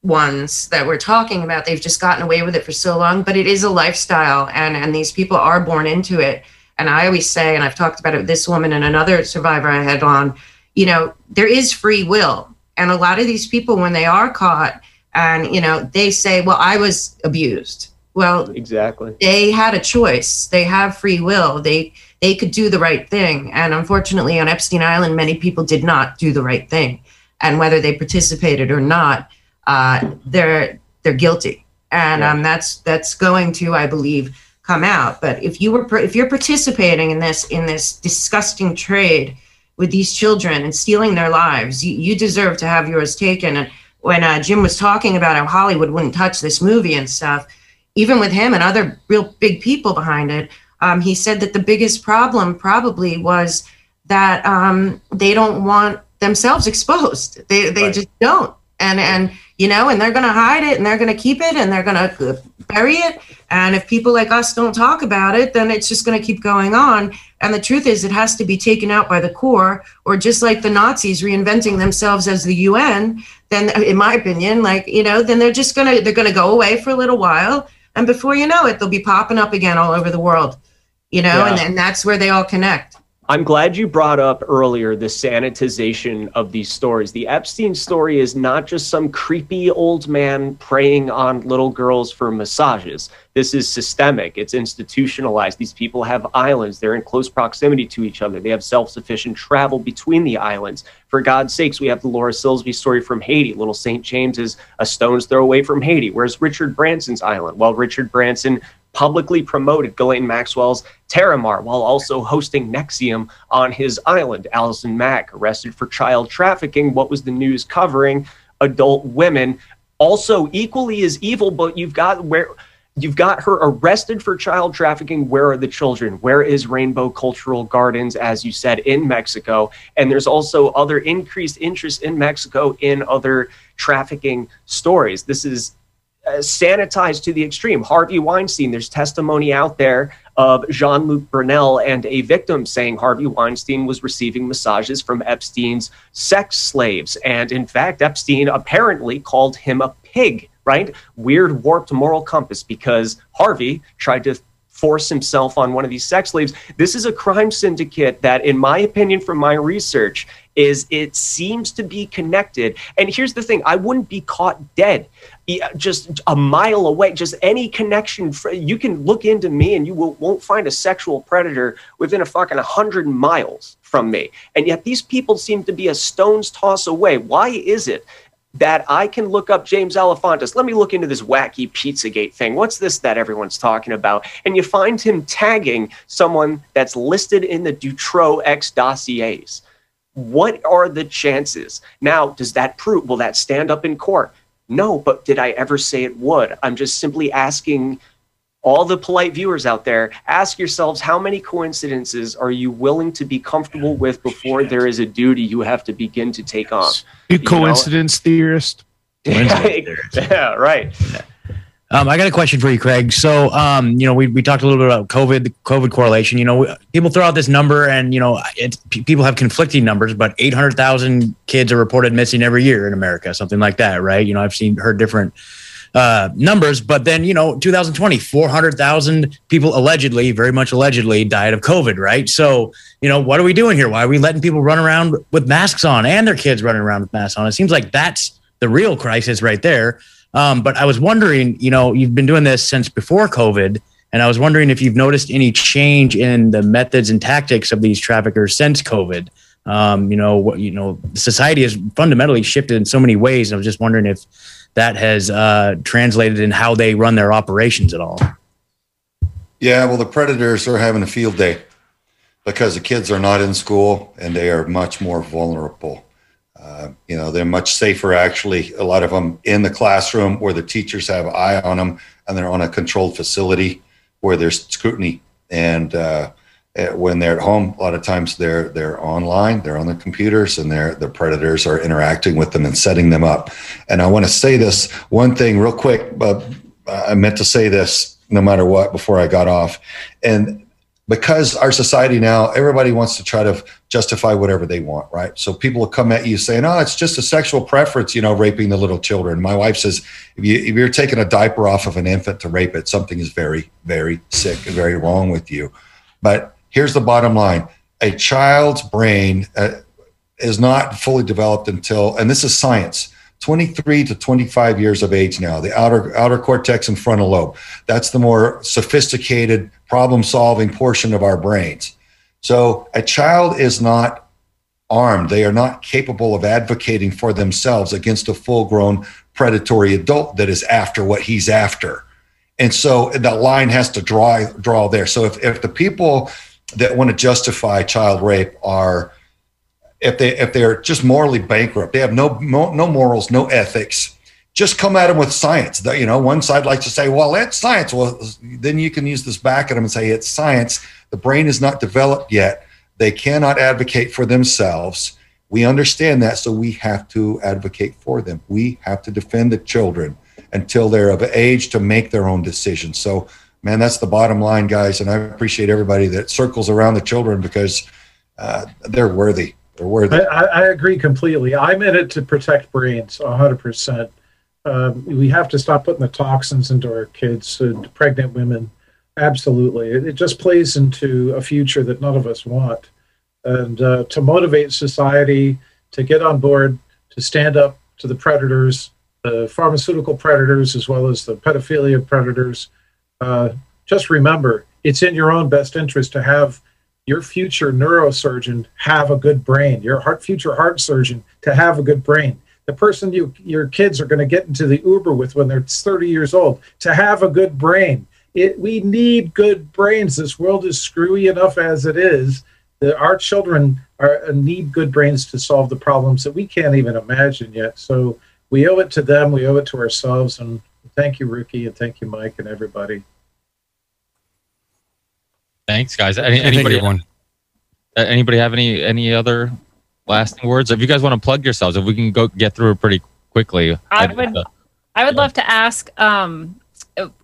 ones that we're talking about they've just gotten away with it for so long but it is a lifestyle and and these people are born into it and i always say and i've talked about it with this woman and another survivor i had on you know there is free will. And a lot of these people when they are caught and you know they say well i was abused. Well exactly. they had a choice. They have free will. They they could do the right thing. And unfortunately on epstein island many people did not do the right thing. And whether they participated or not uh, they're they're guilty, and um, that's that's going to, I believe, come out. But if you were if you're participating in this in this disgusting trade with these children and stealing their lives, you, you deserve to have yours taken. And when uh, Jim was talking about how Hollywood wouldn't touch this movie and stuff, even with him and other real big people behind it, um, he said that the biggest problem probably was that um, they don't want themselves exposed. They they just don't. And and you know, and they're going to hide it and they're going to keep it and they're going to uh, bury it. And if people like us don't talk about it, then it's just going to keep going on. And the truth is, it has to be taken out by the core, or just like the Nazis reinventing themselves as the UN. Then, uh, in my opinion, like you know, then they're just gonna they're gonna go away for a little while, and before you know it, they'll be popping up again all over the world. You know, and Yeah. and that's where they all connect. I'm glad you brought up earlier the sanitization of these stories. The Epstein story is not just some creepy old man preying on little girls for massages. This is systemic, it's institutionalized. These people have islands, they're in close proximity to each other, they have self sufficient travel between the islands. For God's sakes, we have the Laura Silsby story from Haiti. Little St. James is a stone's throw away from Haiti. Where's Richard Branson's island? Well, Richard Branson publicly promoted Ghislaine Maxwell's Terramar while also hosting NXIVM on his island. Allison Mack arrested for child trafficking. What was the news covering? adult women. Also, equally as evil, but you've got where You've got her arrested for child trafficking. Where are the children? Where is Rainbow Cultural Gardens, as you said, in Mexico? And there's also other increased interest in Mexico in other trafficking stories. This is uh, sanitized to the extreme. Harvey Weinstein, there's testimony out there of Jean Luc Brunel and a victim saying Harvey Weinstein was receiving massages from Epstein's sex slaves. And in fact, Epstein apparently called him a pig right? Weird, warped moral compass because Harvey tried to force himself on one of these sex slaves. This is a crime syndicate that, in my opinion, from my research, is it seems to be connected. And here's the thing: I wouldn't be caught dead just a mile away. Just any connection, you can look into me, and you will, won't find a sexual predator within a fucking hundred miles from me. And yet, these people seem to be a stone's toss away. Why is it that I can look up James Alefantis. Let me look into this wacky Pizzagate thing. What's this that everyone's talking about? And you find him tagging someone that's listed in the Dutroux X dossiers. What are the chances? Now, does that prove, will that stand up in court? No, but did I ever say it would? I'm just simply asking all the polite viewers out there, ask yourselves how many coincidences are you willing to be comfortable with before there is a duty you have to begin to take on? You, you coincidence know? theorist. yeah, right. Um, I got a question for you, Craig. So, um, you know, we, we talked a little bit about COVID, the COVID correlation. You know, people throw out this number, and you know, it's, people have conflicting numbers, but eight hundred thousand kids are reported missing every year in America, something like that, right? You know, I've seen heard different uh, numbers. But then, you know, 2020, 400,000 people allegedly, very much allegedly, died of COVID, right? So, you know, what are we doing here? Why are we letting people run around with masks on and their kids running around with masks on? It seems like that's the real crisis right there. Um, but I was wondering, you know, you've been doing this since before COVID. And I was wondering if you've noticed any change in the methods and tactics of these traffickers since COVID. Um, you know, what you know, society has fundamentally shifted in so many ways. And I was just wondering if that has uh, translated in how they run their operations at all. Yeah, well, the predators are having a field day because the kids are not in school and they are much more vulnerable. Uh, you know, they're much safer actually. A lot of them in the classroom where the teachers have eye on them, and they're on a controlled facility where there's scrutiny. And uh, Eh, when they're at home, a lot of times they're they're online, they're on their computers, and their the predators are interacting with them and setting them up. And I want to say this one thing real quick, but I meant to say this no matter what before I got off, and because our society now everybody wants to try to justify whatever they want right? So people will come at you saying oh it's just a sexual preference you know raping the little children. My wife says if, you, you're taking a diaper off of an infant to rape it something is very very sick and very wrong with you. But here's the bottom line. A child's brain uh, is not fully developed until, and this is science, 23 to 25 years of age now, the outer, outer cortex and frontal lobe. That's the more sophisticated problem solving portion of our brains. So a child is not armed. They are not capable of advocating for themselves against a full grown predatory adult that is after what he's after. And so that line has to draw draw there. So if, if the people that want to justify child rape are if they if they're just morally bankrupt, they have no no, morals, no ethics. Just come at them with science. You know, one side likes to say, "Well, it's science." Well, then you can use this back at them and say, "It's science. The brain is not developed yet. They cannot advocate for themselves." We understand that, so we have to advocate for them. We have to defend the children until they're of age to make their own decisions. So man, that's the bottom line, guys. And I appreciate everybody that circles around the children because uh, they're worthy. They're worthy. I, I, agree completely. I'm in it to protect brains 100%. Um, we have to stop putting the toxins into our kids and pregnant women. Absolutely. It, it, just plays into a future that none of us want. And uh, to motivate society to get on board, to stand up to the predators, the pharmaceutical predators, as well as the pedophilia predators, uh, just remember it's in your own best interest to have your future neurosurgeon have a good brain, your heart, future heart surgeon to have a good brain. The person you your kids are going to get into the Uber with when they're 30 years old to have a good brain. It, we need good brains. This world is screwy enough as it is. Our children are, need good brains to solve the problems that we can't even imagine yet. So we owe it to them. We owe it to ourselves. And thank you, Ricky, and thank you, Mike, and everybody. Thanks, guys. Any, anybody, everyone. uh, anybody have any any other lasting words? If you guys want to plug yourselves, if we can go get through it pretty quickly. I I'd- uh, I would love to ask um,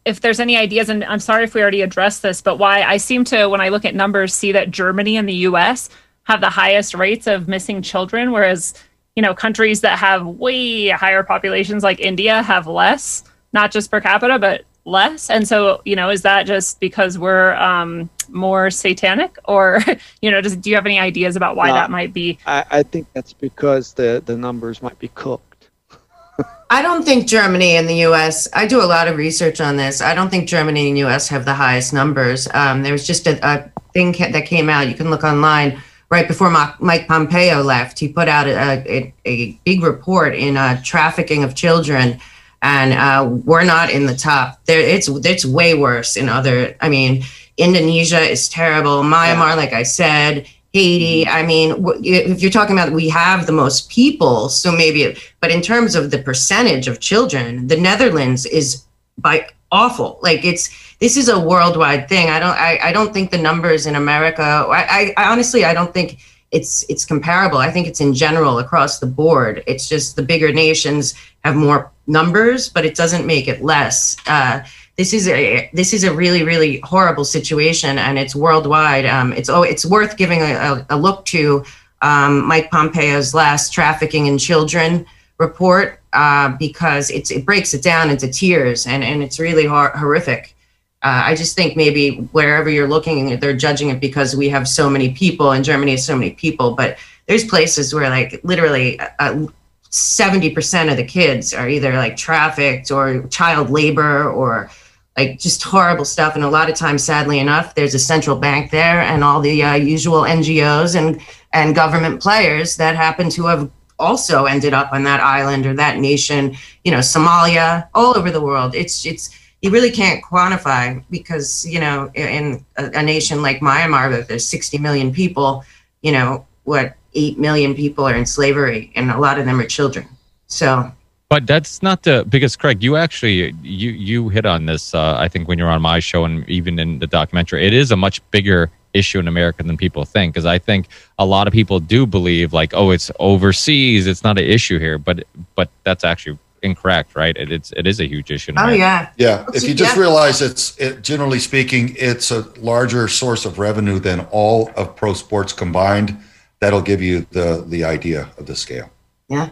if there's any ideas, and I'm sorry if we already addressed this, but why I seem to, when I look at numbers, see that Germany and the U.S. have the highest rates of missing children, whereas you know countries that have way higher populations like India have less, not just per capita, but less. And so, you know, is that just because we're um, more satanic, or you know, just do you have any ideas about why No, that might be? I, I think that's because the, the numbers might be cooked. I don't think Germany and the U.S. I do a lot of research on this. I don't think Germany and U.S. have the highest numbers. Um, there was just a, a thing ca- that came out. You can look online right before Ma- Mike Pompeo left. He put out a, a, a big report in uh, trafficking of children, and uh, we're not in the top. There, it's it's way worse in other. I mean, Indonesia is terrible. Myanmar, like I said. Haiti. I mean, if you're talking about we have the most people, so maybe, it, but in terms of the percentage of children, the Netherlands is by awful. Like it's this is a worldwide thing. I don't I, I don't think the numbers in America. I, I, I honestly I don't think it's it's comparable. I think it's in general across the board. It's just the bigger nations have more numbers, but it doesn't make it less. Uh, this is a this is a really really horrible situation, and it's worldwide. Um, it's oh, it's worth giving a, a, look to um, Mike Pompeo's last trafficking in children report uh, because it's it breaks it down into tiers, and and it's really hor- horrific. Uh, I just think maybe wherever you're looking, they're judging it because we have so many people, and Germany has so many people. But there's places where, like, literally, uh, seventy percent of the kids are either like trafficked or child labor or like just horrible stuff. And a lot of times, sadly enough, there's a central bank there and all the uh, usual NGOs and and government players that happen to have also ended up on that island or that nation. You know, Somalia, all over the world. It's it's you really can't quantify because you know in a, a nation like Myanmar that there's 60 million people. You know what? Eight million people are in slavery, and a lot of them are children. So But that's not the because Craig, you actually you you hit on this. Uh, I think when you're on my show and even in the documentary, it is a much bigger issue in America than people think. Because I think a lot of people do believe like, oh, it's overseas, it's not an issue here. But but that's actually incorrect, right? It, it's it is a huge issue. Oh, America. yeah. Yeah, if you just Yeah. realize it's it, generally speaking, it's a larger source of revenue than all of pro sports combined. That'll give you the the idea of the scale. Yeah.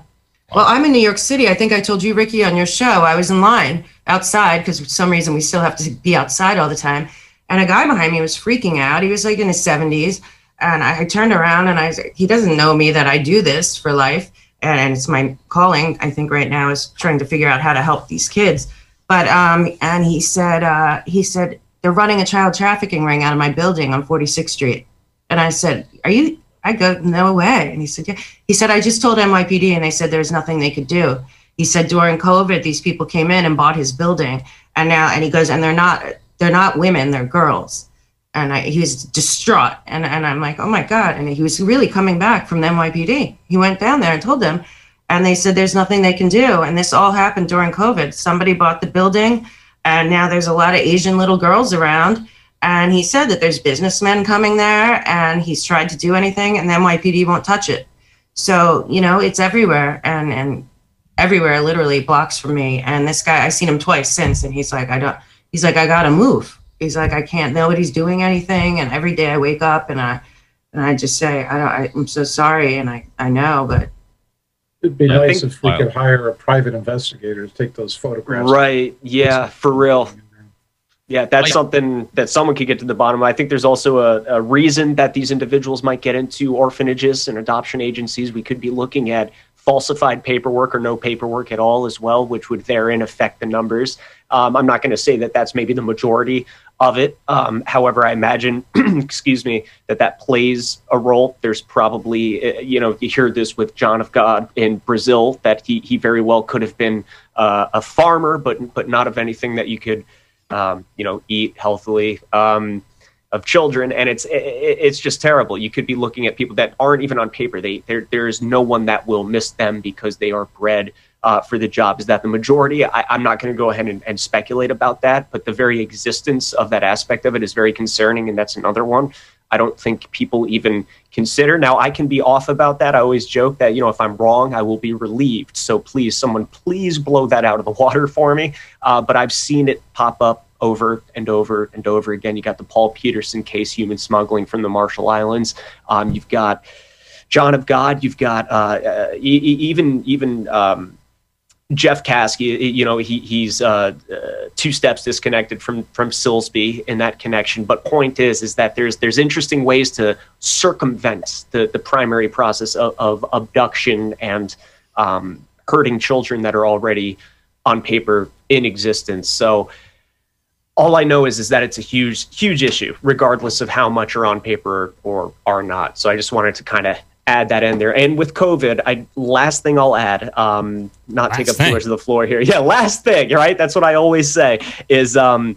Well, I'm in New York City. I think I told you, Ricky, on your show. I was in line outside because for some reason we still have to be outside all the time. And a guy behind me was freaking out. He was like in his 70s. And I, I turned around and I was, he doesn't know me that I do this for life. And, it's my calling, I think, right now is trying to figure out how to help these kids. But, um, and he said, uh, he said, they're running a child trafficking ring out of my building on 46th Street. And I said, Are you? I go, No way. And he said, Yeah. He said, I just told NYPD and they said there's nothing they could do. He said during COVID, these people came in and bought his building. And now, and he goes, and they're not, they're not women, they're girls. And I, he was distraught. And, and I'm like, oh my God. And he was really coming back from the NYPD. He went down there and told them, and they said there's nothing they can do. And this all happened during COVID. Somebody bought the building, and now there's a lot of Asian little girls around. And he said that there's businessmen coming there, and he's tried to do anything, and the NYPD won't touch it. So you know, it's everywhere, and and everywhere, literally blocks from me. And this guy, I've seen him twice since, and he's like, I don't. He's like, I gotta move. He's like, I can't. Nobody's doing anything, and every day I wake up and I and I just say, I don't. I, I'm so sorry, and I I know, but It'd be I nice think- if we could hire a private investigator to take those photographs. Right. Yeah, for real. Yeah, that's something that someone could get to the bottom of. I think there's also a, a reason that these individuals might get into orphanages and adoption agencies. We could be looking at falsified paperwork or no paperwork at all as well, which would therein affect the numbers. Um, I'm not going to say that that's maybe the majority of it. Um, however, I imagine, excuse me, that that plays a role. There's probably, uh, you know, you hear this with John of God in Brazil that he, he very well could have been uh, a farmer, but but not of anything that you could, um, you know, eat healthily. Um, of children, and it's it, it's just terrible. You could be looking at people that aren't even on paper. They there there is no one that will miss them because they are bred uh, for the job. Is that the majority? I, I'm not going to go ahead and, and speculate about that, but the very existence of that aspect of it is very concerning, and that's another one. I don't think people even consider. Now, I can be off about that. I always joke that, you know, if I'm wrong, I will be relieved. So please, someone, please blow that out of the water for me. Uh, but I've seen it pop up over and over and over again. You got the Paul Petersen case, human smuggling from the Marshall Islands. Um, you've got John of God. You've got uh, uh, e- even even um, Jeff Kasky. you know, he, he's uh, uh, two steps disconnected from from Silsby in that connection. But point is, is that there's there's interesting ways to circumvent the the primary process of, of abduction and um, hurting children that are already on paper in existence. So all I know is is that it's a huge huge issue, regardless of how much are on paper or are not. So I just wanted to kind of add that in there. And with COVID, I last thing I'll add, um, not Last take up thing. too much of the floor here. Yeah, last thing, right? That's what I always say is um,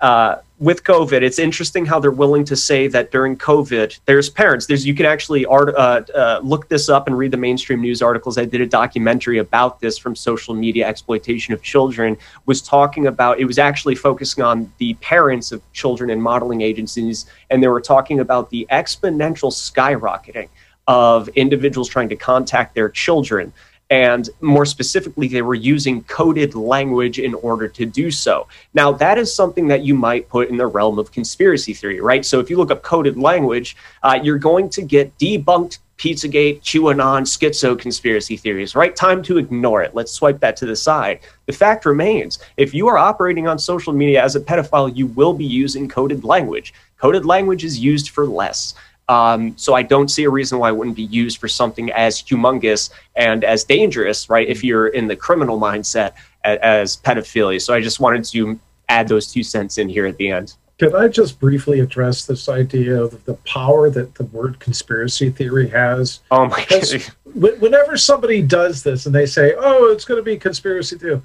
uh, with COVID, it's interesting how they're willing to say that during COVID, there's parents. There's you can actually art, uh, uh, look this up and read the mainstream news articles. I did a documentary about this from social media exploitation of children. Was talking about it was actually focusing on the parents of children in modeling agencies, and they were talking about the exponential skyrocketing of individuals trying to contact their children. And more specifically, they were using coded language in order to do so. Now, that is something that you might put in the realm of conspiracy theory, right? So, if you look up coded language, uh, you're going to get debunked Pizzagate, QAnon, schizo conspiracy theories, right? Time to ignore it. Let's swipe that to the side. The fact remains if you are operating on social media as a pedophile, you will be using coded language. Coded language is used for less. Um, so I don't see a reason why it wouldn't be used for something as humongous and as dangerous, right? If you're in the criminal mindset a- as pedophilia. So I just wanted to add those two cents in here at the end. Could I just briefly address this idea of the power that the word conspiracy theory has? Oh my god! Whenever somebody does this and they say, "Oh, it's going to be conspiracy theory,"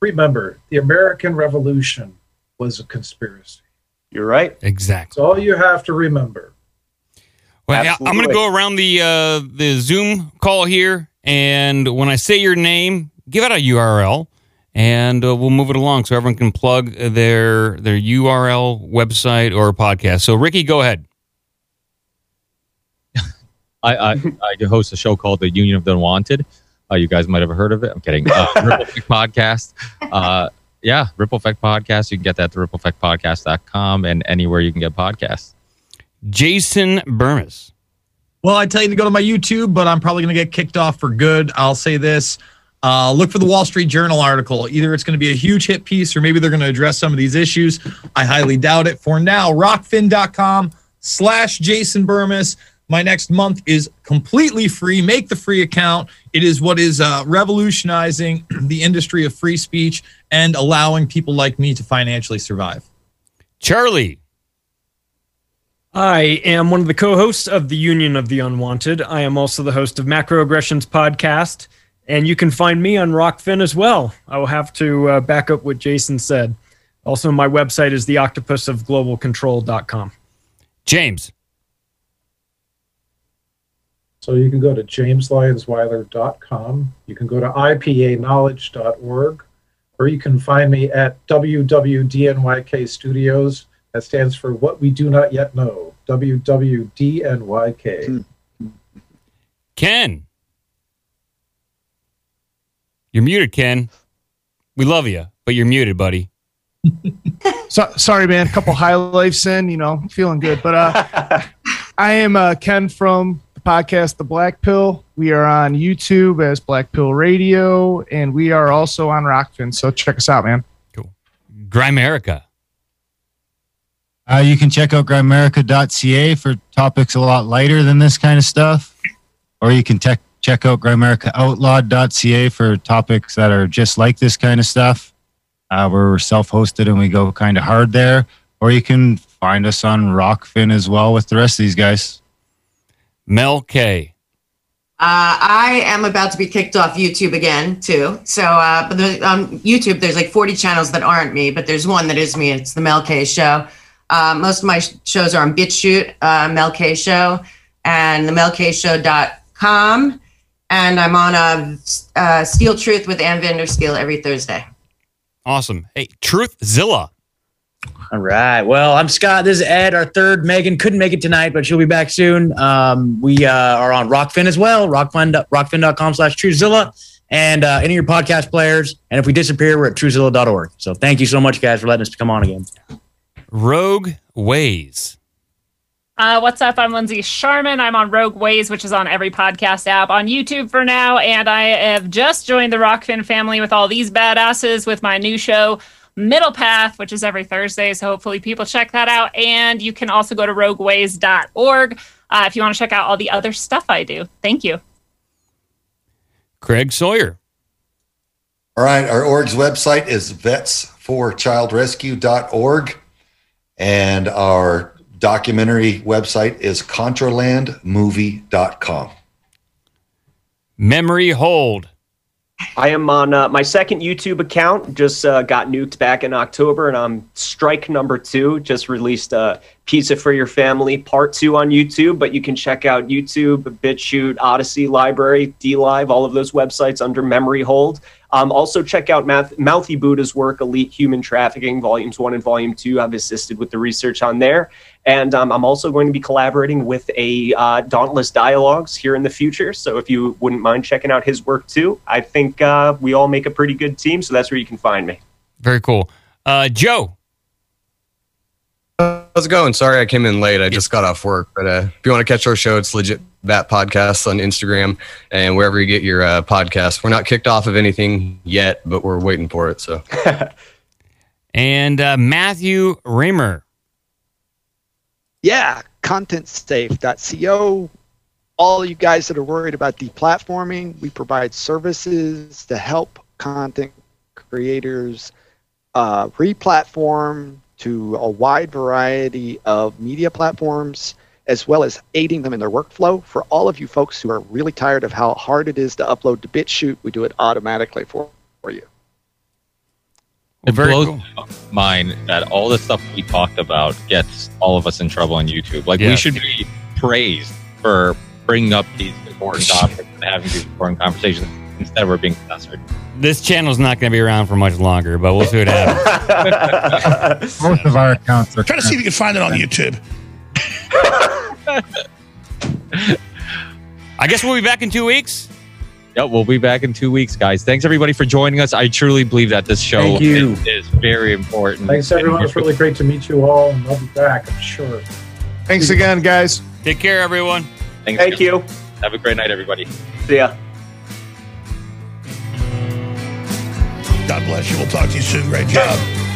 remember the American Revolution was a conspiracy. You're right. Exactly. That's all you have to remember. Well, yeah, I'm going to go around the uh, the Zoom call here, and when I say your name, give out a URL, and uh, we'll move it along so everyone can plug their their URL, website, or podcast. So, Ricky, go ahead. I, I, I host a show called the Union of the Unwanted. Uh, you guys might have heard of it. I'm kidding. Uh, Ripple Effect Podcast. Uh, yeah, Ripple Effect Podcast. You can get that to rippleeffectpodcast.com and anywhere you can get podcasts. Jason Bermas. Well, I tell you to go to my YouTube, but I'm probably going to get kicked off for good. I'll say this. Uh, look for the Wall Street Journal article. Either it's going to be a huge hit piece or maybe they're going to address some of these issues. I highly doubt it. For now, rokfin.com slash Jason Bermas. My next month is completely free. Make the free account. It is what is uh, revolutionizing the industry of free speech and allowing people like me to financially survive. Charlie. I am one of the co hosts of the Union of the Unwanted. I am also the host of Macroaggressions Podcast, and you can find me on Rokfin as well. I will have to uh, back up what Jason said. Also, my website is theoctopusofglobalcontrol.com. James. So you can go to jameslyonsweiler.com. You can go to ipa ipaknowledge.org, or you can find me at WWDNYK Studios. That stands for What We Do Not Yet Know. WWDNYK. Ken. You're muted, Ken. We love you, but you're muted, buddy. So, sorry, man. A couple high lifes in, you know, feeling good. But uh, I am uh, Ken from the podcast The Black Pill. We are on YouTube as Black Pill Radio, and we are also on Rokfin. So check us out, man. Cool. Grimerica. Uh, you can check out grimerica.ca for topics a lot lighter than this kind of stuff. Or you can tech check out grimericaoutlawed.ca for topics that are just like this kind of stuff. Uh, we're self hosted and we go kind of hard there. Or you can find us on Rokfin as well with the rest of these guys. Mel K. Uh, I am about to be kicked off YouTube again too. So, uh, but the, on YouTube, there's like 40 channels that aren't me, but there's one that is me. It's the Mel K Show. Uh, most of my shows are on BitChute, uh, Mel K Show, and the melkshow.com. And I'm on a, uh Steel Truth with Ann Vandersteel every Thursday. Awesome. Hey, Truthzilla. All right. Well, I'm Scott. This is Ed. Our third Megan couldn't make it tonight, but she'll be back soon. Um, we uh, are on Rokfin as well. Rokfin, rokfin.com slash Truthzilla, and uh, any of your podcast players. And if we disappear, we're at truezilla.org. So thank you so much, guys, for letting us come on again. Rogue Ways. Uh, what's up? I'm Lindsay Sharman. I'm on Rogue Ways, which is on every podcast app on YouTube for now. And I have just joined the Rokfin family with all these badasses with my new show, Middle Path, which is every Thursday. So hopefully people check that out. And you can also go to rogueways.org uh, if you want to check out all the other stuff I do. Thank you. Craig Sawyer. All right. Our org's website is vetsforchildrescue.org. And our documentary website is contralandmovie.com. Memory Hole. I am on uh, my second YouTube account. Just uh, got nuked back in October, and I'm strike number two. Just released uh, Pizza for Your Family Part Two on YouTube. But you can check out YouTube, BitChute, Odysee LBRY, DLive, all of those websites under Memory Hole. Um, also, check out Math- Mouthy Buddha's work, Elite Human Trafficking, Volumes 1 and Volume 2. I've assisted with the research on there. And um, I'm also going to be collaborating with a uh, Dauntless Dialogues here in the future. So if you wouldn't mind checking out his work too, I think uh, we all make a pretty good team. So that's where you can find me. Very cool. Uh, Joe. How's it going? Sorry I came in late. I just got off work. But uh, if you want to catch our show, it's legit that podcast on Instagram and wherever you get your uh, podcast. We're not kicked off of anything yet, but we're waiting for it. So, and uh, Matthew Raymer. Yeah, contentsafe.co. All you guys that are worried about deplatforming, we provide services to help content creators uh, replatform to a wide variety of media platforms, as well as aiding them in their workflow. For all of you folks who are really tired of how hard it is to upload to BitChute, we do it automatically for, for you. It blows my mind that all the stuff we talked about gets all of us in trouble on YouTube. Like we should be praised for bringing up these important topics and having these important conversations. Instead, we're being censored. This channel's not going to be around for much longer, but we'll see what happens. Both of our accounts are. trying to see if you can find it on YouTube. I guess we'll be back in two weeks. Yep, we'll be back in two weeks, guys. Thanks everybody for joining us. I truly believe that this show Thank you. is, is very important. Thanks, everyone. It's really great to meet you all, and I'll be back, I'm sure. Thanks again, guys. Take care, everyone. Thanks, Thank you. Have a great night, everybody. See ya. God bless you. We'll talk to you soon. Great job.